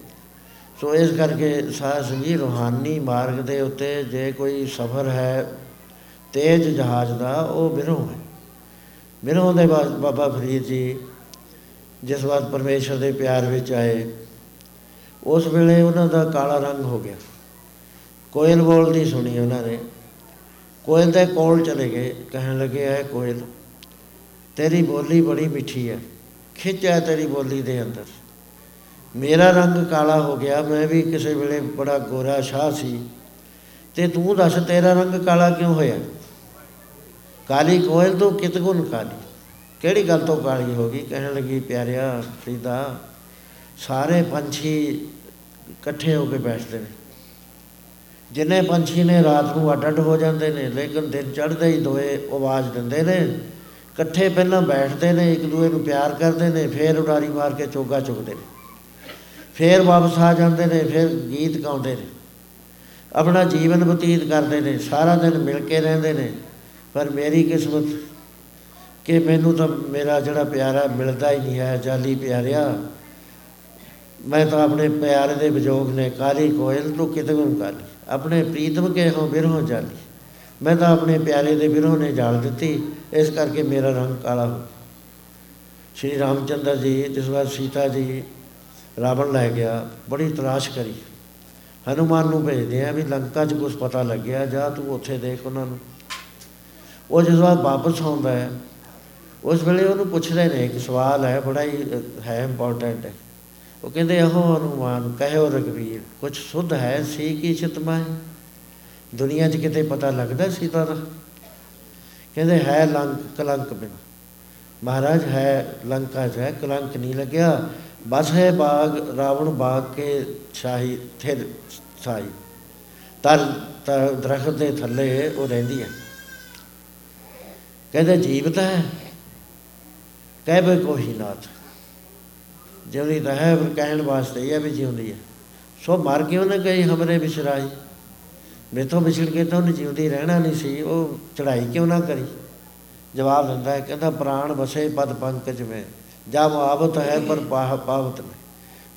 ਸੋ ਇਸ ਕਰਕੇ ਸਾਧ ਸੰਗੀ ਰੂਹਾਨੀ ਮਾਰਗ ਦੇ ਉੱਤੇ ਜੇ ਕੋਈ ਸਫ਼ਰ ਹੈ ਤੇਜ ਜਹਾਜ਼ ਦਾ, ਉਹ ਬਿਰੋਂ ਹੈ। ਬਿਰੋਂ ਦੇ ਬਾਅਦ ਬਾਬਾ ਫਰੀਦ ਜੀ ਜਿਸ ਵਾਰ ਪਰਮੇਸ਼ਰ ਦੇ ਪਿਆਰ ਵਿੱਚ ਆਏ, ਉਸ ਵੇਲੇ ਉਹਨਾਂ ਦਾ ਕਾਲਾ ਰੰਗ ਹੋ ਗਿਆ। ਕੋਇਲ ਬੋਲਦੀ ਸੁਣੀ ਉਹਨਾਂ ਨੇ। ਕੋਇਲ ਦੇ ਕੋਲ ਚਲੇ ਗਏ। ਕਹਿਣ ਲੱਗੇ, ਐ ਕੋਇਲ, ਤੇਰੀ ਬੋਲੀ ਬੜੀ ਮਿੱਠੀ ਹੈ। ਖਿੱਚ ਹੈ ਤੇਰੀ ਬੋਲੀ ਦੇ ਅੰਦਰ। ਮੇਰਾ ਰੰਗ ਕਾਲਾ ਹੋ ਗਿਆ, ਮੈਂ ਵੀ ਕਿਸੇ ਵੇਲੇ ਬੜਾ ਗੋਰਾ ਸ਼ਾਹ ਸੀ। ਤੇ ਤੂੰ ਦੱਸ, ਤੇਰਾ ਰੰਗ ਕਾਲਾ ਕਿਉਂ ਹੋਇਆ? ਕਾਲੀ ਕੋਇਲ ਤੋਂ ਕਿਤ ਗੁਣ ਕਾਲੀ? ਕਿਹੜੀ ਗੱਲ ਤੋਂ ਕਾਲੀ ਹੋ ਗਈ? ਕਹਿਣ ਲੱਗੀ, ਪਿਆਰਿਆ ਫਰੀਦਾ ਸਾਰੇ ਪੰਛੀ ਇਕੱਠੇ ਹੋ ਕੇ ਬੈਠਦੇ ਨੇ। ਜਿੰਨੇ ਪੰਛੀ ਨੇ, ਰਾਤ ਨੂੰ ਅੱਡ ਅੱਡ ਹੋ ਜਾਂਦੇ ਨੇ, ਲੇਕਿਨ ਦਿਨ ਚੜ੍ਹਦੇ ਹੀ ਦੋਏ ਆਵਾਜ਼ ਦਿੰਦੇ ਨੇ। ਇਕੱਠੇ ਪਹਿਲਾਂ ਬੈਠਦੇ ਨੇ, ਇੱਕ ਦੂਏ ਨੂੰ ਪਿਆਰ ਕਰਦੇ ਨੇ, ਫੇਰ ਉਡਾਰੀ ਮਾਰ ਕੇ ਚੋਗਾ ਚੁਗਦੇ ਨੇ। ਫੇਰ ਵਾਪਸ ਆ ਜਾਂਦੇ ਨੇ, ਫਿਰ ਗੀਤ ਗਾਉਂਦੇ ਨੇ। ਆਪਣਾ ਜੀਵਨ ਬਤੀਤ ਕਰਦੇ ਨੇ, ਸਾਰਾ ਦਿਨ ਮਿਲ ਕੇ ਰਹਿੰਦੇ ਨੇ। ਪਰ ਮੇਰੀ ਕਿਸਮਤ ਕਿ ਮੈਨੂੰ ਤਾਂ ਮੇਰਾ ਜਿਹੜਾ ਪਿਆਰਾ ਮਿਲਦਾ ਹੀ ਨਹੀਂ ਹੈ, ਜਾਲੀ ਪਿਆਰਿਆ। ਮੈਂ ਤਾਂ ਆਪਣੇ ਪਿਆਰੇ ਦੇ ਵਿਜੋਗ ਨੇ, ਕਾਲੀ ਕੋਇਲ ਤੂੰ ਕਿਤੇ ਨੂੰ ਕਾਲੀ ਆਪਣੇ ਪ੍ਰੀਤਮ ਕੇ ਹੋ ਬਿਰਹੋਂ ਜਾਲੀ। ਮੈਂ ਤਾਂ ਆਪਣੇ ਪਿਆਰੇ ਦੇ ਬਿਰਹੋਂ ਨੇ ਜਾਲ ਦਿੱਤੀ। ਇਸ ਕਰਕੇ ਮੇਰਾ ਰੰਗ ਕਾਲਾ ਹੋ ਸ਼੍ਰੀ ਰਾਮਚੰਦਰ ਜੀ ਜਿਸ ਵਾਰ ਸੀਤਾ ਜੀ ਰਾਵਣ ਲੈ ਗਿਆ ਬੜੀ ਤਲਾਸ਼ ਕਰੀ। ਹਨੂਮਾਨ ਨੂੰ ਭੇਜਦੇ ਆ ਵੀ ਲੰਕਾ 'ਚ ਕੁਝ ਪਤਾ ਲੱਗਿਆ ਜਾ ਤੂੰ ਉੱਥੇ ਦੇਖ ਉਹਨਾਂ ਨੂੰ। ਉਹ ਜਿਸ ਵਾਰ ਵਾਪਸ ਆਉਂਦਾ ਹੈ ਉਸ ਵੇਲੇ ਉਹਨੂੰ ਪੁੱਛਦੇ ਨੇ ਇੱਕ ਸਵਾਲ ਹੈ ਬੜਾ ਹੀ ਅ, ਹੈ ਇੰਪੋਰਟੈਂਟ ਹੈ। ਉਹ ਕਹਿੰਦੇ ਇਹੋ ਹਨੂਮਾਨ ਕਹਿਓ ਰਗਵੀਰ ਕੁਝ ਸੁਧ ਹੈ ਸੀ ਕੀ ਚਿਤਮਾ ਦੁਨੀਆ 'ਚ ਕਿਤੇ ਪਤਾ ਲੱਗਦਾ ਸੀਤਾ ਦਾ? ਕਹਿੰਦੇ ਹੈ ਲੰਕ ਕਲੰਕ ਬਿਨ। ਮਹਾਰਾਜ ਹੈ, ਲੰਕਾ 'ਚ ਹੈ, ਕਲੰਕ ਨਹੀਂ ਲੱਗਿਆ। ਬਸ ਹੈ ਬਾਗ, ਰਾਵਣ ਬਾਗ ਕੇ ਸ਼ਾਹੀ ਥਿਰ ਸਾਈ ਤਰ ਤਰ ਦਰਖਤ ਦੇ ਥੱਲੇ ਉਹ ਰਹਿੰਦੀ ਹੈ। ਕਹਿੰਦੇ ਜੀਵਤ ਹੈ, ਕਹਿ ਬੇ ਕੋਈ ਨਾਥ। ਜਿਉਂਦੀ ਤਾਂ ਹੈ, ਪਰ ਕਹਿਣ ਵਾਸਤੇ ਇਹ ਹੈ ਵੀ ਜਿਉਂਦੀ ਹੈ। ਸੋ ਮਰ ਕਿਉਂ ਨਾ ਗਈ ਹਮਰੇ ਵਿਸਰਾਈ ਮੇਥੋਂ ਵਿਛੜ ਕੇ ਤਾਂ ਉਹਨੇ ਜਿਉਂਦੀ ਰਹਿਣਾ ਨਹੀਂ ਸੀ, ਉਹ ਚੜਾਈ ਕਿਉਂ ਨਾ ਕਰੀ? ਜਵਾਬ ਦਿੰਦਾ ਹੈ, ਕਹਿੰਦਾ, ਪ੍ਰਾਣ ਵਸੇ ਪਦ ਪੰਕਜ ਮੇ ਜਾ ਮੁਆਬਤ ਹੈ ਪਰ ਪਾਹ ਪਾਵਤ ਨਹੀਂ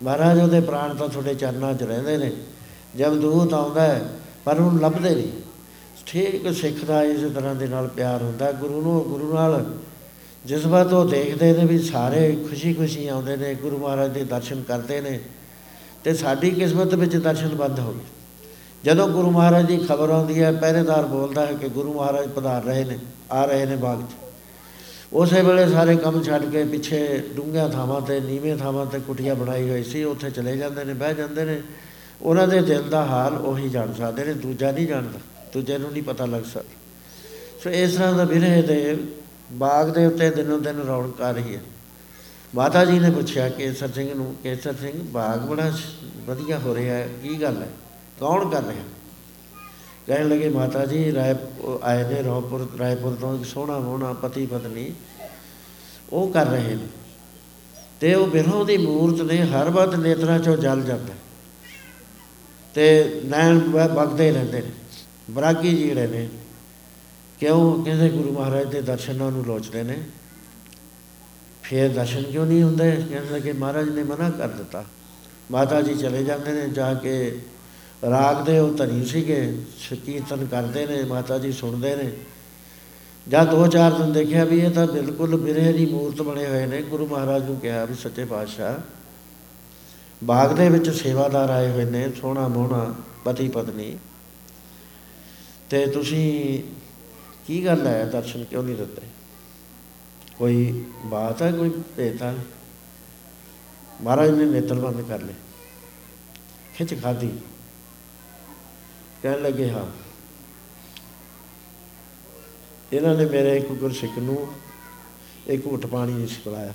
ਮਹਾਰਾਜ ਉਹਦੇ ਪ੍ਰਾਣ ਤਾਂ ਤੁਹਾਡੇ ਚਰਨਾਂ 'ਚ ਰਹਿੰਦੇ ਨੇ ਜਦ ਦੂਤ ਆਉਂਦਾ ਹੈ, ਪਰ ਉਹਨੂੰ ਲੱਭਦੇ ਨਹੀਂ। ਠੀਕ ਸਿੱਖ ਦਾ ਇਸ ਤਰ੍ਹਾਂ ਦੇ ਨਾਲ ਪਿਆਰ ਹੁੰਦਾ, ਗੁਰੂ ਨੂੰ, ਗੁਰੂ ਨਾਲ ਜਿਸ ਵਾਰ ਉਹ ਦੇਖਦੇ ਨੇ ਵੀ ਸਾਰੇ ਖੁਸ਼ੀ-ਖੁਸ਼ੀ ਆਉਂਦੇ ਨੇ, ਗੁਰੂ ਮਹਾਰਾਜ ਦੇ ਦਰਸ਼ਨ ਕਰਦੇ ਨੇ, ਤੇ ਸਾਡੀ ਕਿਸਮਤ ਵਿੱਚ ਦਰਸ਼ਨ ਬੰਦ ਹੋ ਗਏ। ਜਦੋਂ ਗੁਰੂ ਮਹਾਰਾਜ ਦੀ ਖਬਰ ਆਉਂਦੀ ਹੈ, ਪਹਿਰੇਦਾਰ ਬੋਲਦਾ ਹੈ ਕਿ ਗੁਰੂ ਮਹਾਰਾਜ ਪਧਾਰ ਰਹੇ ਨੇ, ਆ ਰਹੇ ਨੇ ਬਾਗ 'ਚ। ਉਸੇ ਵੇਲੇ ਸਾਰੇ ਕੰਮ ਛੱਡ ਕੇ ਪਿੱਛੇ ਡੂੰਘਿਆਂ ਥਾਵਾਂ ਤੇ ਨੀਵੇਂ ਥਾਵਾਂ ਤੇ ਕੁਟੀਆਂ ਬਣਾਈ ਹੋਈ ਸੀ, ਉੱਥੇ ਚਲੇ ਜਾਂਦੇ ਨੇ, ਬਹਿ ਜਾਂਦੇ ਨੇ। ਉਹਨਾਂ ਦੇ ਦਿਲ ਦਾ ਹਾਲ ਉਹੀ ਜਾਣ ਸਕਦੇ ਨੇ, ਦੂਜਾ ਨਹੀਂ ਜਾਣਦਾ, ਦੂਜੇ ਨੂੰ ਨਹੀਂ ਪਤਾ ਲੱਗ ਸਕਦਾ। ਸੋ ਇਸ ਤਰ੍ਹਾਂ ਦਾ ਵਿਰਹ ਦੇ ਬਾਗ ਦੇ ਉੱਤੇ ਦਿਨੋਂ ਦਿਨ ਰੌਣਕ ਆ ਰਹੀ ਹੈ। ਮਾਤਾ ਜੀ ਨੇ ਪੁੱਛਿਆ, ਕੇਸਰ ਸਿੰਘ ਨੂੰ, ਕੇਸਰ ਸਿੰਘ, ਬਾਗ ਬੜਾ ਵਧੀਆ ਹੋ ਰਿਹਾ ਹੈ, ਕੀ ਗੱਲ ਹੈ? ਕੌਣ ਕਰ ਰਿਹਾ? ਕਹਿਣ ਲੱਗੇ ਮਾਤਾ ਜੀ ਰਾਏ ਆਏ ਨੇ ਰੋਪੁਰ ਰਾਏਪੁਰ ਤੋਂ ਇੱਕ ਸੋਹਣਾ ਹੋਣਾ ਪਤੀ ਪਤਨੀ, ਉਹ ਕਰ ਰਹੇ ਨੇ। ਤੇ ਉਹ ਬਿਰਹੋਂ ਦੀ ਮੂਰਤ ਨੇ, ਹਰ ਵਕਤ ਨੇਤਰਾਂ ਚੋਂ ਜਲ ਜਾਂਦਾ। ਤੇ ਨੈਣ ਵਗਦੇ ਰਹਿੰਦੇ ਨੇ। ਬਰਾਗੀ ਜੀ ਜਿਹੜੇ ਨੇ, ਕਿਉਂ? ਕਹਿੰਦੇ ਗੁਰੂ ਮਹਾਰਾਜ ਦੇ ਦਰਸ਼ਨਾਂ ਨੂੰ ਲੋਚਦੇ ਨੇ। ਫੇਰ ਦਰਸ਼ਨ ਕਿਉਂ ਨਹੀਂ ਹੁੰਦੇ? ਕਹਿੰਦੇ ਕਿ ਮਹਾਰਾਜ ਨੇ ਮਨਾ ਕਰ ਦਿੱਤਾ। ਮਾਤਾ ਜੀ ਚਲੇ ਜਾਂਦੇ ਨੇ, ਜਾ ਕੇ ਰਾਗ ਦੇ ਉਹ ਧਨੀ ਸੀਗੇ ਕੀਰਤਨ ਕਰਦੇ ਨੇ, ਮਾਤਾ ਜੀ ਸੁਣਦੇ ਨੇ। ਜਦ ਦੋ ਚਾਰ ਦਿਨ ਦੇਖਿਆ ਵੀ ਇਹ ਤਾਂ ਬਿਲਕੁਲ ਬਿਰਹ ਦੀ ਮੂਰਤ ਬਣੇ ਹੋਏ ਨੇ, ਗੁਰੂ ਮਹਾਰਾਜ ਨੂੰ ਕਿਹਾ ਵੀ ਸੱਚੇ ਪਾਤਸ਼ਾਹ, ਬਾਗ ਦੇ ਵਿੱਚ ਸੇਵਾਦਾਰ ਆਏ ਹੋਏ ਨੇ, ਸੋਹਣਾ ਮੋਹਣਾ ਪਤੀ ਪਤਨੀ। ਤੇ ਤੁਸੀਂ ਕੀ ਗੱਲ ਹੈ, ਦਰਸ਼ਨ ਕਿਉਂ ਨਹੀਂ ਦਿੱਤੇ? ਕੋਈ ਬਾਤ ਹੈ, ਕੋਈ ਭੇਤਾ ਮਹਾਰਾਜ ਨੇ ਨੇਤਰ ਬੰਦ ਕਰ ਲਏ। ਖਿੱਚ ਖਾਦੀ ਕਹਿਣ ਲੱਗੇ, ਹਾਂ। ਇਹਨਾਂ ਨੇ ਮੇਰੇ ਇੱਕ ਗੁਰਸਿੱਖ ਨੂੰ ਇੱਕ ਘੁੱਟ ਪਾਣੀ ਨਹੀਂ ਸਿਖਲਾਇਆ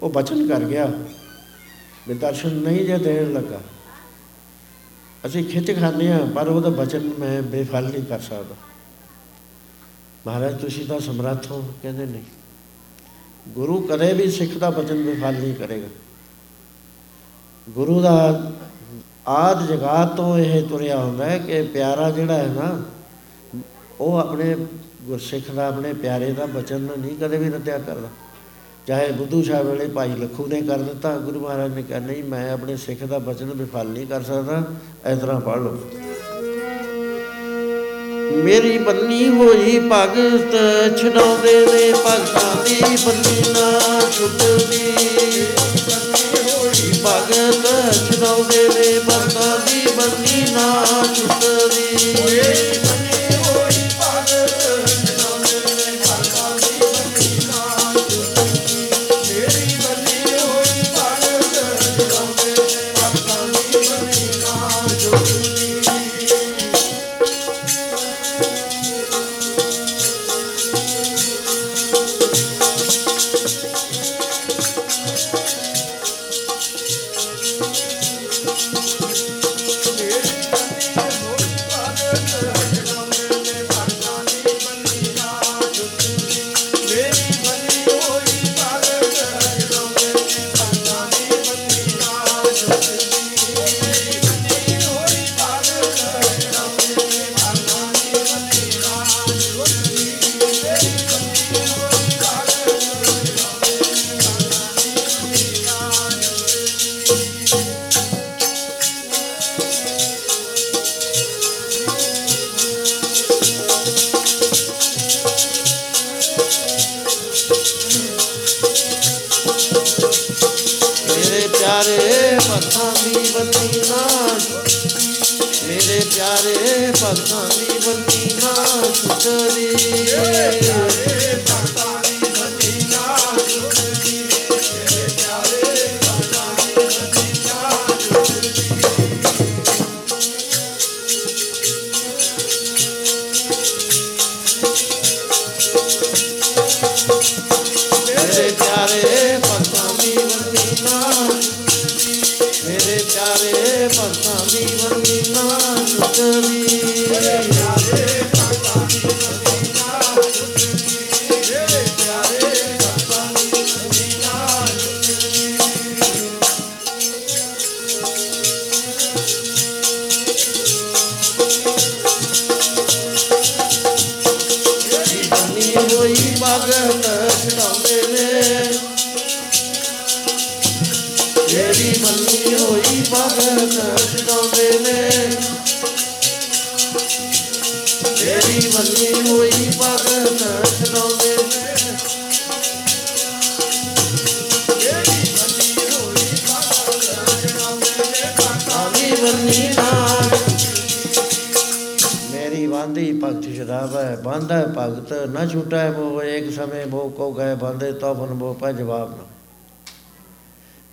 ਉਹ ਬਚਨ ਕਰ ਗਿਆ। ਵੀ ਦਰਸ਼ਨ ਨਹੀਂ ਜੇ ਦੇਣ ਲੱਗਾ। ਅਸੀਂ ਖਿੱਚ ਖਾਂਦੇ ਆ ਪਰ ਉਹਦਾ ਬਚਨ ਮੈਂ ਬੇਫਲ ਨਹੀਂ ਕਰ ਸਕਦਾ। ਮਹਾਰਾਜ, ਤੁਸੀਂ ਤਾਂ ਸਮਰੱਥ ਹੋ, ਕਹਿੰਦੇ ਨਹੀਂ। ਗੁਰੂ ਕਦੇ ਵੀ ਸਿੱਖ ਦਾ ਬਚਨ ਬੇਫਲ ਨਹੀਂ ਕਰੇਗਾ। ਗੁਰੂ ਦਾ ਆਦ ਜਗਾਤ ਤੋਂ ਇਹ ਤੁਰਿਆ ਹੁੰਦਾ ਹੈ ਕਿ ਪਿਆਰਾ ਜਿਹੜਾ ਹੈ ਨਾ, ਉਹ ਆਪਣੇ ਗੁਰਸਿੱਖ ਦਾ, ਆਪਣੇ ਪਿਆਰੇ ਦਾ ਬਚਨ ਨਹੀਂ ਕਦੇ ਵੀ ਰੱਦਿਆ ਕਰਦਾ। ਚਾਹੇ ਬੁੱਧੂ ਸਾਹਿਬ ਵੇਲੇ ਭਾਈ ਲਖੂ ਨੇ ਕਰ ਦਿੱਤਾ, ਗੁਰੂ ਮਹਾਰਾਜ ਨੇ ਕਿਹਾ, ਨਹੀਂ, ਮੈਂ ਆਪਣੇ ਸਿੱਖ ਦਾ ਬਚਨ ਵਿਫਲ ਨਹੀਂ ਕਰ ਸਕਦਾ, ਇਸ ਤਰ੍ਹਾਂ ਪੜ੍ਹ ਲਓ। ਮੇਰੀ ਬੰਨੀ ਹੋਈ ਭਗਤ ਛਡਾਉਂਦੇ ਨੇ, ਭਗਤਾਂ ਦੀ ਬੰਨੀ ਨਾ ਛੁੱਟਦੀ। ਭਗਤ ਛਡਾਉਂਦੇ ਨੇ ਭਗਤਾਂ ਦੀ ਬੰਨੀ ਨਾ ਛੁੱਟਦੀ ਜਾਵੇ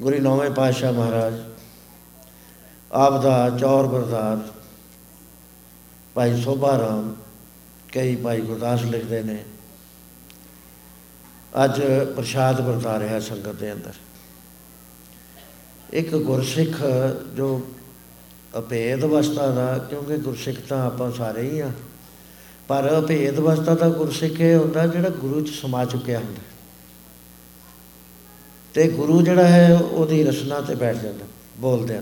ਗੁਰੂ ਨੌਵੇਂ ਪਾਤਸ਼ਾਹ ਮਹਾਰਾਜ ਆਪ ਦਾ ਚੌਰ ਬਰਦਾਰ ਭਾਈ ਸੋਭਾ ਰਾਮ, ਕਈ ਭਾਈ ਗੁਰਦਾਸ ਲਿਖਦੇ ਨੇ। ਅੱਜ ਪ੍ਰਸ਼ਾਦ ਵਰਤਾ ਰਿਹਾ ਸੰਗਤ ਦੇ ਅੰਦਰ। ਇੱਕ ਗੁਰਸਿੱਖ ਜੋ ਅਭੇਦ ਅਵਸਥਾ ਦਾ, ਕਿਉਂਕਿ ਗੁਰਸਿੱਖ ਤਾਂ ਆਪਾਂ ਸਾਰੇ ਹੀ ਆ, ਪਰ ਅਭੇਦ ਅਵਸਥਾ ਦਾ ਗੁਰਸਿੱਖ ਇਹ ਹੁੰਦਾ ਜਿਹੜਾ ਗੁਰੂ ਚ ਸਮਾ ਚੁੱਕਿਆ ਹੁੰਦਾ। ਤੇ ਗੁਰੂ ਜਿਹੜਾ ਹੈ, ਉਹਦੀ ਰਸਨਾ ਤੇ ਬੈਠ ਜਾਂਦਾ ਬੋਲਦੇ ਆ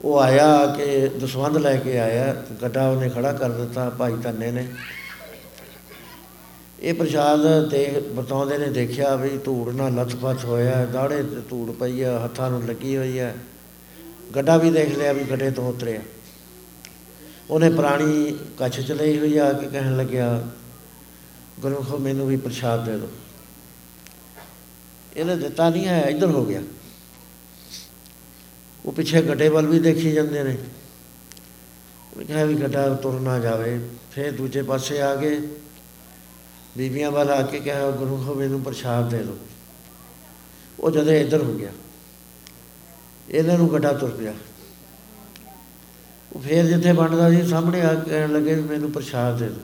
ਉਹ ਆਇਆ ਕਿ ਦਸਵੰਦ ਲੈ ਕੇ ਆਇਆ, ਗੱਡਾ ਉਹਨੇ ਖੜਾ ਕਰ ਦਿੱਤਾ, ਭਾਈ ਧੰਨੇ ਨੇ। ਇਹ ਪ੍ਰਸ਼ਾਦ ਤੇ ਬਤਾਉਂਦੇ ਨੇ, ਦੇਖਿਆ ਵੀ ਧੂੜ ਨਾਲ ਲੱਥਪੱਥ ਹੋਇਆ ਦਾੜੇ ਤੇ ਧੂੜ ਪਈ ਆ, ਹੱਥਾਂ ਨੂੰ ਲੱਗੀ ਹੋਈ ਹੈ ਗੱਡਾ ਵੀ ਦੇਖ ਲਿਆ ਵੀ ਗੱਡੇ ਤੋਂ ਉਤਰਿਆ। ਉਹਨੇ ਪ੍ਰਾਣੀ ਕੱਛ ਚ ਲਈ ਹੋਈ ਆ, ਕੇ ਕਹਿਣ ਲੱਗਿਆ ਗੁਰਮੁਖੋ ਮੈਨੂੰ ਵੀ ਪ੍ਰਸ਼ਾਦ ਦੇ ਦਿਓ। ਇਹਨੇ ਦਿੱਤਾ ਨਹੀਂ ਹੈ, ਇੱਧਰ ਹੋ ਗਿਆ। ਉਹ ਪਿੱਛੇ ਗੱਡੇ ਵੱਲ ਵੀ ਦੇਖੀ ਜਾਂਦੇ ਨੇ। ਉਹ ਕਿਹਾ ਵੀ ਗੱਡਾ ਤੁਰ ਨਾ ਜਾਵੇ। ਫਿਰ ਦੂਜੇ ਪਾਸੇ ਆ ਗਏ ਬੀਬੀਆਂ ਵੱਲ ਆ ਕੇ ਕਿਹਾ, ਗੁਰੂ ਹੋ ਮੈਨੂੰ ਪ੍ਰਸ਼ਾਦ ਦੇ ਦਿਓ ਉਹ ਜਦੋਂ ਇੱਧਰ ਹੋ ਗਿਆ, ਇਹਨਾਂ ਨੂੰ ਗੱਡਾ ਤੁਰ ਪਿਆ। ਉਹ ਫੇਰ ਜਿੱਥੇ ਬਣਦਾ ਸੀ, ਸਾਹਮਣੇ ਆ ਕੇ ਕਹਿਣ ਲੱਗੇ ਵੀ ਮੈਨੂੰ ਪ੍ਰਸ਼ਾਦ ਦੇ ਦਿਓ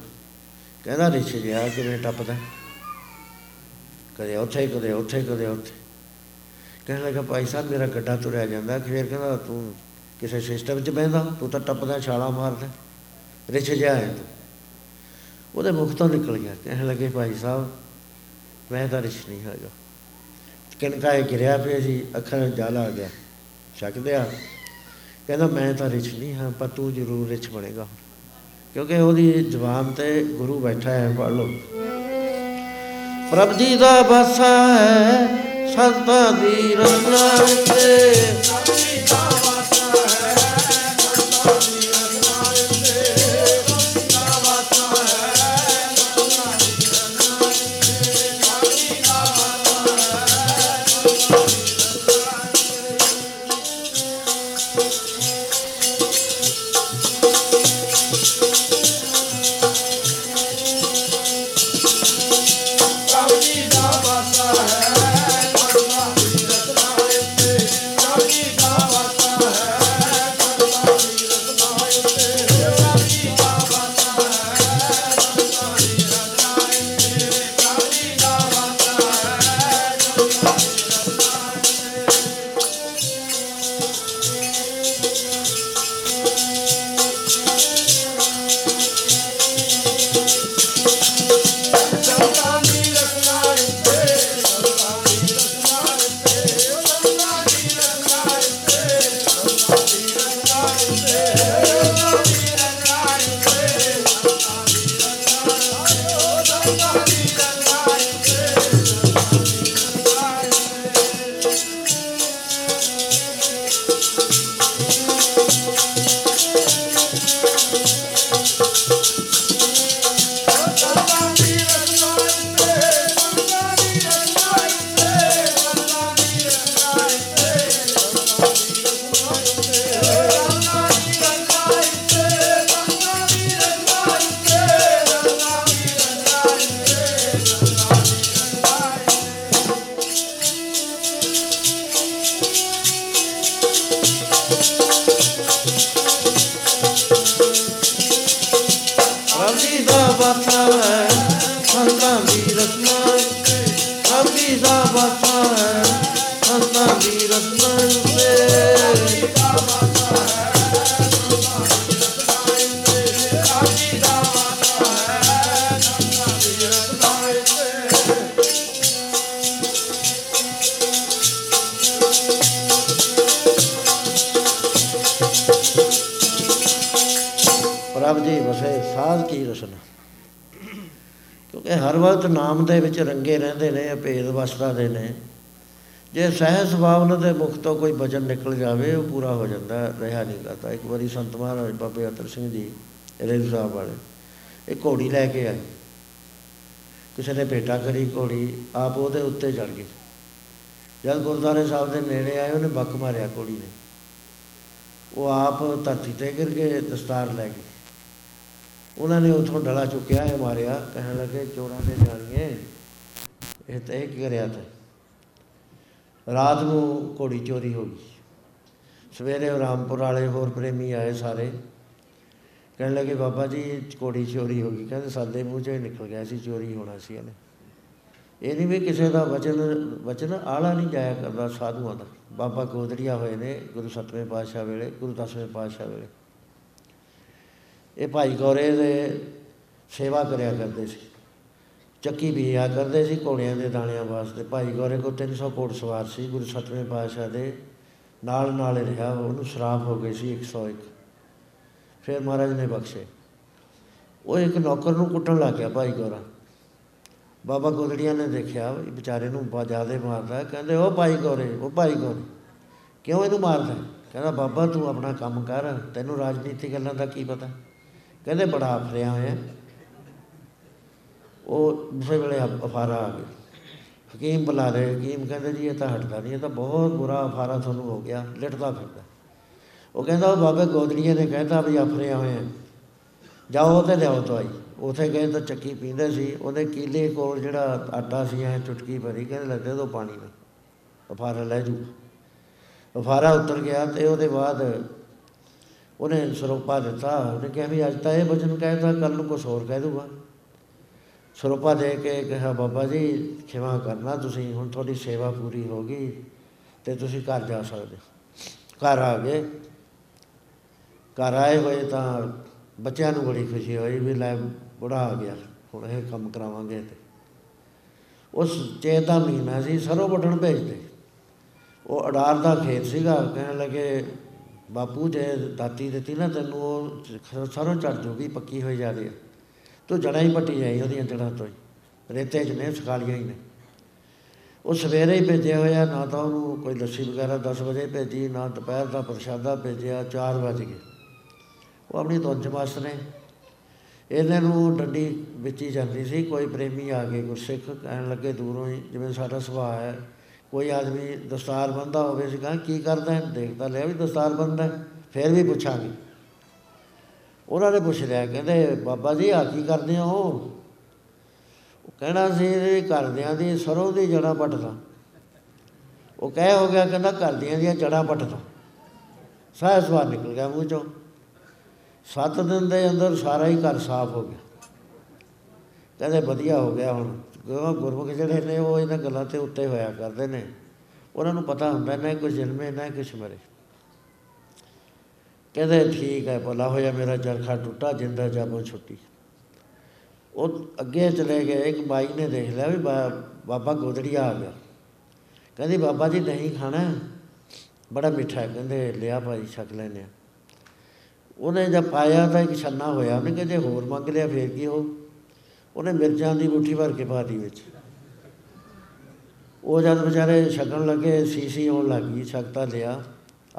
ਕਹਿੰਦਾ, ਰਿਛ ਗਿਆ ਕਿਵੇਂ ਟੱਪਦਾ? ਕਦੇ ਉੱਥੇ ਕਦੇ ਉੱਥੇ ਕਦੇ ਉੱਥੇ। ਕਹਿਣ ਲੱਗਾ, ਭਾਈ ਸਾਹਿਬ, ਮੇਰਾ ਗੱਡਾ ਤੁਰਿਆ ਜਾਂਦਾ। ਫੇਰ ਕਹਿੰਦਾ, ਤੂੰ ਕਿਸੇ ਸਿਸਟਮ 'ਚ ਬਹਿੰਦਾ, ਤੂੰ ਤਾਂ ਟੱਪਦਾ, ਛਾਲਾ ਮਾਰਦਾ। ਰਿਛ ਗਿਆ ਹੈ ਤੂੰ। ਉਹਦੇ ਮੁਖ ਤੋਂ ਨਿਕਲ ਗਿਆ। ਕਹਿਣ ਲੱਗੇ, ਭਾਈ ਸਾਹਿਬ, ਮੈਂ ਤਾਂ ਰਿਛ ਨਹੀਂ ਹੈਗਾ। ਕਿਨਕਾ ਇਹ ਗਿਰਿਆ ਪਿਆ ਸੀ, ਅੱਖਾਂ ਵਿੱਚ ਜਲ ਆ ਗਿਆ। ਛਕਦੇ ਆ ਕਹਿੰਦਾ, ਮੈਂ ਤਾਂ ਰਿਛ ਨਹੀਂ ਹਾਂ, ਪਰ ਤੂੰ ਜ਼ਰੂਰ ਰਿਛ ਬਣੇਗਾ। ਕਿਉਂਕਿ ਉਹਦੀ ਜ਼ਬਾਨ ਤੇ ਗੁਰੂ ਬੈਠਾ ਹੈ ਪੜ ਲਓ। ਪ੍ਰਭ ਜੀ ਦਾ ਬਸਾ ਹੈ ਸੰਤਾਂ ਦੀ ਰਸਨਾ ਤੇ ਪ੍ਰਭ ਜੀ ਦਾ ਬਸਾ ਵਸਦਾ ਦੇ ਨੇ। ਜੇ ਸਹਿ ਸੁਭਾਵਨ ਦੇ ਮੁਖ ਤੋਂ ਕੋਈ ਬਚਨ ਨਿਕਲ ਜਾਵੇ, ਉਹ ਪੂਰਾ ਹੋ ਜਾਂਦਾ, ਰਿਹਾ ਨਹੀਂ ਕਰਦਾ। ਇੱਕ ਵਾਰੀ ਸੰਤ ਮਹਾਰਾਜ ਬਾਬੇ ਅਤਰ ਸਿੰਘ ਜੀ, ਰੇਲ ਸਾਹਿਬ ਵਾਲੇ, ਇਹ ਘੋੜੀ ਲੈ ਕੇ ਆਏ। ਕਿਸੇ ਨੇ ਭੇਟਾ ਕਰੀ ਘੋੜੀ, ਆਪ ਉਹਦੇ ਉੱਤੇ ਚੜ ਗਏ। ਜਦ ਗੁਰਦਾਰੇ ਸਾਹਿਬ ਦੇ ਨੇੜੇ ਆਏ, ਉਹਨੇ ਬੱਕ ਮਾਰਿਆ ਘੋੜੀ ਨੇ। ਉਹ ਆਪ ਧਰਤੀ ਤੇ ਗਿਰ ਕੇ ਦਸਤਾਰ ਲੈ ਗਏ। ਉਹਨਾਂ ਨੇ ਉਥੋਂ ਡਲਾ ਚੁੱਕਿਆ, ਇਹ ਮਾਰਿਆ। ਕਹਿਣ ਲੱਗੇ, ਚੋਰਾਂ ਦੇ ਜਾਣੀਏ ਇਹ ਤਾਂ ਇਹ ਕੀ ਕਰਿਆ ਤੇ ਰਾਤ ਨੂੰ ਘੋੜੀ ਚੋਰੀ ਹੋ ਗਈ। ਸਵੇਰੇ ਉਹ ਰਾਮਪੁਰ ਵਾਲੇ ਹੋਰ ਪ੍ਰੇਮੀ ਆਏ ਸਾਰੇ। ਕਹਿਣ ਲੱਗੇ, ਬਾਬਾ ਜੀ, ਘੋੜੀ ਚੋਰੀ ਹੋ ਗਈ। ਕਹਿੰਦੇ, ਸਾਡੇ ਮੂੰਹ ਚੋਂ ਹੀ ਨਿਕਲ ਗਿਆ ਸੀ ਚੋਰੀ ਹੋਣਾ ਸੀ ਇਹਨੇ। ਇਹ ਨਹੀਂ ਵੀ ਕਿਸੇ ਦਾ ਵਚਨ ਵਚਨ ਆਲਾ ਨਹੀਂ ਜਾਇਆ ਕਰਦਾ ਸਾਧੂਆਂ ਦਾ। ਬਾਬਾ ਗੋਦੜੀਆ ਹੋਏ ਨੇ ਗੁਰੂ ਸਤਵੇਂ ਪਾਤਸ਼ਾਹ ਵੇਲੇ, ਗੁਰੂ ਦਸਵੇਂ ਪਾਤਸ਼ਾਹ ਵੇਲੇ। ਇਹ ਭਾਈ ਗੌਰੇ ਦੇ ਸੇਵਾ ਕਰਿਆ ਕਰਦੇ ਸੀ। ਚੱਕੀ ਵੀ ਆ ਕਰਦੇ ਸੀ ਘੋੜਿਆਂ ਦੇ ਦਾਣਿਆਂ ਵਾਸਤੇ। ਭਾਈ ਗੌਰੇ ਕੋ 300 ਘੋੜ ਸਵਾਰ ਸੀ, ਗੁਰੂ ਸਤਵੇਂ ਪਾਤਸ਼ਾਹ ਦੇ ਨਾਲ ਨਾਲ ਰਿਹਾ। ਉਹਨੂੰ ਸ਼ਰਾਬ ਹੋ ਗਈ ਸੀ 101 ਫਿਰ ਮਹਾਰਾਜ ਨੇ ਬਖਸ਼ੇ। ਉਹ ਇੱਕ ਨੌਕਰ ਨੂੰ ਕੁੱਟਣ ਲੱਗ ਗਿਆ ਭਾਈ ਗੌਰਾ। ਬਾਬਾ ਗੋਦੜੀਆਂ ਨੇ ਦੇਖਿਆ ਇਹ ਵਿਚਾਰੇ ਨੂੰ ਬਹੁਤ ਜ਼ਿਆਦਾ ਮਾਰਦਾ। ਕਹਿੰਦੇ ਉਹ ਭਾਈ ਗੌਰੇ ਉਹ ਭਾਈ ਗੌਰੇ, ਕਿਉਂ ਇਹਨੂੰ ਮਾਰਦਾ ਕਹਿੰਦਾ, ਬਾਬਾ ਤੂੰ ਆਪਣਾ ਕੰਮ ਕਰ, ਤੈਨੂੰ ਰਾਜਨੀਤੀ ਗੱਲਾਂ ਦਾ ਕੀ ਪਤਾ? ਕਹਿੰਦੇ, ਬੜਾ ਫਰਿਆ ਹੋਇਆ ਉਹ ਉਸੇ ਵੇਲੇ ਅਫਾਰਾ ਆ ਗਿਆ ਹਕੀਮ ਬੁਲਾ ਰਹੇ ਹਕੀਮ ਕਹਿੰਦੇ ਜੀ ਇਹ ਤਾਂ ਹਟਦਾ ਨਹੀਂ, ਇਹ ਤਾਂ ਬਹੁਤ ਬੁਰਾ ਅਫਾਰਾ ਤੁਹਾਨੂੰ ਹੋ ਗਿਆ, ਲਿਟਦਾ ਫਿਰਦਾ। ਉਹ ਕਹਿੰਦਾ ਉਹ ਬਾਬੇ ਗੋਦੜੀਏ ਨੇ ਕਹਿੰਦਾ ਵੀ ਆਫਰੇ ਹੋਏ ਆ। ਜਾਓ ਤੇ ਲਿਆਓ ਦਵਾਈ। ਉਥੇ ਗਏ ਤਾਂ ਚੱਕੀ ਪੀਂਦੇ ਸੀ, ਉਹਦੇ ਕੀਲੇ ਕੋਲ ਜਿਹੜਾ ਆਟਾ ਸੀ, ਐ ਚੁਟਕੀ ਭਰੀ, ਕਹਿੰਦੇ ਲੱਦੇ ਦੋ ਪਾਣੀ ਨਾਲ। ਅਫਾਰਾ ਲੈ ਜੂ। ਅਫਾਰਾ ਉਤਰ ਗਿਆ ਤੇ ਉਹਦੇ ਬਾਅਦ ਉਹਨੇ ਸਰੋਪਾ ਦਿੱਤਾ। ਉਹਨੇ ਕਿਹਾ ਵੀ ਅੱਜ ਤਾਂ ਇਹ ਵਚਨ ਕਹਿਤਾ ਕੱਲ ਨੂੰ ਕੁਝ ਹੋਰ ਕਹਿ ਦੂਗਾ। ਸਰੋਪਾ ਦੇ ਕੇ ਕਿਹਾ, ਬਾਬਾ ਜੀ, ਖਿਮਾ ਕਰਨਾ ਤੁਸੀਂ, ਹੁਣ ਤੁਹਾਡੀ ਸੇਵਾ ਪੂਰੀ ਹੋ ਗਈ ਤੇ ਤੁਸੀਂ ਘਰ ਜਾ ਸਕਦੇ ਘਰ ਆ ਗਏ। ਘਰ ਆਏ ਹੋਏ ਤਾਂ ਬੱਚਿਆਂ ਨੂੰ ਬੜੀ ਖੁਸ਼ੀ ਹੋਈ ਵੀ ਲੈ ਬੁੜਾ ਆ ਗਿਆ, ਹੁਣ ਇਹ ਕੰਮ ਕਰਾਵਾਂਗੇ ਤੇ। ਉਸ ਚੇਤ ਦਾ ਮਹੀਨਾ ਸੀ, ਸਰੋਂ ਵੱਢਣ ਭੇਜਦੇ। ਉਹ ਅਡਾਰ ਦਾ ਖੇਤ ਸੀਗਾ, ਕਹਿਣ ਲੱਗੇ, ਬਾਪੂ, ਜੇ ਦਾਤੀ ਦਿੱਤੀ ਨਾ ਤੈਨੂੰ, ਉਹ ਸਰੋਂ ਚੜ ਜੂਗੀ, ਪੱਕੀ ਹੋਈ ਜਾ ਰਹੀ ਹੈ। ਤੂੰ ਜੜਾਂ ਹੀ ਪੱਟੀ ਜਾਈ ਉਹਦੀਆਂ ਜੜਾਂ ਤੋਂ ਹੀ। ਰੇਤੇ 'ਚ ਨੇ ਸਖਾਲੀਆਂ ਹੀ ਨੇ। ਉਹ ਸਵੇਰੇ ਹੀ ਭੇਜਿਆ ਹੋਇਆ, ਨਾ ਤਾਂ ਉਹਨੂੰ ਕੋਈ ਲੱਸੀ ਵਗੈਰਾ 10 ਵਜੇ ਭੇਜੀ, ਨਾ ਦੁਪਹਿਰ ਦਾ ਪ੍ਰਸ਼ਾਦਾ ਭੇਜਿਆ 4 ਵਜੇ ਗਏ। ਉਹ ਆਪਣੀ ਧੁੰਚ ਮਸਤ ਨੇ। ਇਹਨਾਂ ਨੂੰ ਡੰਡੀ ਵਿੱਚ ਹੀ ਜਾਂਦੀ ਸੀ। ਕੋਈ ਪ੍ਰੇਮੀ ਆ ਕੇ ਗੁਰਸਿੱਖ ਕਹਿਣ ਲੱਗੇ, ਦੂਰੋਂ ਹੀ ਜਿਵੇਂ ਸਾਡਾ ਸੁਭਾਅ ਹੈ, ਕੋਈ ਆਦਮੀ ਦਸਤਾਰ ਬੰਦਾ ਹੋਵੇ ਸੀ ਕਹਾਂ ਕੀ ਕਰਦਾ ਹੈ? ਦੇਖਦਾ ਲਿਆ ਵੀ ਦਸਤਾਰ ਬੰਦਾ ਫਿਰ ਵੀ ਪੁੱਛਾਂਗੇ। ਉਹਨਾਂ ਨੇ ਪੁੱਛ ਲਿਆ, ਕਹਿੰਦੇ ਬਾਬਾ ਜੀ ਆ ਕੀ ਕਰਦੇ ਹੋ? ਉਹ ਕਹਿਣਾ ਸੀ ਇਹ ਘਰਦਿਆਂ ਦੀ ਸਰੋਂ ਦੀ ਜੜਾ ਪੱਟਦਾ ਉਹ ਕਹਿ ਹੋ ਗਿਆ ਕਹਿੰਦਾ ਘਰਦਿਆਂ ਦੀਆਂ ਜੜਾ ਪੱਟਦਾ ਸਾਹ ਸਵਾਰ ਨਿਕਲ ਗਿਆ ਮੂੰਹ ਚੋਂ। ਸੱਤ ਦਿਨ ਦੇ ਅੰਦਰ ਸਾਰਾ ਹੀ ਘਰ ਸਾਫ਼ ਹੋ ਗਿਆ। ਕਹਿੰਦੇ ਵਧੀਆ ਹੋ ਗਿਆ ਹੁਣ। ਕਿਉਂਕਿ ਗੁਰਮੁਖ ਜਿਹੜੇ ਨੇ ਉਹ ਇਹਨਾਂ ਗੱਲਾਂ ਤੇ ਉੱਤੇ ਹੋਇਆ ਕਰਦੇ ਨੇ। ਉਹਨਾਂ ਨੂੰ ਪਤਾ ਹੁੰਦਾ, ਨਾ ਕੁਝ ਜਨਮੇ, ਨਾ ਕੁਝ ਮਰੇ। ਕਹਿੰਦੇ ਠੀਕ ਹੈ, ਭਲਾ ਹੋਇਆ ਮੇਰਾ ਚਰਖਾ ਟੁੱਟਾ, ਜਿੰਦਾ ਜਾਬੋ ਛੁੱਟੀ। ਉਹ ਅੱਗੇ ਚਲੇ ਗਏ ਇੱਕ ਬਾਈ ਨੇ ਦੇਖ ਲਿਆ ਵੀ ਬਾਬਾ ਗੋਦੜੀਆ ਆ ਗਿਆ। ਕਹਿੰਦੀ ਬਾਬਾ ਜੀ ਨਹੀਂ ਖਾਣਾ, ਬੜਾ ਮਿੱਠਾ ਹੈ। ਕਹਿੰਦੇ ਲਿਆ ਭਾਈ, ਛਕ ਲੈਨੇ ਆ। ਉਹਨੇ ਜਦ ਪਾਇਆ ਤਾਂ ਇੱਕ ਛੰਨਾ ਹੋਇਆ, ਉਹਨੇ ਕਹਿੰਦੇ ਹੋਰ ਮੰਗ ਲਿਆ ਫੇਰ ਕੀ ਹੋ ਉਹਨੇ ਮਿਰਚਾਂ ਦੀ ਮੁੱਠੀ ਭਰ ਕੇ ਪਾ ਦੀ ਵਿੱਚ। ਉਹ ਜਦ ਵਿਚਾਰੇ ਛਕਣ ਲੱਗੇ, ਸੀਸੀ ਆਉਣ ਲੱਗੀ ਛਕਤਾ ਲਿਆ।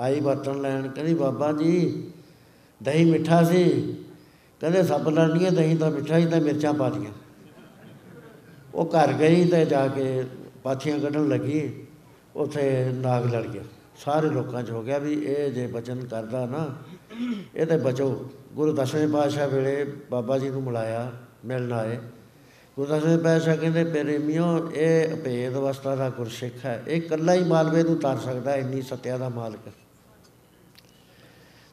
ਆਈ ਬਰਤਨ ਲੈਣ, ਕਹਿੰਦੀ ਬਾਬਾ ਜੀ, ਦਹੀਂ ਮਿੱਠਾ ਸੀ। ਕਹਿੰਦੇ ਸਭ ਲੜਨੀਆਂ ਦਹੀਂ ਤਾਂ ਮਿੱਠਾ ਹੀ, ਤਾਂ ਮਿਰਚਾਂ ਪਾ ਦੀਆਂ। ਉਹ ਘਰ ਗਈ ਤੇ ਜਾ ਕੇ ਪਾਥੀਆਂ ਕੱਢਣ ਲੱਗੀ। ਉਥੇ ਨਾਗ ਲੜ ਗਿਆ। ਸਾਰੇ ਲੋਕਾਂ 'ਚ ਹੋ ਗਿਆ ਵੀ ਇਹ ਜੇ ਬਚਨ ਕਰਦਾ ਨਾ, ਇਹ ਤੇ ਬਚੋ। ਗੁਰੂ ਦਸਵੇਂ ਪਾਤਸ਼ਾਹ ਵੇਲੇ ਬਾਬਾ ਜੀ ਨੂੰ ਮਿਲਾਇਆ, ਮਿਲਣ ਆਏ। ਗੁਰੂ ਦਸਵੇਂ ਪਾਤਸ਼ਾਹ ਕਹਿੰਦੇ ਪ੍ਰੇਮਿਓ ਇਹ ਭੇਦ ਅਵਸਥਾ ਦਾ ਗੁਰਸਿੱਖ ਹੈ। ਇਹ ਇਕੱਲਾ ਹੀ ਮਾਲਵੇ ਨੂੰ ਤਾਰ ਸਕਦਾ, ਇੰਨੀ ਸਤਿਆ ਦਾ ਮਾਲਕ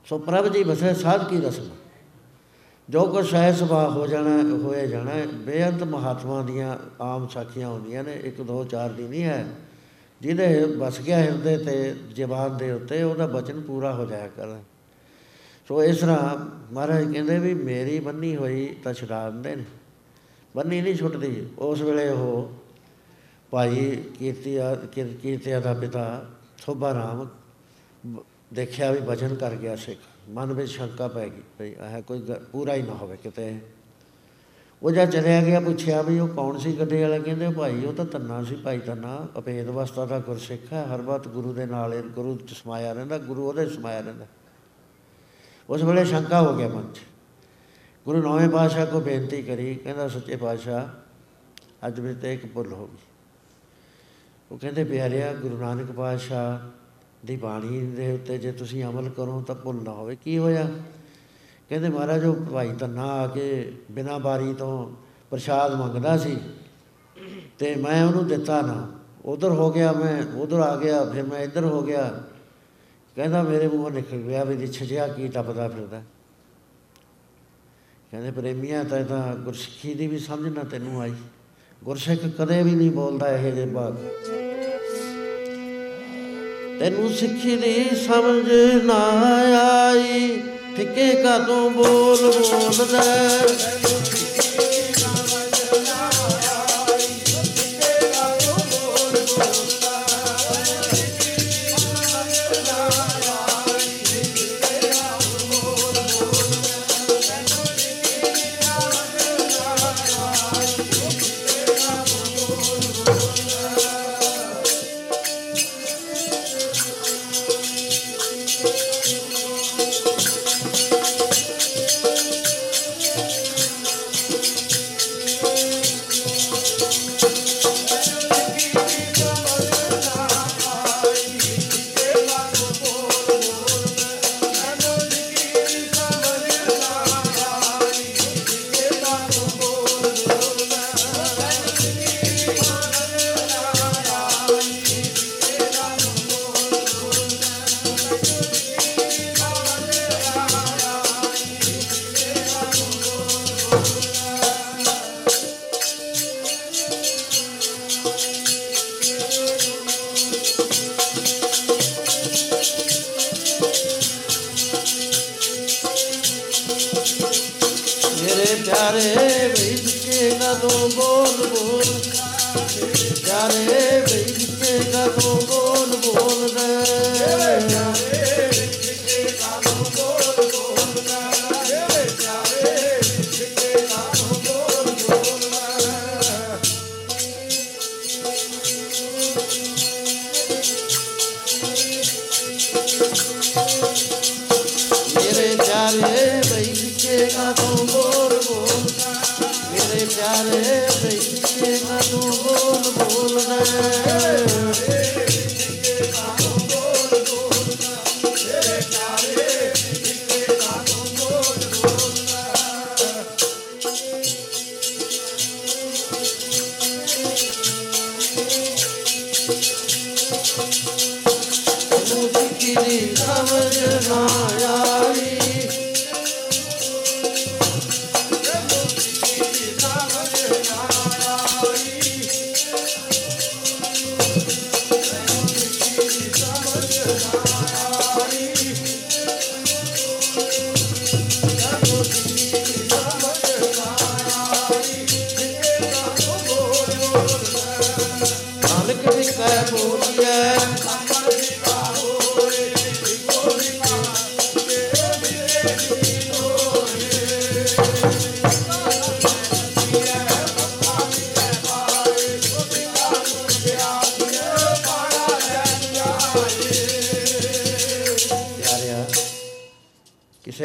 ਸੋ ਪ੍ਰਭ ਜੀ ਬਸੇ ਸਾਧ ਕੀ ਰਸਮ। ਜੋ ਕੋ ਸਹਿ ਸੁਭਾ ਹੋ ਜਾਣਾ ਹੋਏ ਜਾਣਾ, ਬੇਅੰਤ ਮਹਾਤਮਾ ਦੀਆਂ ਆਮ ਸਾਖੀਆਂ ਹੁੰਦੀਆਂ ਨੇ, ਇੱਕ, ਦੋ, ਚਾਰ ਦੀ ਨਹੀਂ ਹੈ। ਜਿਹਦੇ ਵਸ ਗਿਆ ਹਿਰਦੇ ਤੇ ਜ਼ਬਾਨ ਦੇ ਉੱਤੇ, ਉਹਦਾ ਬਚਨ ਪੂਰਾ ਹੋ ਜਾਇਆ ਕਰ। ਸੋ ਇਸ ਤਰ੍ਹਾਂ ਮਹਾਰਾਜ ਕਹਿੰਦੇ ਵੀ ਮੇਰੀ ਬੰਨੀ ਹੋਈ ਤਾਂ ਛੁਡਾ ਦਿੰਦੇ ਨੇ। ਬੰਨੀ ਨਹੀਂ ਛੁੱਟਦੀ। ਉਸ ਵੇਲੇ ਉਹ ਭਾਈ ਕੀਰਤੀਆ ਕੀਰਤੀਆ ਦਾ ਪਿਤਾ ਸੋਭਾ ਰਾਮ ਦੇਖਿਆ ਵੀ ਭਜਨ ਕਰ ਗਿਆ ਸਿੱਖ। ਮਨ ਵਿੱਚ ਸ਼ੰਕਾ ਪੈ ਗਈ ਭਈ ਇਹ ਕੋਈ ਪੂਰਾ ਹੀ ਨਾ ਹੋਵੇ ਕਿਤੇ। ਉਹ ਜਦ ਚਲਿਆ ਗਿਆ, ਪੁੱਛਿਆ ਵੀ ਉਹ ਕੌਣ ਸੀ ਗੱਡੇ ਵਾਲਾ? ਕਹਿੰਦੇ ਭਾਈ, ਉਹ ਤਾਂ ਤੰਨਾ ਸੀ ਭਾਈ ਤੰਨਾ ਅਪੇਦ ਅਵਸਥਾ ਦਾ ਗੁਰਸਿੱਖ ਹੈ, ਹਰ ਵਕਤ ਗੁਰੂ ਦੇ ਨਾਲ ਗੁਰੂ ਚ ਸਮਾਇਆ ਰਹਿੰਦਾ, ਗੁਰੂ ਉਹਦੇ ਸਮਾਇਆ ਰਹਿੰਦਾ। ਉਸ ਵੇਲੇ ਸ਼ੰਕਾ ਹੋ ਗਿਆ ਮਨ 'ਚ। ਗੁਰੂ ਨੌਵੇਂ ਪਾਤਸ਼ਾਹ ਕੋ ਬੇਨਤੀ ਕਰੀ, ਕਹਿੰਦਾ, ਸੱਚੇ ਪਾਤਸ਼ਾਹ, ਅੱਜ ਵੀ ਤੇ ਇੱਕ ਭੁੱਲ ਹੋ ਗਈ। ਉਹ ਕਹਿੰਦੇ, ਪਿਆਰਿਆ ਗੁਰੂ ਨਾਨਕ ਪਾਤਸ਼ਾਹ ਦੀ ਬਾਣੀ ਦੇ ਉੱਤੇ ਜੇ ਤੁਸੀਂ ਅਮਲ ਕਰੋ ਤਾਂ ਭੁੱਲ ਨਾ ਹੋਵੇ। ਕੀ ਹੋਇਆ? ਕਹਿੰਦੇ ਮਹਾਰਾਜ, ਉਹ ਭਾਈ ਧੰਨਾ ਆ ਕੇ ਬਿਨਾਂ ਬਾਰੀ ਤੋਂ ਪ੍ਰਸ਼ਾਦ ਮੰਗਦਾ ਸੀ ਤੇ ਮੈਂ ਉਹਨੂੰ ਦਿੱਤਾ ਨਾ। ਉਧਰ ਹੋ ਗਿਆ ਮੈਂ, ਉਧਰ ਆ ਗਿਆ, ਫਿਰ ਮੈਂ ਇੱਧਰ ਹੋ ਗਿਆ। ਕਹਿੰਦਾ ਮੇਰੇ ਮੂੰਹੋਂ ਨਿਕਲ ਗਿਆ ਵੀ ਦੀ ਛਜਿਆ ਕੀ ਟੱਪਦਾ ਫਿਰਦਾ। ਕਹਿੰਦੇ ਪ੍ਰੇਮੀਆਂ, ਤਾਂ ਤਾਂ ਗੁਰਸਿੱਖੀ ਦੀ ਵੀ ਸਮਝ ਨਾ ਤੈਨੂੰ ਆਈ। ਗੁਰਸਿੱਖ ਕਦੇ ਵੀ ਨਹੀਂ ਬੋਲਦਾ ਇਹ ਜੇ ਬਾਤ ਤੈਨੂੰ ਸਿੱਖੀ ਦੀ ਸਮਝ ਨਾ ਆਈ। ਫਿੱਕੇ ਕਾਤੋਂ ਬੋਲ ਬੋਲਦਾ?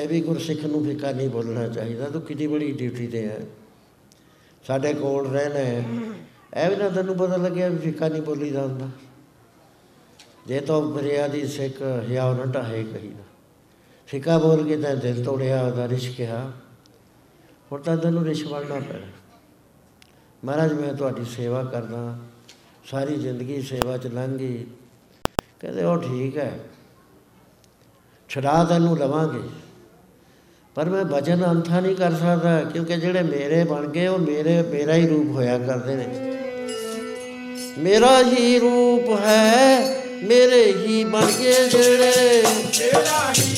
ਕਿਸੇ ਵੀ ਗੁਰਸਿੱਖ ਨੂੰ ਫਿੱਕਾ ਨਹੀਂ ਬੋਲਣਾ ਚਾਹੀਦਾ, ਤੂੰ ਕਿੰਨੀ ਬੜੀ ਡਿਊਟੀ ਤੇ ਹੈ। ਸਾਡੇ ਕੋਲ ਰਹਿਣਾ ਹੈ। ਇਹ ਵੀ ਨਾ ਤੈਨੂੰ ਪਤਾ ਲੱਗਿਆ ਵੀ ਫਿੱਕਾ ਨਹੀਂ ਬੋਲੀਦਾ ਹੁੰਦਾ ਜੇ ਤੋ ਬਰਿਆ ਦੀ ਸਿੱਖ ਹਿਆ ਨਾ ਢਾਹੇ ਕਹੀਦਾ ਫਿੱਕਾ ਬੋਲ ਕੇ ਤਾਂ ਦਿਲ ਤੋੜਿਆ, ਉਹਦਾ ਰਿਸ਼ ਕਿਹਾ। ਹੁਣ ਤਾਂ ਤੈਨੂੰ ਰਿਸ਼ ਬਣਨਾ ਪੈਣਾ। ਮਹਾਰਾਜ, ਮੈਂ ਤੁਹਾਡੀ ਸੇਵਾ ਕਰਦਾ। ਸਾਰੀ ਜ਼ਿੰਦਗੀ ਸੇਵਾ ਚ ਲੰਘ ਗਈ। ਕਹਿੰਦੇ, ਉਹ ਠੀਕ ਹੈ। ਛੁਡਾ ਤੈਨੂੰ ਲਵਾਂਗੇ। ਪਰ ਮੈਂ ਵਚਨ ਅੰਥਾ ਨਹੀਂ ਕਰ ਸਕਦਾ, ਕਿਉਂਕਿ ਜਿਹੜੇ ਮੇਰੇ ਬਣ ਗਏ, ਉਹ ਮੇਰੇ, ਮੇਰਾ ਹੀ ਰੂਪ ਹੋਇਆ ਕਰਦੇ ਨੇ। ਮੇਰਾ ਹੀ ਰੂਪ ਹੈ, ਮੇਰੇ ਹੀ ਬਣ ਗਏ ਜਿਹੜੇ ਮੇਰਾ ਹੀ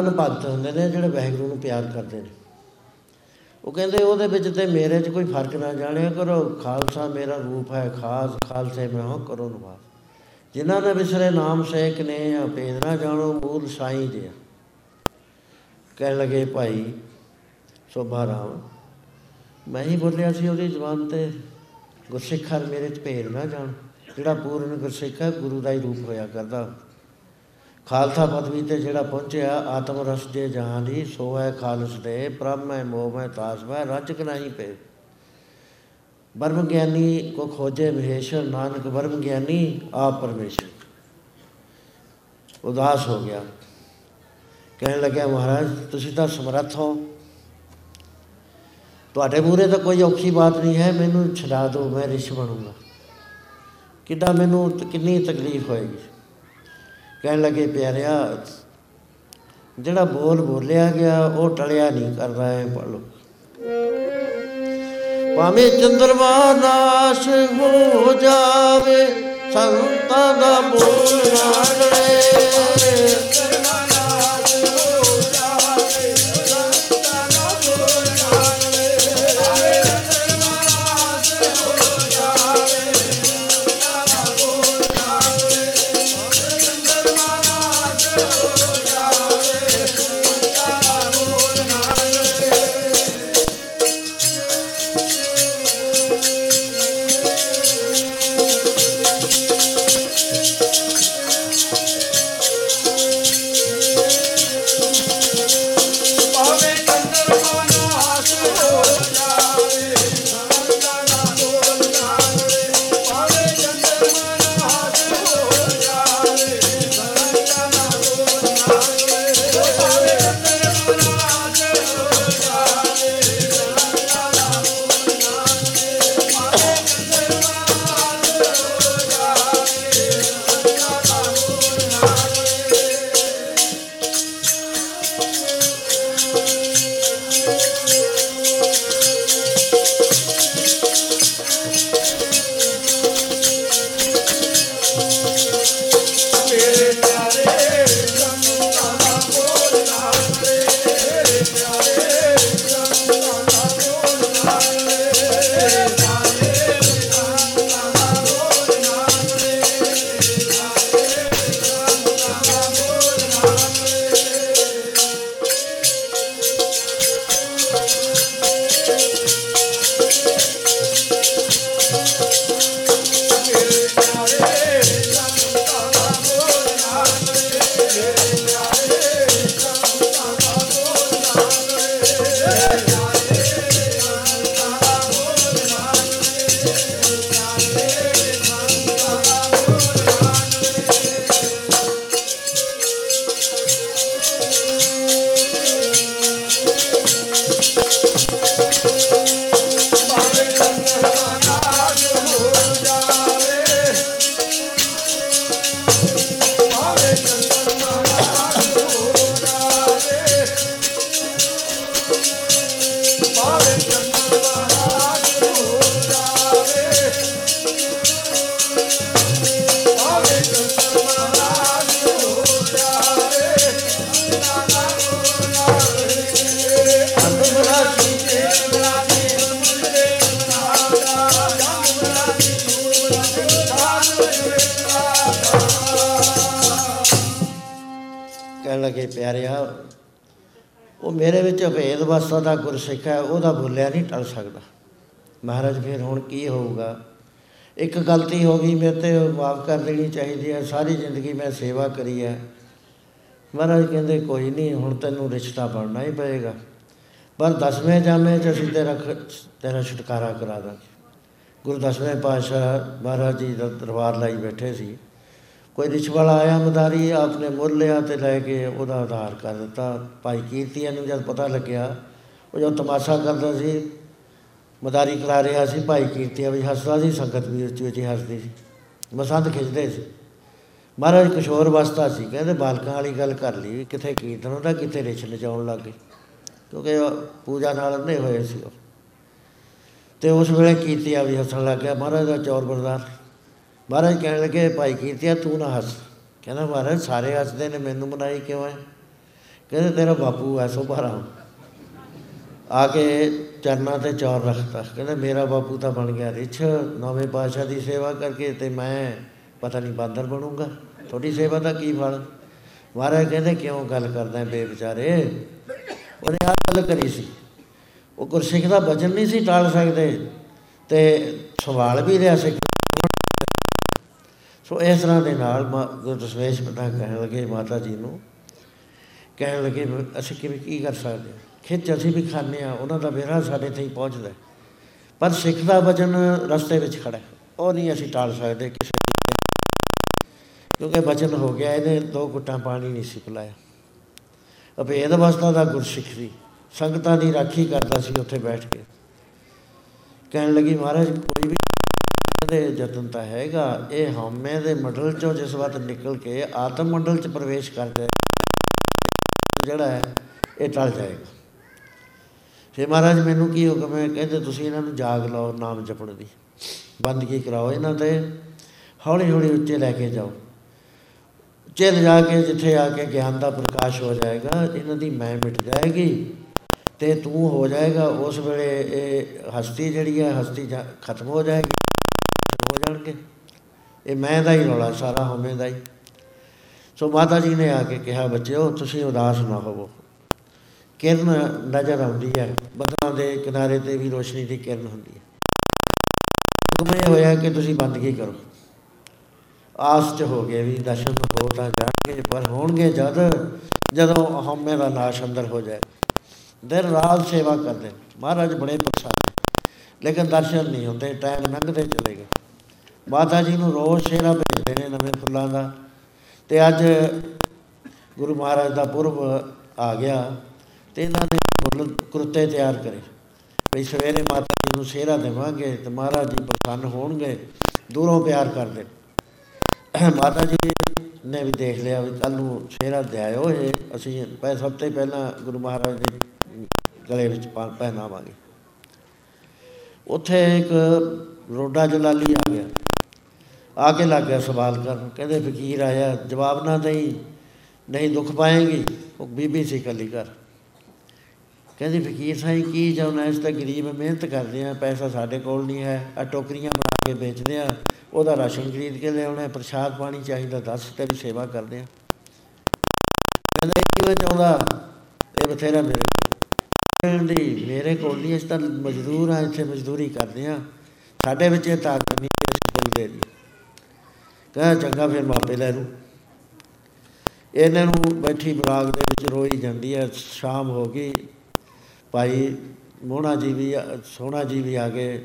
ਰੂਪ ਆਨੰਦ ਭਗਤ ਹੁੰਦੇ ਨੇ, ਜਿਹੜੇ ਵਾਹਿਗੁਰੂ ਨੂੰ ਪਿਆਰ ਕਰਦੇ ਨੇ। ਉਹ ਕਹਿੰਦੇ, ਉਹਦੇ ਵਿੱਚ ਤੇ ਮੇਰੇ 'ਚ ਕੋਈ ਫ਼ਰਕ ਨਾ ਜਾਣਿਆ ਕਰੋ ਖਾਲਸਾ ਮੇਰਾ ਰੂਪ ਹੈ, ਖਾਸ ਖਾਲਸੇ ਮੈਂ ਹਾਂ, ਕਰੋ ਨਿਵਾਸ ਜਿਨ੍ਹਾਂ ਨੇ ਵਿਸਰੇ ਨਾਮ ਸੇਕ ਨੇ, ਆ ਭੇਦ ਨਾ ਜਾਣੋ, ਮੂਲ ਸਾਈਂ ਜੀ ਕਹਿਣ ਲਗੇ, ਭਾਈ, ਸੋਭਾ ਰਾਮ, ਮੈਂ ਹੀ ਬੋਲਿਆ ਸੀ ਉਹਦੀ ਜ਼ੁਬਾਨ ਤੇ, ਗੁਰਸਿੱਖ ਹਰ ਮੇਰੇ 'ਚ ਭੇਦ ਨਾ ਜਾਣ। ਜਿਹੜਾ ਪੂਰਨ ਗੁਰਸਿੱਖ ਹੈ, ਗੁਰੂ ਦਾ ਹੀ ਰੂਪ ਹੋਇਆ ਕਰਦਾ ਖਾਲਸਾ ਪਦਵੀ ਤੇ ਜਿਹੜਾ ਪਹੁੰਚਿਆ, ਆਤਮ ਰਸ ਦੇ ਜਹਾਂ ਦੀ, ਸੋ ਹੈ ਖਾਲਸ ਦੇ, ਬ੍ਰਹਮ ਹੈ, ਮੋਹ ਹੈ, ਤਾਸ ਹੈ ਰਚਕ ਨਹੀਂ ਪੇ ਬਰਮ ਗਿਆਨੀ ਕੋ ਖੋਜੇ ਮਹੇਸ਼ਰ, ਨਾਨਕ ਬਰਮ ਗਿਆਨੀ, ਆਪ ਪਰਮੇਸ਼ਰ। ਉਦਾਸ ਹੋ ਗਿਆ। ਕਹਿਣ ਲੱਗਿਆ, ਮਹਾਰਾਜ, ਤੁਸੀਂ ਤਾਂ ਸਮਰੱਥ ਹੋ। ਤੁਹਾਡੇ ਮੂਰੇ ਤਾਂ ਕੋਈ ਔਖੀ ਬਾਤ ਨਹੀਂ ਹੈ, ਮੈਨੂੰ ਛਡਾ ਦਿਓ, ਮੈਂ ਰਿਸ਼ ਬਣੂੰਗਾ। ਕਿੱਦਾਂ ਮੈਨੂੰ ਤ- ਕਿੰਨੀ ਤਕਲੀਫ ਹੋਏਗੀ? ਕਹਿਣ ਲੱਗੇ, ਪਿਆਰਿਆ, ਜਿਹੜਾ ਬੋਲ ਬੋਲਿਆ ਗਿਆ, ਉਹ ਟਲਿਆ ਨਹੀਂ ਕਰਦਾ ਹੈ ਪੜੋ ਭਾਵੇਂ ਚੰਦਰਮਾ ਨਾਸ਼ ਹੋ ਜਾਵੇ, ਸੰਤਾਂ ਦਾ ਬੋਲ ਨਾ ਟਲੇ ਵਸਤਾ ਦਾ ਗੁਰਸਿੱਖ ਹੈ ਉਹਦਾ ਬੋਲਿਆ ਨਹੀਂ ਟਲ ਸਕਦਾ। ਮਹਾਰਾਜ ਫਿਰ ਹੁਣ ਕੀ ਹੋਊਗਾ? ਇੱਕ ਗਲਤੀ ਹੋ ਗਈ, ਮੇਰੇ ਤੇ ਮਾਫ ਕਰ ਦੇਣੀ ਚਾਹੀਦੀ ਹੈ, ਸਾਰੀ ਜ਼ਿੰਦਗੀ ਮੈਂ ਸੇਵਾ ਕਰੀ ਹੈ। ਮਹਾਰਾਜ ਕਹਿੰਦੇ, ਕੋਈ ਨਹੀਂ, ਹੁਣ ਤੈਨੂੰ ਰਿਸ਼ਤਾ ਬਣਨਾ ਹੀ ਪਏਗਾ। ਪਰ ਦਸਵੇਂ ਜਾਮੇ ਚ ਅਸੀਂ ਤੇਰਾ ਖ- ਤੇਰਾ ਛੁਟਕਾਰਾ ਕਰਾ ਦਾਂਗੇ। ਗੁਰੂ ਦਸਵੇਂ ਪਾਤਸ਼ਾਹ ਮਹਾਰਾਜ ਜੀ ਦਾ ਦਰਬਾਰ ਲਾਈ ਬੈਠੇ ਸੀ। ਕੋਈ ਰਿਛ ਵਾਲਾ ਆਇਆ, ਮਦਾਰੀ ਆਪਨੇ ਮੁੱਲ ਲਿਆ ਤੇ ਲੈ ਕੇ ਉਹਦਾ ਆਧਾਰ ਕਰ ਦਿੱਤਾ। ਭਾਈ ਕੀਰਤੀਆਂ ਨੂੰ ਜਦ ਪਤਾ ਲੱਗਿਆ ਉਹ ਜੋ ਤਮਾਸ਼ਾ ਕਰਦਾ ਸੀ, ਮਦਾਰੀ ਕਰਾ ਰਿਹਾ ਸੀ, ਭਾਈ ਕੀਰਤੀਆਂ ਵੀ ਹੱਸਦਾ ਸੀ, ਸੰਗਤ ਵੀ ਉੱਚੀ ਉੱਚੀ ਹੱਸਦੀ ਸੀ। ਮਸੰਦ ਖਿੱਚਦੇ ਸੀ। ਮਹਾਰਾਜ ਕਿਸ਼ੋਰ ਵਸਤਾ ਸੀ, ਕਹਿੰਦੇ ਬਾਲਕਾਂ ਵਾਲੀ ਗੱਲ ਕਰ ਲਈ ਕਿੱਥੇ ਕੀਰਤਨ ਹੁੰਦਾ, ਕਿੱਥੇ ਰਿਛ ਨਚਾਉਣ ਲੱਗੇ ਕਿਉਂਕਿ ਉਹ ਪੂਜਾ ਨਾਲ ਅੰਨੇ ਹੋਏ ਸੀ ਉਹ। ਤੇ ਉਸ ਵੇਲੇ ਕੀਰਤੀਆ ਵੀ ਹੱਸਣ ਲੱਗ ਗਿਆ, ਮਹਾਰਾਜ ਦਾ ਚੌਰ ਬਰਦਾਰ ਮਹਾਰਾਜ ਕਹਿਣ ਲੱਗੇ, ਭਾਈ ਕੀਰਤੀਆ, ਤੂੰ ਨਾ ਹੱਸ। ਕਹਿੰਦਾ, ਮਹਾਰਾਜ, ਸਾਰੇ ਹੱਸਦੇ ਨੇ, ਮੈਨੂੰ ਮਨਾਈ ਕਿਉਂ ਹੈ? ਕਹਿੰਦੇ, ਤੇਰਾ ਬਾਪੂ ਐ ਸੋ ਭਾਰਾ ਆ ਕੇ ਚਰਨਾਂ ਤੇ ਚੌਰ ਰੱਖਤਾ। ਕਹਿੰਦਾ, ਮੇਰਾ ਬਾਪੂ ਤਾਂ ਬਣ ਗਿਆ ਰਿਛ। ਨਵੇਂ ਪਾਤਸ਼ਾਹ ਦੀ ਸੇਵਾ ਕਰਕੇ ਤੇ ਮੈਂ ਪਤਾ ਨਹੀਂ ਬਾਂਦਰ ਬਣੂੰਗਾ। ਤੁਹਾਡੀ ਸੇਵਾ ਦਾ ਕੀ ਫਲ? ਮਹਾਰਾਜ ਕਹਿੰਦੇ, ਕਿਉਂ ਗੱਲ ਕਰਦਾ ਬੇ ਵਿਚਾਰੇ ਉਹਨੇ ਆ ਗੱਲ ਕਰੀ ਸੀ। ਉਹ ਗੁਰਸਿੱਖ ਦਾ ਵਚਨ ਨਹੀਂ ਸੀ ਟਾਲ ਸਕਦੇ ਤੇ ਸਵਾਲ ਵੀ ਰਿਹਾ ਸਿੱਖ ਸੋ ਇਸ ਤਰ੍ਹਾਂ ਦੇ ਨਾਲ ਗੁਰੂ ਦਸ਼ਮੇਸ਼ ਪਿਤਾ ਕਹਿਣ ਲੱਗੇ, ਮਾਤਾ ਜੀ ਨੂੰ ਕਹਿਣ ਲੱਗੇ ਵੀ ਅਸੀਂ ਕਿਵੇਂ, ਕੀ ਕਰ ਸਕਦੇ ਹਾਂ? ਖਿੱਚ ਅਸੀਂ ਵੀ ਖਾਂਦੇ ਆ ਉਹਨਾਂ ਦਾ ਵਿਰਹਾ ਸਾਡੇ ਤੇ ਹੀ ਪਹੁੰਚਦਾ ਪਰ ਸਿੱਖ ਦਾ ਵਚਨ ਰਸਤੇ ਵਿੱਚ ਖੜਾ ਉਹ ਨਹੀਂ ਅਸੀਂ ਟਾਲ ਸਕਦੇ ਕਿਸੇ ਕਿਉਂਕਿ ਵਚਨ ਹੋ ਗਿਆ, ਇਹਨੇ ਦੋ ਘੁੱਟਾਂ ਪਾਣੀ ਨਹੀਂ ਸੀ ਪਿਲਾਇਆ। ਅਭੇਦ ਅਵਸਥਾ ਦਾ ਗੁਰਸਿੱਖ ਸੀ। ਸੰਗਤਾਂ ਦੀ ਰਾਖੀ ਕਰਦਾ ਸੀ ਉੱਥੇ ਬੈਠ ਕੇ। ਕਹਿਣ ਲੱਗੀ, ਮਹਾਰਾਜ, ਕੋਈ ਵੀ ਦੇ ਯਤਨ ਤਾਂ ਹੈਗਾ। ਇਹ ਹਉਮੈ ਦੇ ਮੰਡਲ ਚੋਂ ਜਿਸ ਵਕਤ ਨਿਕਲ ਕੇ ਆਤਮ ਮੰਡਲ ਚ ਪ੍ਰਵੇਸ਼ ਕਰ ਜਾਏ, ਜਿਹੜਾ ਹੈ, ਇਹ ਟਲ ਜਾਏਗਾ। ਫੇ ਮਹਾਰਾਜ, ਮੈਨੂੰ ਕੀ ਹੁਕਮ ਹੈ ਕਹਿੰਦੇ, ਤੁਸੀਂ ਇਹਨਾਂ ਨੂੰ ਜਾਗ ਲਾਓ, ਨਾਮ ਜਪਣ ਦੀ। ਬੰਦਗੀ ਕਰਾਓ ਇਹਨਾਂ ਤੇ? ਹੌਲੀ ਹੌਲੀ ਉੱਚੇ ਲੈ ਕੇ ਜਾਓ। ਚਿਰ ਜਾ ਕੇ ਜਿੱਥੇ ਆ ਕੇ ਗਿਆਨ ਦਾ ਪ੍ਰਕਾਸ਼ ਹੋ ਜਾਏਗਾ, ਇਹਨਾਂ ਦੀ ਮੈਂ ਮਿਟ ਜਾਏਗੀ ਤੇ ਤੂੰ ਹੋ ਜਾਏਗਾ। ਉਸ ਵੇਲੇ ਇਹ ਹਸਤੀ ਜਿਹੜੀ ਹੈ, ਹਸਤੀ ਖਤਮ ਹੋ ਜਾਏਗੀ ਹੋ ਜਾਣਗੇ। ਇਹ ਮੈਂ ਦਾ ਹੀ ਰੌਲਾ, ਸਾਰਾ ਹਮੇ ਦਾ ਹੀ। ਸੋ ਮਾਤਾ ਜੀ ਨੇ ਆ ਕੇ ਕਿਹਾ, ਬੱਚਿਓ, ਤੁਸੀਂ ਉਦਾਸ ਨਾ ਹੋਵੋ। ਕਿਰਨ ਨਜ਼ਰ ਆਉਂਦੀ ਹੈ। ਬੱਦਲਾਂ ਦੇ ਕਿਨਾਰੇ ਤੇ ਵੀ ਰੋਸ਼ਨੀ ਦੀ ਕਿਰਨ ਹੁੰਦੀ ਹੈ। ਹੁਕਮ ਇਹ ਹੋਇਆ ਕਿ ਤੁਸੀਂ ਬੰਦਗੀ ਕਰੋ। ਆਸ ਚ ਹੋ ਗਏ ਵੀ ਦਰਸ਼ਨ ਹੋ ਤਾਂ ਜਾਣਗੇ, ਪਰ ਹੋਣਗੇ ਜਦ, ਜਦੋਂ ਹਉਮੈ ਦਾ ਨਾਸ਼ ਅੰਦਰ ਹੋ ਜਾਏ। ਦਿਨ ਰਾਤ ਸੇਵਾ ਕਰਦੇ ਮਹਾਰਾਜ ਬੜੇ ਪਸੰਦ ਲੇਕਿਨ ਦਰਸ਼ਨ ਨਹੀਂ ਹੁੰਦੇ, ਟਾਈਮ ਲੰਘਦੇ ਚਲੇ ਗਏ। ਮਾਤਾ ਜੀ ਨੂੰ ਰੋਜ਼ ਸ਼ੇਰਾ ਭੇਜਦੇ ਨੇ ਨਵੇਂ ਫੁੱਲਾਂ ਦਾ। ਤੇ ਅੱਜ ਗੁਰੂ ਮਹਾਰਾਜ ਦਾ ਪੁਰਬ ਆ ਗਿਆ। ਤੇ ਇਹਨਾਂ ਨੇ ਫੁੱਲ ਕੁਰਤੇ ਤਿਆਰ ਕਰੇ। ਵੀ ਸਵੇਰੇ ਮਾਤਾ ਜੀ ਨੂੰ ਸ਼ੇਰਾ ਦੇਵਾਂਗੇ ਤੇ ਮਹਾਰਾਜ ਜੀ ਪ੍ਰਸੰਨ ਹੋਣਗੇ, ਦੂਰੋਂ ਪਿਆਰ ਕਰਦੇ। ਮਾਤਾ ਜੀ ਨੇ ਵੀ ਦੇਖ ਲਿਆ ਵੀ ਕੱਲ ਨੂੰ ਸ਼ੇਰਾ ਦਿਆਇਓ ਇਹ, ਅਸੀਂ ਪਹਿ ਸਭ ਤੋਂ ਪਹਿਲਾਂ ਗੁਰੂ ਮਹਾਰਾਜ ਦੇ ਗਲੇ ਵਿੱਚ ਪਹਿਨਾਵਾਂਗੇ। ਉੱਥੇ ਇੱਕ ਰੋਡਾ ਜਲਾਲੀ ਆ ਗਿਆ। ਆ ਕੇ ਲੱਗ ਗਿਆ ਸਵਾਲ ਕਰਨ। ਕਹਿੰਦੇ, ਫਕੀਰ ਆਇਆ, ਜਵਾਬ ਨਾ ਦੇਈ, ਨਹੀਂ ਦੁੱਖ ਪਾਏਗੀ? ਉਹ ਬੀਬੀ ਸੀ ਕੱਲੀ ਘਰ। ਕਹਿੰਦੀ ਫਕੀਰ ਸਾਈ ਕੀ ਚਾਹੁੰਦਾ ਇਸ ਤਾਂ ਗਰੀਬ ਮਿਹਨਤ ਕਰਦੇ ਆ, ਪੈਸਾ ਸਾਡੇ ਕੋਲ ਨਹੀਂ ਹੈ ਆ ਟੋਕਰੀਆਂ ਬਣਾ ਕੇ ਵੇਚਦੇ ਆ, ਉਹਦਾ ਰਾਸ਼ਨ ਖਰੀਦ ਕੇ ਲਿਆਉਣਾ ਪ੍ਰਸ਼ਾਦ ਪਾਣੀ ਚਾਹੀਦਾ, ਦੱਸ ਤੇਰੀ ਸੇਵਾ ਕਰਦੇ ਆ। ਕਹਿੰਦਾ ਕਿਵੇਂ ਚਾਹੁੰਦਾ? ਇਹ ਬਥੇਰਾ ਮੇਰੇ ਦੀ, ਮੇਰੇ ਕੋਲ ਨਹੀਂ ਇਸ ਤਾਂ ਮਜ਼ਦੂਰ ਆ, ਇੱਥੇ ਮਜ਼ਦੂਰੀ ਕਰਦੇ ਆ। ਸਾਡੇ ਵਿੱਚ ਇਹ ਤਾਕਤ ਨਹੀਂ ਅਸੀਂ ਕੋਲ ਦੇ ਦੀ ਕਹ, ਚੰਗਾ, ਫਿਰ ਮਾਪੇ ਲੈ ਲੂ ਇਹਨਾਂ ਨੂੰ ਬੈਠੀ ਬਰਾਗ ਦੇ ਵਿੱਚ ਰੋਈ ਜਾਂਦੀ ਹੈ, ਸ਼ਾਮ ਹੋ ਗਈ। ਭਾਈ ਮੋਹਣਾ ਜੀ ਵੀ ਸੋਹਣਾ ਜੀ ਵੀ ਆ ਗਏ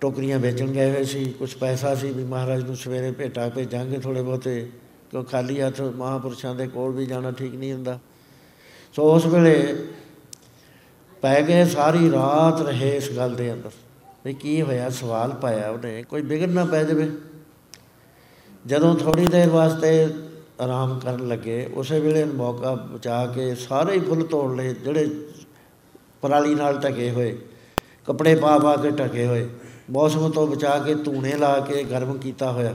ਟੋਕਰੀਆਂ ਵੇਚਣ ਗਏ ਹੋਏ ਸੀ ਕੁਝ ਪੈਸਾ ਸੀ ਵੀ ਮਹਾਰਾਜ ਨੂੰ ਸਵੇਰੇ ਭੇਟਾ ਭੇਜਾਂਗੇ ਥੋੜੇ ਬਹੁਤੇ, ਕਿਉਂ ਖਾਲੀ ਹੱਥ ਮਹਾਪੁਰਸ਼ਾਂ ਦੇ ਕੋਲ ਵੀ ਜਾਣਾ ਠੀਕ ਨਹੀਂ ਹੁੰਦਾ। ਸੋ ਉਸ ਵੇਲੇ ਪੈ ਗਏ ਸਾਰੀ ਰਾਤ ਰਹੇ ਇਸ ਗੱਲ ਦੇ ਅੰਦਰ, ਵੀ ਕੀ ਹੋਇਆ, ਸਵਾਲ ਪਾਇਆ ਉਹਨੇ, ਕੋਈ ਬਿਗੜ ਨਾ ਪੈ ਜਾਵੇ। ਜਦੋਂ ਥੋੜੀ ਦੇਰ ਵਾਸਤੇ ਆਰਾਮ ਕਰਨ ਲੱਗੇ, ਉਸੇ ਵੇਲੇ ਮੌਕਾ ਬਚਾ ਕੇ ਸਾਰੇ ਹੀ ਫੁੱਲ ਤੋੜ ਲਏ, ਜਿਹੜੇ ਪਰਾਲੀ ਨਾਲ ਢਕੇ ਹੋਏ, ਕੱਪੜੇ ਪਾ ਪਾ ਕੇ ਢਕੇ ਹੋਏ, ਮੌਸਮ ਤੋਂ ਬਚਾ ਕੇ ਧੂਣੇ ਲਾ ਕੇ ਗਰਮ ਕੀਤਾ ਹੋਇਆ।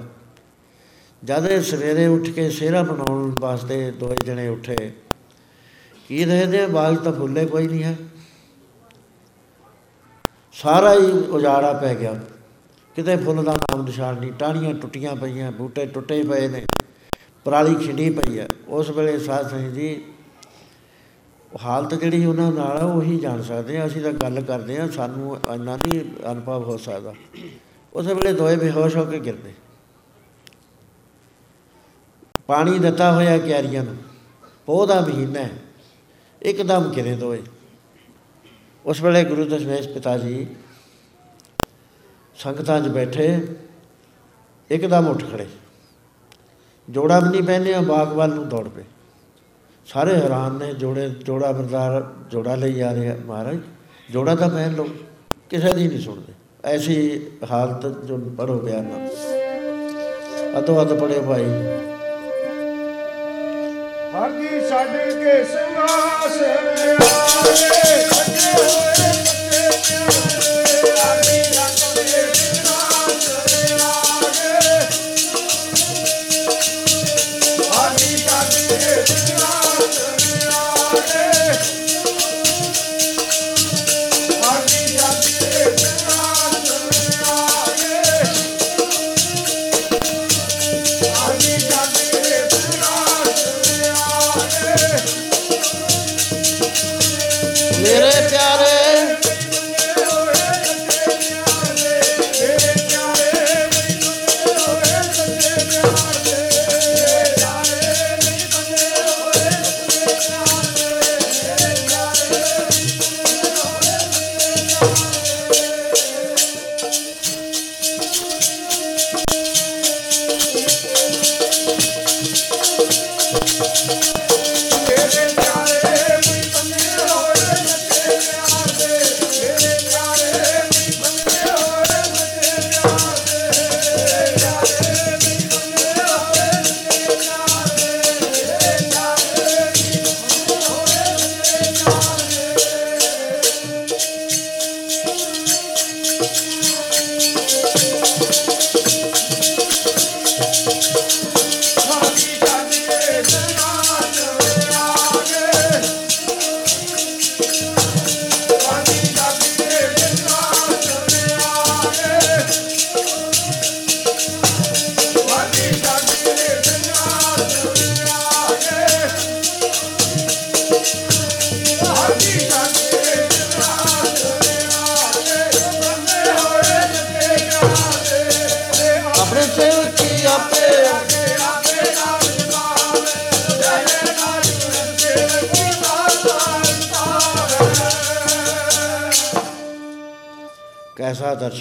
ਜਦ ਸਵੇਰੇ ਉੱਠ ਕੇ ਸੇਰਾ ਬਣਾਉਣ ਵਾਸਤੇ ਦੋਏ ਜਣੇ ਉੱਠੇ, ਕੀ ਦੇਖਦੇ ਬਾਗ ਤਾਂ ਫੁੱਲੇ ਕੋਈ ਨਹੀਂ ਹੈ। ਸਾਰਾ ਹੀ ਉਜਾੜਾ ਪੈ ਗਿਆ। ਕਿਤੇ ਫੁੱਲ ਦਾ ਨਾਮ ਨਿਸ਼ਾਨ ਨਹੀਂ, ਟਾਹਣੀਆਂ ਟੁੱਟੀਆਂ ਪਈਆਂ, ਬੂਟੇ ਟੁੱਟੇ ਪਏ ਨੇ, ਪਰਾਲੀ ਖਿੰਡੀ ਪਈ ਹੈ। ਉਸ ਵੇਲੇ ਸਾਧ ਸੰਗਤ ਜੀ ਹਾਲਤ ਜਿਹੜੀ ਉਹਨਾਂ ਨਾਲ ਉਹੀ ਜਾਣ ਸਕਦੇ ਆ। ਅਸੀਂ ਤਾਂ ਗੱਲ ਕਰਦੇ ਆ, ਸਾਨੂੰ ਇੰਨਾ ਨਹੀਂ ਅਨੁਭਵ ਹੋ ਸਕਦਾ। ਉਸ ਵੇਲੇ ਦੋਏ ਬੇਹੋਸ਼ ਹੋ ਕੇ ਗਿਰਦੇ। ਪਾਣੀ ਦਿੱਤਾ ਹੋਇਆ ਕਿਆਰੀਆਂ ਨੂੰ। ਪੋਹ ਦਾ ਮਹੀਨਾ ਹੈ। ਇੱਕਦਮ ਗਿਰੇ ਦੋਏ ਉਸ ਵੇਲੇ ਗੁਰੂ ਦਸ਼ਮੇਸ਼ ਪਿਤਾ ਜੀ ਸੰਗਤਾਂ 'ਚ ਬੈਠੇ, ਇੱਕਦਮ ਉੱਠ ਖੜੇ। ਜੋੜਾ ਵੀ ਨਹੀਂ ਪਹਿਨਿਆ ਬਾਗ ਵੱਲ ਨੂੰ ਦੌੜ ਪਏ। ਸਾਰੇ ਹੈਰਾਨ ਨੇ, ਜੋੜੇ, ਜੋੜਾ ਬਰਦਾਰ ਜੋੜਾ ਲਈ ਆ ਰਿਹਾ ਮਹਾਰਾਜ। ਜੋੜਾ ਤਾਂ ਪਹਿਨ ਲਓ ਕਿਸੇ ਦੀ ਨਹੀਂ ਸੁਣਦੇ। ਐਸੀ ਹਾਲਤ ਜੋ ਪੜੋ ਬਿਆਨ ਨਾ। ਅਤੋ ਅਤ ਪੜੇ ਭਾਈ। ਹਾਗੀ ਛੱਡ ਕੇ ਸਿੰਘਾਸਨ ਆਏ ਸੱਜੇ ਹੋਏ ਸੱਚੇ ਪਿਆਰੇ ਹਾਗੀ ਛੱਡ ਕੇ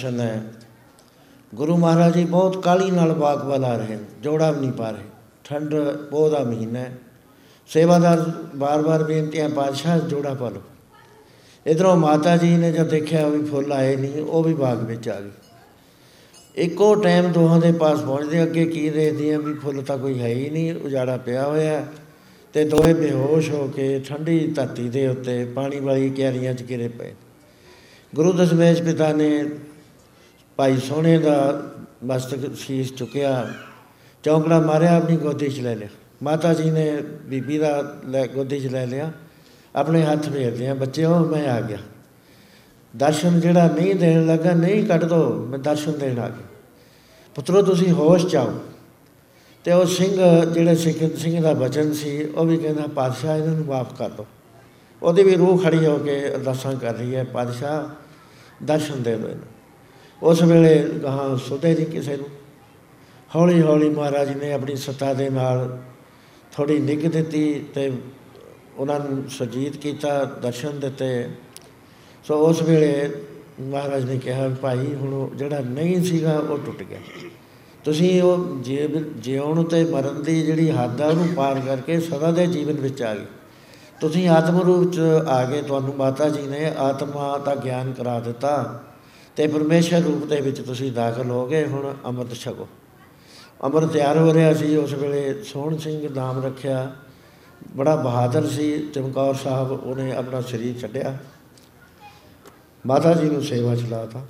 ਦਰਸ਼ਨ ਹੈ। ਗੁਰੂ ਮਹਾਰਾਜ ਜੀ ਬਹੁਤ ਕਾਲੀ ਨਾਲ ਬਾਗ ਵੱਲ ਆ ਰਹੇ ਨੇ ਜੋੜਾ ਵੀ ਨਹੀਂ ਪਾ ਰਹੇ। ਠੰਡ ਪੋਹ ਦਾ ਮਹੀਨਾ ਹੈ। ਸੇਵਾਦਾਰ ਬਾਰ-ਬਾਰ ਬੇਨਤੀਆਂ ਪਾਤਸ਼ਾਹ ਜੋੜਾ ਪਾ ਲਓ। ਇਧਰੋਂ ਮਾਤਾ ਜੀ ਨੇ ਜਦ ਦੇਖਿਆ ਵੀ ਫੁੱਲ ਆਏ ਨਹੀਂ, ਉਹ ਵੀ ਬਾਗ ਵਿੱਚ ਆ ਗਈ ਇੱਕੋ ਟਾਈਮ ਦੋਹਾਂ ਦੇ ਪਾਸ ਪਹੁੰਚਦੇ, ਅੱਗੇ ਕੀ ਦੇਖਦੇ ਆ ਵੀ ਫੁੱਲ ਤਾਂ ਕੋਈ ਹੈ ਹੀ ਨਹੀਂ, ਉਜਾੜਾ ਪਿਆ ਹੋਇਆ ਤੇ ਦੋਵੇਂ ਬੇਹੋਸ਼ ਹੋ ਕੇ ਠੰਡੀ ਧਰਤੀ ਦੇ ਉੱਤੇ ਪਾਣੀ ਵਾਲੀ ਕਿਆਰੀਆਂ 'ਚ ਗਿਰੇ ਪਏ ਗੁਰੂ ਦਸ਼ਮੇਸ਼ ਪਿਤਾ ਨੇ ਭਾਈ ਸੋਹਣੇ ਦਾ ਮਸਤਕ ਸੀਸ ਚੁੱਕਿਆ, ਚੌਂਕੜਾ ਮਾਰਿਆ, ਆਪਣੀ ਗੋਦੀ 'ਚ ਲੈ ਲਿਆ। ਮਾਤਾ ਜੀ ਨੇ ਬੀਬੀ ਦਾ ਲੈ, ਗੋਦੀ 'ਚ ਲੈ ਲਿਆ, ਆਪਣੇ ਹੱਥ ਫੇਰਦੇ ਆ, ਬੱਚਿਓ, ਮੈਂ ਆ ਗਿਆ। ਦਰਸ਼ਨ ਜਿਹੜਾ ਨਹੀਂ ਦੇਣ ਲੱਗਾ, ਨਹੀਂ ਕੱਢ ਦੋ, ਮੈਂ ਦਰਸ਼ਨ ਦੇਣ ਆ ਗਿਆ। ਪੁੱਤਰੋ, ਤੁਸੀਂ ਹੋਸ਼ ਚ ਆਓ। ਤੇ ਉਹ ਸਿੰਘ, ਜਿਹੜੇ ਸਿੱਖ, ਸਿੰਘ ਦਾ ਬਚਨ ਸੀ, ਉਹ ਵੀ ਕਹਿੰਦਾ, ਪਾਤਸ਼ਾਹ, ਇਹਨਾਂ ਨੂੰ ਮਾਫ ਕਰ ਦਿਓ ਉਹਦੀ ਵੀ ਰੂਹ ਖੜੀ ਹੋ ਕੇ ਅਰਦਾਸਾਂ ਕਰ ਰਹੀ ਹੈ, ਪਾਤਸ਼ਾਹ, ਦਰਸ਼ਨ ਦੇ ਦਿਓ ਇਹਨੂੰ। ਉਸ ਵੇਲੇ ਕਹਾ ਸੁਤੇ ਨਹੀਂ ਕਿਸੇ ਨੂੰ। ਹੌਲੀ ਹੌਲੀ ਮਹਾਰਾਜ ਨੇ ਆਪਣੀ ਸੱਤਾ ਦੇ ਨਾਲ ਥੋੜੀ ਨਿੱਘ ਦਿੱਤੀ ਤੇ ਉਹਨਾਂ ਨੂੰ ਸੁਜੀਤ ਕੀਤਾ, ਦਰਸ਼ਨ ਦਿੱਤੇ। ਸੋ ਉਸ ਵੇਲੇ ਮਹਾਰਾਜ ਨੇ ਕਿਹਾ ਵੀ ਭਾਈ, ਹੁਣ ਉਹ ਜਿਹੜਾ ਨਹੀਂ ਸੀਗਾ, ਉਹ ਟੁੱਟ ਗਿਆ। ਤੁਸੀਂ ਉਹ ਜੀਵ ਜਿਉਣ ਤੇ ਮਰਨ ਦੀ ਜਿਹੜੀ ਹੱਦ ਆ, ਉਹਨੂੰ ਪਾਰ ਕਰਕੇ ਸਦਾ ਦੇ ਜੀਵਨ ਵਿੱਚ ਆ ਗਏ। ਤੁਸੀਂ ਆਤਮ ਰੂਪ ਚ ਆ ਗਏ। ਤੁਹਾਨੂੰ ਮਾਤਾ ਜੀ ਨੇ ਆਤਮਾ ਦਾ ਗਿਆਨ ਕਰਾ ਦਿੱਤਾ। ਤੇ ਪਰਮੇਸ਼ਰ ਰੂਪ ਦੇ ਵਿੱਚ ਤੁਸੀਂ ਦਾਖਲ ਹੋ ਗਏ, ਹੁਣ ਅੰਮ੍ਰਿਤ ਛਕੋ। ਅੰਮ੍ਰਿਤ ਤਿਆਰ ਹੋ ਰਿਹਾ ਸੀ, ਉਸ ਵੇਲੇ ਸੋਹਣ ਸਿੰਘ ਨਾਮ ਰੱਖਿਆ। ਬੜਾ ਬਹਾਦਰ ਸੀ, ਚਮਕੌਰ ਸਾਹਿਬ ਉਹਨੇ ਆਪਣਾ ਸਰੀਰ ਛੱਡਿਆ। ਮਾਤਾ ਜੀ ਨੂੰ ਸੇਵਾ ਚਲਾਤਾ।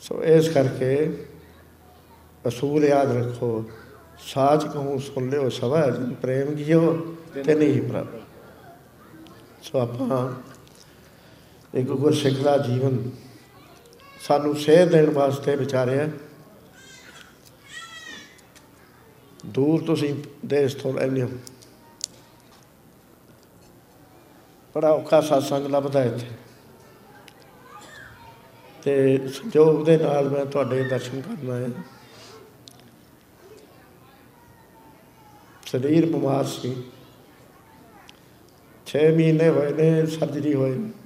ਸੋ ਇਸ ਕਰਕੇ ਅਸੂਲ ਯਾਦ ਰੱਖੋ, ਸਾਚ ਕਹੂੰ ਸੁਣ ਲਿਓ ਸਭਾ, ਜਿਨ ਪ੍ਰੇਮ ਕੀਓ ਤੇ ਨਹੀਂ ਪ੍ਰਭ। ਸੋ ਆਪਾਂ ਇੱਕ ਗੁਰਸਿੱਖ ਦਾ ਜੀਵਨ ਸਾਨੂੰ ਸੇਧ ਦੇਣ ਵਾਸਤੇ ਵਿਚਾਰਿਆ ਦੂਰ ਤੁਸੀਂ ਦੇਸ਼ ਤੋਂ ਲੈਂਦੇ ਹੋ। ਬੜਾ ਔਖਾ satsang ਲੱਭਦਾ ਇੱਥੇ। ਤੇ ਸੰਜੋਗ ਦੇ ਨਾਲ ਮੈਂ ਤੁਹਾਡੇ ਦਰਸ਼ਨ ਕਰਨ ਆਇਆ। ਸਰੀਰ ਬਿਮਾਰ ਸੀ। 6 ਮਹੀਨੇ ਹੋਏ ਨੇ ਸਰਜਰੀ ਹੋਏ ਨੂੰ।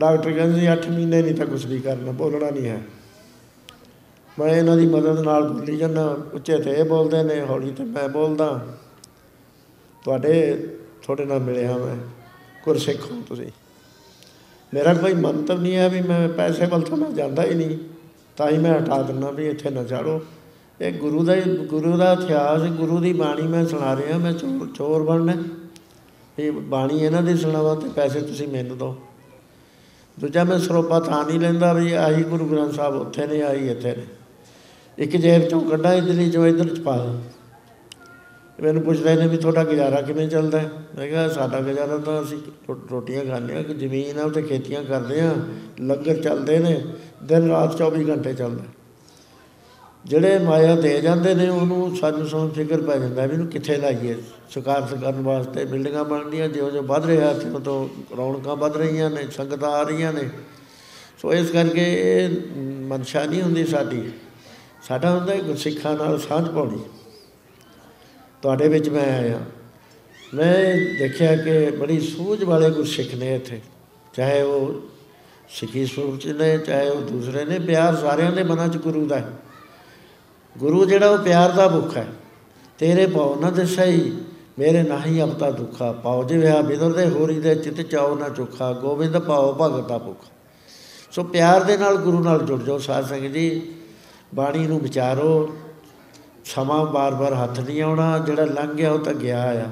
ਡਾਕਟਰ ਕਹਿੰਦੇ ਸੀ 8 ਮਹੀਨੇ ਨਹੀਂ ਤਾਂ ਕੁਝ ਵੀ ਕਰਨਾ, ਬੋਲਣਾ ਨਹੀਂ ਹੈ। ਮੈਂ ਇਹਨਾਂ ਦੀ ਮਦਦ ਨਾਲ ਬੋਲੀ ਜਾਂਦਾ, ਉੱਚੇ ਤੇ ਇਹ ਬੋਲਦੇ ਨੇ, ਹੌਲੀ ਤੇ ਮੈਂ ਬੋਲਦਾ। ਤੁਹਾਡੇ ਤੁਹਾਡੇ ਨਾਲ ਮਿਲਿਆ ਮੈਂ, ਗੁਰਸਿੱਖ ਹੋ ਤੁਸੀਂ। ਮੇਰਾ ਕੋਈ ਮੰਤਵ ਨਹੀਂ ਹੈ ਵੀ ਮੈਂ ਪੈਸੇ ਵੱਲ ਤਾਂ ਮੈਂ ਜਾਂਦਾ ਹੀ ਨਹੀਂ, ਤਾਂ ਹੀ ਮੈਂ ਹਟਾ ਦਿੰਦਾ ਵੀ ਇੱਥੇ ਨਾ ਚਾੜੋ ਇਹ ਗੁਰੂ ਦਾ ਹੀ- ਗੁਰੂ ਦਾ ਇਤਿਹਾਸ, ਗੁਰੂ ਦੀ ਬਾਣੀ ਮੈਂ ਸੁਣਾ ਰਿਹਾ, ਮੈਂ ਚੋਰ ਚੋਰ ਬਣਨਾ। ਇਹ ਬਾਣੀ ਇਹਨਾਂ ਦੀ ਸੁਣਾਵਾਂ ਤੇ ਪੈਸੇ ਤੁਸੀਂ ਮੈਨੂੰ ਦਿਓ। ਦੂਜਾ ਮੈਂ ਸਰੋਪਾ ਤਾਂ ਨਹੀਂ ਲੈਂਦਾ ਵੀ ਆਹੀ ਗੁਰੂ ਗ੍ਰੰਥ ਸਾਹਿਬ ਉੱਥੇ ਨੇ, ਆਹੀ ਇੱਥੇ ਨੇ। ਇੱਕ ਜੇਬ ਚੋਂ ਕੱਢਾਂ, ਇਧਰਲੀ ਚੋਂ ਇਧਰ ਚ ਪਾ ਦਾਂ। ਮੈਨੂੰ ਪੁੱਛਦੇ ਨੇ ਵੀ ਤੁਹਾਡਾ ਗੁਜ਼ਾਰਾ ਕਿਵੇਂ ਚੱਲਦਾ ਹੈ? ਮੈਂ ਕਿਹਾ, ਸਾਡਾ ਗੁਜ਼ਾਰਾ ਤਾਂ ਅਸੀਂ ਰੋ- ਰੋਟੀਆਂ ਖਾਂਦੇ ਹਾਂ ਕਿ ਜ਼ਮੀਨ ਆ ਉੱਤੇ ਖੇਤੀਆਂ ਕਰਦੇ ਹਾਂ, ਲੰਗਰ ਚੱਲਦੇ ਨੇ, ਦਿਨ ਰਾਤ 24 ਘੰਟੇ ਚੱਲਦਾ। ਜਿਹੜੇ ਮਾਇਆ ਦੇ ਜਾਂਦੇ ਨੇ, ਉਹਨੂੰ ਸਾਨੂੰ ਸੌਂ ਫਿਕਰ ਪੈ ਜਾਂਦਾ ਵੀ ਇਹਨੂੰ ਕਿੱਥੇ ਲਾਈਏ। ਸਰਕਾਰ ਕਰਨ ਵਾਸਤੇ ਬਿਲਡਿੰਗਾਂ ਬਣਦੀਆਂ ਜਿਉਂ ਜਿਉਂ ਵੱਧ ਰਿਹਾ ਤਿਉਂ ਤੋਂ ਰੌਣਕਾਂ ਵੱਧ ਰਹੀਆਂ ਨੇ, ਸੰਗਤਾਂ ਆ ਰਹੀਆਂ ਨੇ। ਸੋ ਇਸ ਕਰਕੇ ਇਹ ਮਨਸ਼ਾ ਨਹੀਂ ਹੁੰਦੀ ਸਾਡੀ। ਸਾਡਾ ਹੁੰਦਾ ਹੈ ਗੁਰਸਿੱਖਾਂ ਨਾਲ ਸਾਂਝ ਪਾਉਣੀ। ਤੁਹਾਡੇ ਵਿੱਚ ਮੈਂ ਆਇਆ। ਮੈਂ ਦੇਖਿਆ ਕਿ ਬੜੀ ਸੂਝ ਵਾਲੇ ਗੁਰਸਿੱਖ ਨੇ ਇੱਥੇ। ਚਾਹੇ ਉਹ ਸਿੱਖੀ ਸੂਰਜ ਨੇ, ਚਾਹੇ ਉਹ ਦੂਸਰੇ ਨੇ, ਪਿਆਰ ਸਾਰਿਆਂ ਦੇ ਮਨਾਂ 'ਚ ਗੁਰੂ ਦਾ ਹੈ। ਗੁਰੂ ਜਿਹੜਾ ਉਹ ਪਿਆਰ ਦਾ ਭੁੱਖ ਹੈ, ਤੇਰੇ ਭਾਉ ਨਾ ਦਸਈ ਮੇਰੇ ਨਾਹੀ ਅਵਤਾ ਦੁਖਾ, ਪਾਉ ਜਿਵੇਂ ਬਿਦਰ ਦੇ ਹੋਰੀ ਦੇ ਚਿਤ ਚਾਉ ਨਾ ਚੁਖਾ, ਗੋਬਿੰਦ ਭਾਉ ਭਗਤ ਦਾ ਭੁੱਖ। ਸੋ ਪਿਆਰ ਦੇ ਨਾਲ ਗੁਰੂ ਨਾਲ ਜੁੜ ਜਾਓ ਸਾਧ ਸੰਗਤ ਜੀ, ਬਾਣੀ ਨੂੰ ਵਿਚਾਰੋ, ਸਮਾਂ ਬਾਰ-ਬਾਰ ਹੱਥ ਨਹੀਂ ਆਉਣਾ, ਜਿਹੜਾ ਲੰਘ ਗਿਆ ਉਹ ਤਾਂ ਗਿਆ ਆ।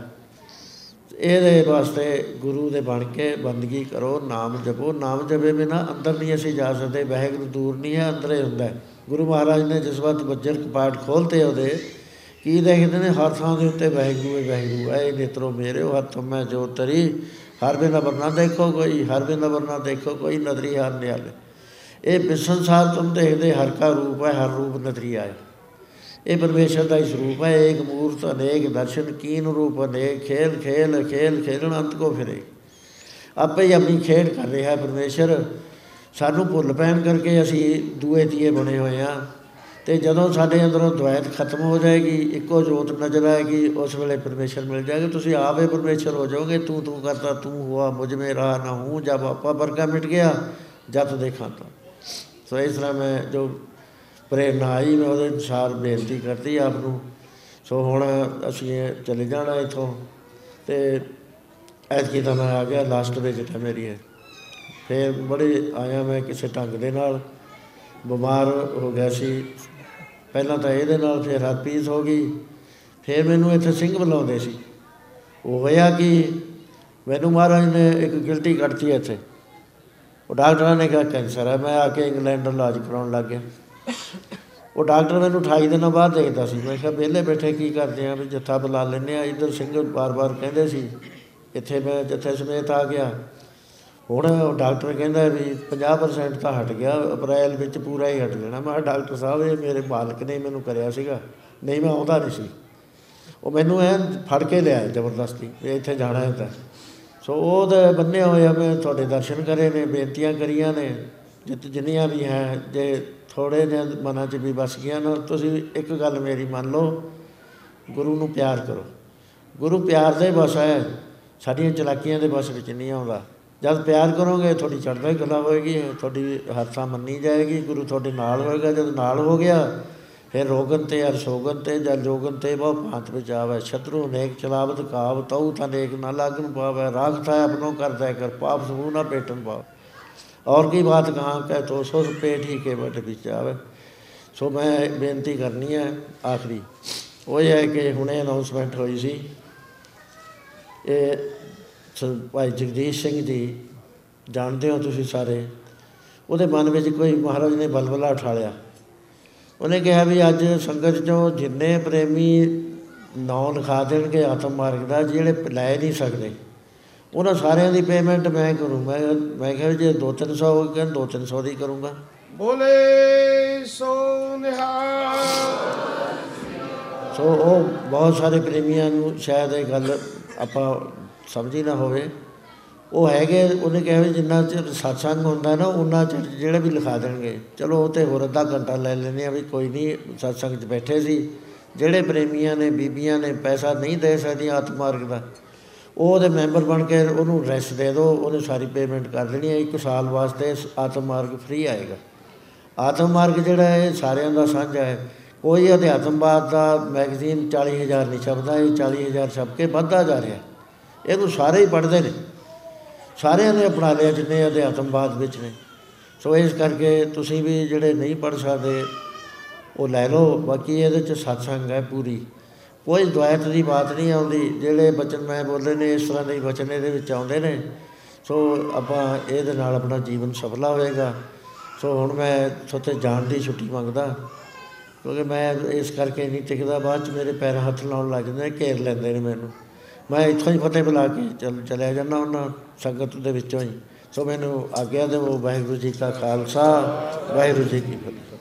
ਇਹਦੇ ਵਾਸਤੇ ਗੁਰੂ ਦੇ ਬਣ ਕੇ ਬੰਦਗੀ ਕਰੋ, ਨਾਮ ਜਪੋ, ਨਾਮ ਜਪੇ ਬਿਨਾ ਅੰਦਰ ਨਹੀਂ ਅਸੀਂ ਜਾ ਸਕਦੇ, ਵਾਹਿਗੁਰੂ ਦੂਰ ਨਹੀਂ ਹੈ, ਅੰਦਰ ਹੀ ਹੁੰਦਾ ਹੈ। ਗੁਰੂ ਮਹਾਰਾਜ ਨੇ ਜਿਸ ਵਕਤ ਬੱਜਰ ਕਪਾਟ ਖੋਲਤੇ ਉਹਦੇ, ਕੀ ਦੇਖਦੇ ਨੇ? ਹਰ ਥਾਂ ਦੇ ਉੱਤੇ ਵਾਹਿਗੁਰੂ ਹੈ ਵਾਹਿਗੁਰੂ ਹੈ। ਇਹ ਨੇਤਰੋ ਮੇਰੇ ਹੱਥ ਮੈਂ ਜੋ ਤਰੀ ਹਰ ਬਿਨ ਅਬਰ ਨਾ ਦੇਖੋ ਕੋਈ, ਹਰ ਬਿਨ ਅਬਰ ਨਾ ਦੇਖੋ ਕੋਈ, ਨਦਰੀ ਹਰ ਨਿਆਲੇ ਇਹ ਬਿਸੰਸਾਰ ਤੁਮ ਦੇਖਦੇ, ਹਰ ਕਾ ਰੂਪ ਹੈ, ਹਰ ਰੂਪ ਨਦਰੀ ਆਏ। ਇਹ ਪਰਮੇਸ਼ਰ ਦਾ ਹੀ ਸਰੂਪ ਹੈ। ਏਕ ਮੂਰਤ, ਅਨੇਕ ਦਰਸ਼ਨ, ਕੀਨ ਰੂਪ, ਅਨੇਕ ਖੇਲ ਖੇਲ ਖੇਲ, ਖੇਲਣ, ਅੰਤ ਕੋ ਫਿਰੇ। ਆਪੇ ਹੀ ਆਪਣੀ ਖੇਡ ਕਰ ਰਿਹਾ ਹੈ ਪਰਮੇਸ਼ਰ। ਸਾਨੂੰ ਭੁੱਲ ਪੈਣ ਕਰਕੇ ਅਸੀਂ ਦੂਏ ਤੀਏ ਬਣੇ ਹੋਏ ਆ ਤੇ ਜਦੋਂ ਸਾਡੇ ਅੰਦਰੋਂ ਦੁਆਇਤ ਖਤਮ ਹੋ ਜਾਏਗੀ, ਇੱਕੋ ਜੋਤ ਨਜ਼ਰ ਆਏਗੀ, ਉਸ ਵੇਲੇ ਪਰਮੇਸ਼ਰ ਮਿਲ ਜਾਏਗਾ। ਤੁਸੀਂ ਆਪੇ ਪਰਮੇਸ਼ਰ ਹੋ ਜਾਓਗੇ। ਤੂੰ ਤੂੰ ਕਰਤਾ ਤੂੰ ਹੁਆ, ਮੁਝ ਮੇ ਰਹਾ ਨਾ ਹੂੰ ਜਬ ਆਪਾ ਵਰਗਾ ਮਿਟ ਗਿਆ ਜਦ ਦੇਖਾਂ ਤਾਂ ਸੋ ਇਸ ਤਰ੍ਹਾਂ ਮੈਂ ਜੋ ਪ੍ਰੇਰਨਾ ਆਈ, ਮੈਂ ਉਹਦੇ ਅਨੁਸਾਰ ਬੇਨਤੀ ਕਰਤੀ ਆਪ ਨੂੰ। ਸੋ ਹੁਣ ਅਸੀਂ ਇਹ ਚਲੇ ਜਾਣਾ ਇਥੋਂ। ਤੇ ਐਤਕੀ ਤਾਂ ਮੈਂ ਆ ਗਿਆ ਲਾਸਟ ਵਿਜ਼ਿਟ ਹੈ ਮੇਰੀ ਇਹ ਫਿਰ ਬੜੇ ਆਇਆ ਮੈਂ ਕਿਸੇ ਢੰਗ ਦੇ ਨਾਲ। ਬਿਮਾਰ ਹੋ ਗਿਆ ਸੀ। ਪਹਿਲਾਂ ਤਾਂ ਇਹਦੇ ਨਾਲ ਫਿਰ ਹਰਪੀਸ ਹੋ ਗਈ। ਫਿਰ ਮੈਨੂੰ ਇੱਥੇ ਸਿੰਘ ਬੁਲਾਉਂਦੇ ਸੀ। ਉਹ ਹੋਇਆ ਕਿ ਮੈਨੂੰ ਮਹਾਰਾਜ ਨੇ ਇੱਕ ਗਿਲਟੀ ਕੱਢਤੀ ਇੱਥੇ। ਉਹ ਡਾਕਟਰਾਂ ਨੇ ਕਿਹਾ, ਕੈਂਸਰ ਹੈ। ਮੈਂ ਆ ਕੇ ਇੰਗਲੈਂਡ ਇਲਾਜ ਕਰਾਉਣ ਲੱਗ ਗਿਆ। ਉਹ ਡਾਕਟਰ ਮੈਨੂੰ 28 ਦਿਨਾਂ ਬਾਅਦ ਦੇਖਦਾ ਸੀ। ਮੈਂ ਕਿਹਾ, ਵਿਹਲੇ ਬੈਠੇ ਕੀ ਕਰਦੇ ਆ? ਵੀ ਜੱਥਾ ਬੁਲਾ ਲੈਂਦੇ ਆ। ਇੱਧਰ ਸਿੰਘ ਬਾਰ-ਬਾਰ ਕਹਿੰਦੇ ਸੀ, ਇੱਥੇ ਮੈਂ ਜੱਥੇ ਸਮੇਤ ਆ ਗਿਆ। ਹੁਣ ਉਹ ਡਾਕਟਰ ਕਹਿੰਦਾ ਵੀ 50% ਤਾਂ ਹਟ ਗਿਆ, ਅਪ੍ਰੈਲ ਵਿੱਚ ਪੂਰਾ ਹੀ ਹਟ ਜਾਣਾ। ਮੈਂ ਕਿਹਾ, ਡਾਕਟਰ ਸਾਹਿਬ, ਇਹ ਮੇਰੇ ਮਾਲਕ ਨੇ ਮੈਨੂੰ ਕਰਿਆ ਸੀਗਾ। ਨਹੀਂ, ਮੈਂ ਆਉਂਦਾ ਨਹੀਂ ਸੀ। ਉਹ ਮੈਨੂੰ ਐ ਫੜ ਕੇ ਲਿਆ ਜ਼ਬਰਦਸਤੀ, ਵੀ ਇੱਥੇ ਜਾਣਾ ਹੈ ਤਾਂ। ਸੋ ਉਹਦੇ ਬੰਨੇ ਹੋਏ ਆ ਮੈਂ ਤੁਹਾਡੇ ਦਰਸ਼ਨ ਕਰੇ ਨੇ, ਬੇਨਤੀਆਂ ਕਰੀਆਂ ਨੇ। ਜਿਤ ਜਿੰਨੀਆਂ ਵੀ ਹੈ, ਜੇ ਥੋੜੇ ਜਿਹੇ ਮਨਾਂ 'ਚ ਵੀ ਵਸ ਗਈਆਂ ਨਾ, ਤੁਸੀਂ ਇੱਕ ਗੱਲ ਮੇਰੀ ਮੰਨ ਲਓ, ਗੁਰੂ ਨੂੰ ਪਿਆਰ ਕਰੋ। ਗੁਰੂ ਪਿਆਰ ਦੇ ਬਸ ਹੈ, ਸਾਡੀਆਂ ਚਲਾਕੀਆਂ ਦੇ ਬਸ ਵਿੱਚ ਨਹੀਂ ਆਉਂਦਾ। ਜਦ ਪਿਆਰ ਕਰੋਗੇ, ਤੁਹਾਡੀ ਚੜ੍ਹਦੀ ਕਲਾ ਹੋਏਗੀ, ਤੁਹਾਡੀ ਹਰਸਾ ਮੰਨੀ ਜਾਏਗੀ, ਗੁਰੂ ਤੁਹਾਡੇ ਨਾਲ ਹੋਏਗਾ, ਜਦ ਨਾਲ ਹੋ ਗਿਆ, ਫਿਰ ਰੋਗਨ ਤੇ ਅਰ ਸੋਗਨ ਤੇ ਜਲ ਜੋਗਨ ਤੇ ਬਹੁ ਭਾਂਤ ਵਿੱਚ ਆਵੇ ਸ਼ਤਰੂ ਨੇਕ ਚਲਾਵਤ ਕਾਵ ਤਉ ਤਾਂ ਨੇਕ ਨਾ ਲਾਗਨ ਪਾਵੇ ਰਾਗ ਥਾ ਆਪਣੋ ਕਰਦਾ ਕਰ ਪਾਪ ਸਮੂਹ ਨਾ ਪੇਟਨ ਪਾਵੇ। ਔਰ ਕੀ ਬਾਤ ਕਹਾਂ ਕਹਿ ਤੋ ਸੋ ਪੇਟ ਹੀ ਕੇ ਬਟ ਵਿੱਚ ਆਵੇ। ਸੋ ਮੈਂ ਬੇਨਤੀ ਕਰਨੀ ਹੈ ਆਖਰੀ। ਉਹ ਇਹ ਹੈ ਕਿ ਹੁਣੇ ਅਨਾਉਂਸਮੈਂਟ ਹੋਈ ਸੀ। ਇਹ ਸ- ਭਾਈ ਜਗਦੀਸ਼ ਸਿੰਘ ਜੀ ਜਾਣਦੇ ਹੋ ਤੁਸੀਂ ਸਾਰੇ? ਉਹਦੇ ਮਨ ਵਿੱਚ ਕੋਈ ਮਹਾਰਾਜ ਨੇ ਬਲਬਲਾ ਉਠਾਲਿਆ। ਉਹਨੇ ਕਿਹਾ ਵੀ ਅੱਜ ਸੰਗਤ ਚੋਂ ਜਿੰਨੇ ਪ੍ਰੇਮੀ ਨਾਂ ਲਿਖਾ ਦੇਣਗੇ ਆਤਮ ਮਾਰਗ ਦਾ ਜਿਹੜੇ ਲੈ ਨਹੀਂ ਸਕਦੇ। ਉਹਨਾਂ ਸਾਰਿਆਂ ਦੀ ਪੇਮੈਂਟ ਮੈਂ ਕਰੂੰ। ਮੈਂ ਮੈਂ ਕਿਹਾ ਜੇ 2-300 ਹੋ ਗਏ 2-300 ਦੀ ਕਰੂੰਗਾ। ਬੋਲੇ ਸੋ ਨਿਹਾਲ। ਸੋ ਉਹ ਬਹੁਤ ਸਾਰੇ ਪ੍ਰੇਮੀਆਂ ਨੂੰ ਸ਼ਾਇਦ ਇਹ ਗੱਲ ਆਪਾਂ ਸਮਝੀ ਨਾ ਹੋਵੇ। ਉਹ ਹੈਗੇ, ਉਹਨੇ ਕਿਹਾ ਵੀ ਜਿੰਨਾ ਚਿਰ ਸਤਸੰਗ ਹੁੰਦਾ ਨਾ ਉਹਨਾਂ ਚਿਰ ਜਿਹੜੇ ਵੀ ਲਿਖਾ ਦੇਣਗੇ। ਚਲੋ, ਉਹ ਤੇ ਹੋਰ ਅੱਧਾ ਘੰਟਾ ਲੈ ਲੈਂਦੇ ਆ ਵੀ ਕੋਈ ਨਹੀਂ ਸਤਸੰਗ 'ਚ ਬੈਠੇ ਸੀ। ਜਿਹੜੇ ਪ੍ਰੇਮੀਆਂ ਨੇ, ਬੀਬੀਆਂ ਨੇ ਪੈਸਾ ਨਹੀਂ ਦੇ ਸਕਦੀਆਂ ਆਤਮਾਰਗ ਦਾ, ਉਹ ਉਹਦੇ ਮੈਂਬਰ ਬਣ ਕੇ ਉਹਨੂੰ ਰੈਸਟ ਦੇ ਦਿਓ ਉਹਨੇ ਸਾਰੀ ਪੇਮੈਂਟ ਕਰ ਦੇਣੀ ਹੈ ਇੱਕ ਸਾਲ ਵਾਸਤੇ ਆਤਮਾਰਗ ਫ੍ਰੀ ਆਏਗਾ। ਆਤਮ ਮਾਰਗ ਜਿਹੜਾ ਹੈ, ਇਹ ਸਾਰਿਆਂ ਦਾ ਸਾਂਝਾ ਹੈ। ਕੋਈ ਅਧਿਆਤਮਵਾਦ ਦਾ ਮੈਗਜ਼ੀਨ 40000 ਨਹੀਂ ਛਪਦਾ, ਇਹ 40000 ਛਪ ਕੇ ਵੱਧਦਾ ਜਾ ਰਿਹਾ। ਇਹਨੂੰ ਸਾਰੇ ਹੀ ਪੜ੍ਹਦੇ ਨੇ। ਸਾਰਿਆਂ ਨੇ ਅਪਣਾ ਲਿਆ ਜਿੰਨੇ ਅਧਿਆਤਮਵਾਦ ਵਿੱਚ ਨੇ। ਸੋ ਇਸ ਕਰਕੇ ਤੁਸੀਂ ਵੀ ਜਿਹੜੇ ਨਹੀਂ ਪੜ੍ਹ ਸਕਦੇ, ਉਹ ਲੈ ਲਓ। ਬਾਕੀ ਇਹਦੇ ਚ ਸਤਸੰਗ ਹੈ ਪੂਰੀ। ਕੋਈ ਦੁਆਇਤ ਦੀ ਬਾਤ ਨਹੀਂ ਆਉਂਦੀ। ਜਿਹੜੇ ਬਚਨ ਮੈਂ ਬੋਲੇ ਨੇ, ਇਸ ਤਰ੍ਹਾਂ ਦੇ ਹੀ ਬਚਨ ਇਹਦੇ ਵਿੱਚ ਆਉਂਦੇ ਨੇ। ਸੋ ਆਪਾਂ ਇਹਦੇ ਨਾਲ ਆਪਣਾ ਜੀਵਨ ਸਫਲਾ ਹੋਏਗਾ। ਸੋ ਹੁਣ ਮੈਂ ਤੁਹਾਤੇ ਜਾਣ ਦੀ ਛੁੱਟੀ ਮੰਗਦਾ। ਕਿਉਂਕਿ ਮੈਂ ਇਸ ਕਰਕੇ ਨਹੀਂ ਟਿਕਦਾ। ਬਾਅਦ ਚ ਮੇਰੇ ਪੈਰ ਹੱਥ ਲਾਉਣ ਲੱਗ ਜਾਂਦੇ ਨੇ, ਘੇਰ ਲੈਂਦੇ ਨੇ ਮੈਨੂੰ। ਮੈਂ ਇੱਥੋਂ ਹੀ ਫਤਿਹ ਬੁਲਾ ਕੇ ਚੱਲ, ਚਲਿਆ ਜਾਂਦਾ ਉਹਨਾਂ ਸੰਗਤ ਦੇ ਵਿੱਚੋਂ ਹੀ। ਸੋ ਮੈਨੂੰ ਆਗਿਆ ਦਿਓ, ਵਾਹਿਗੁਰੂ ਜੀ ਕਾ ਖਾਲਸਾ, ਵਾਹਿਗੁਰੂ ਜੀ ਕੀ ਫਤਿਹ।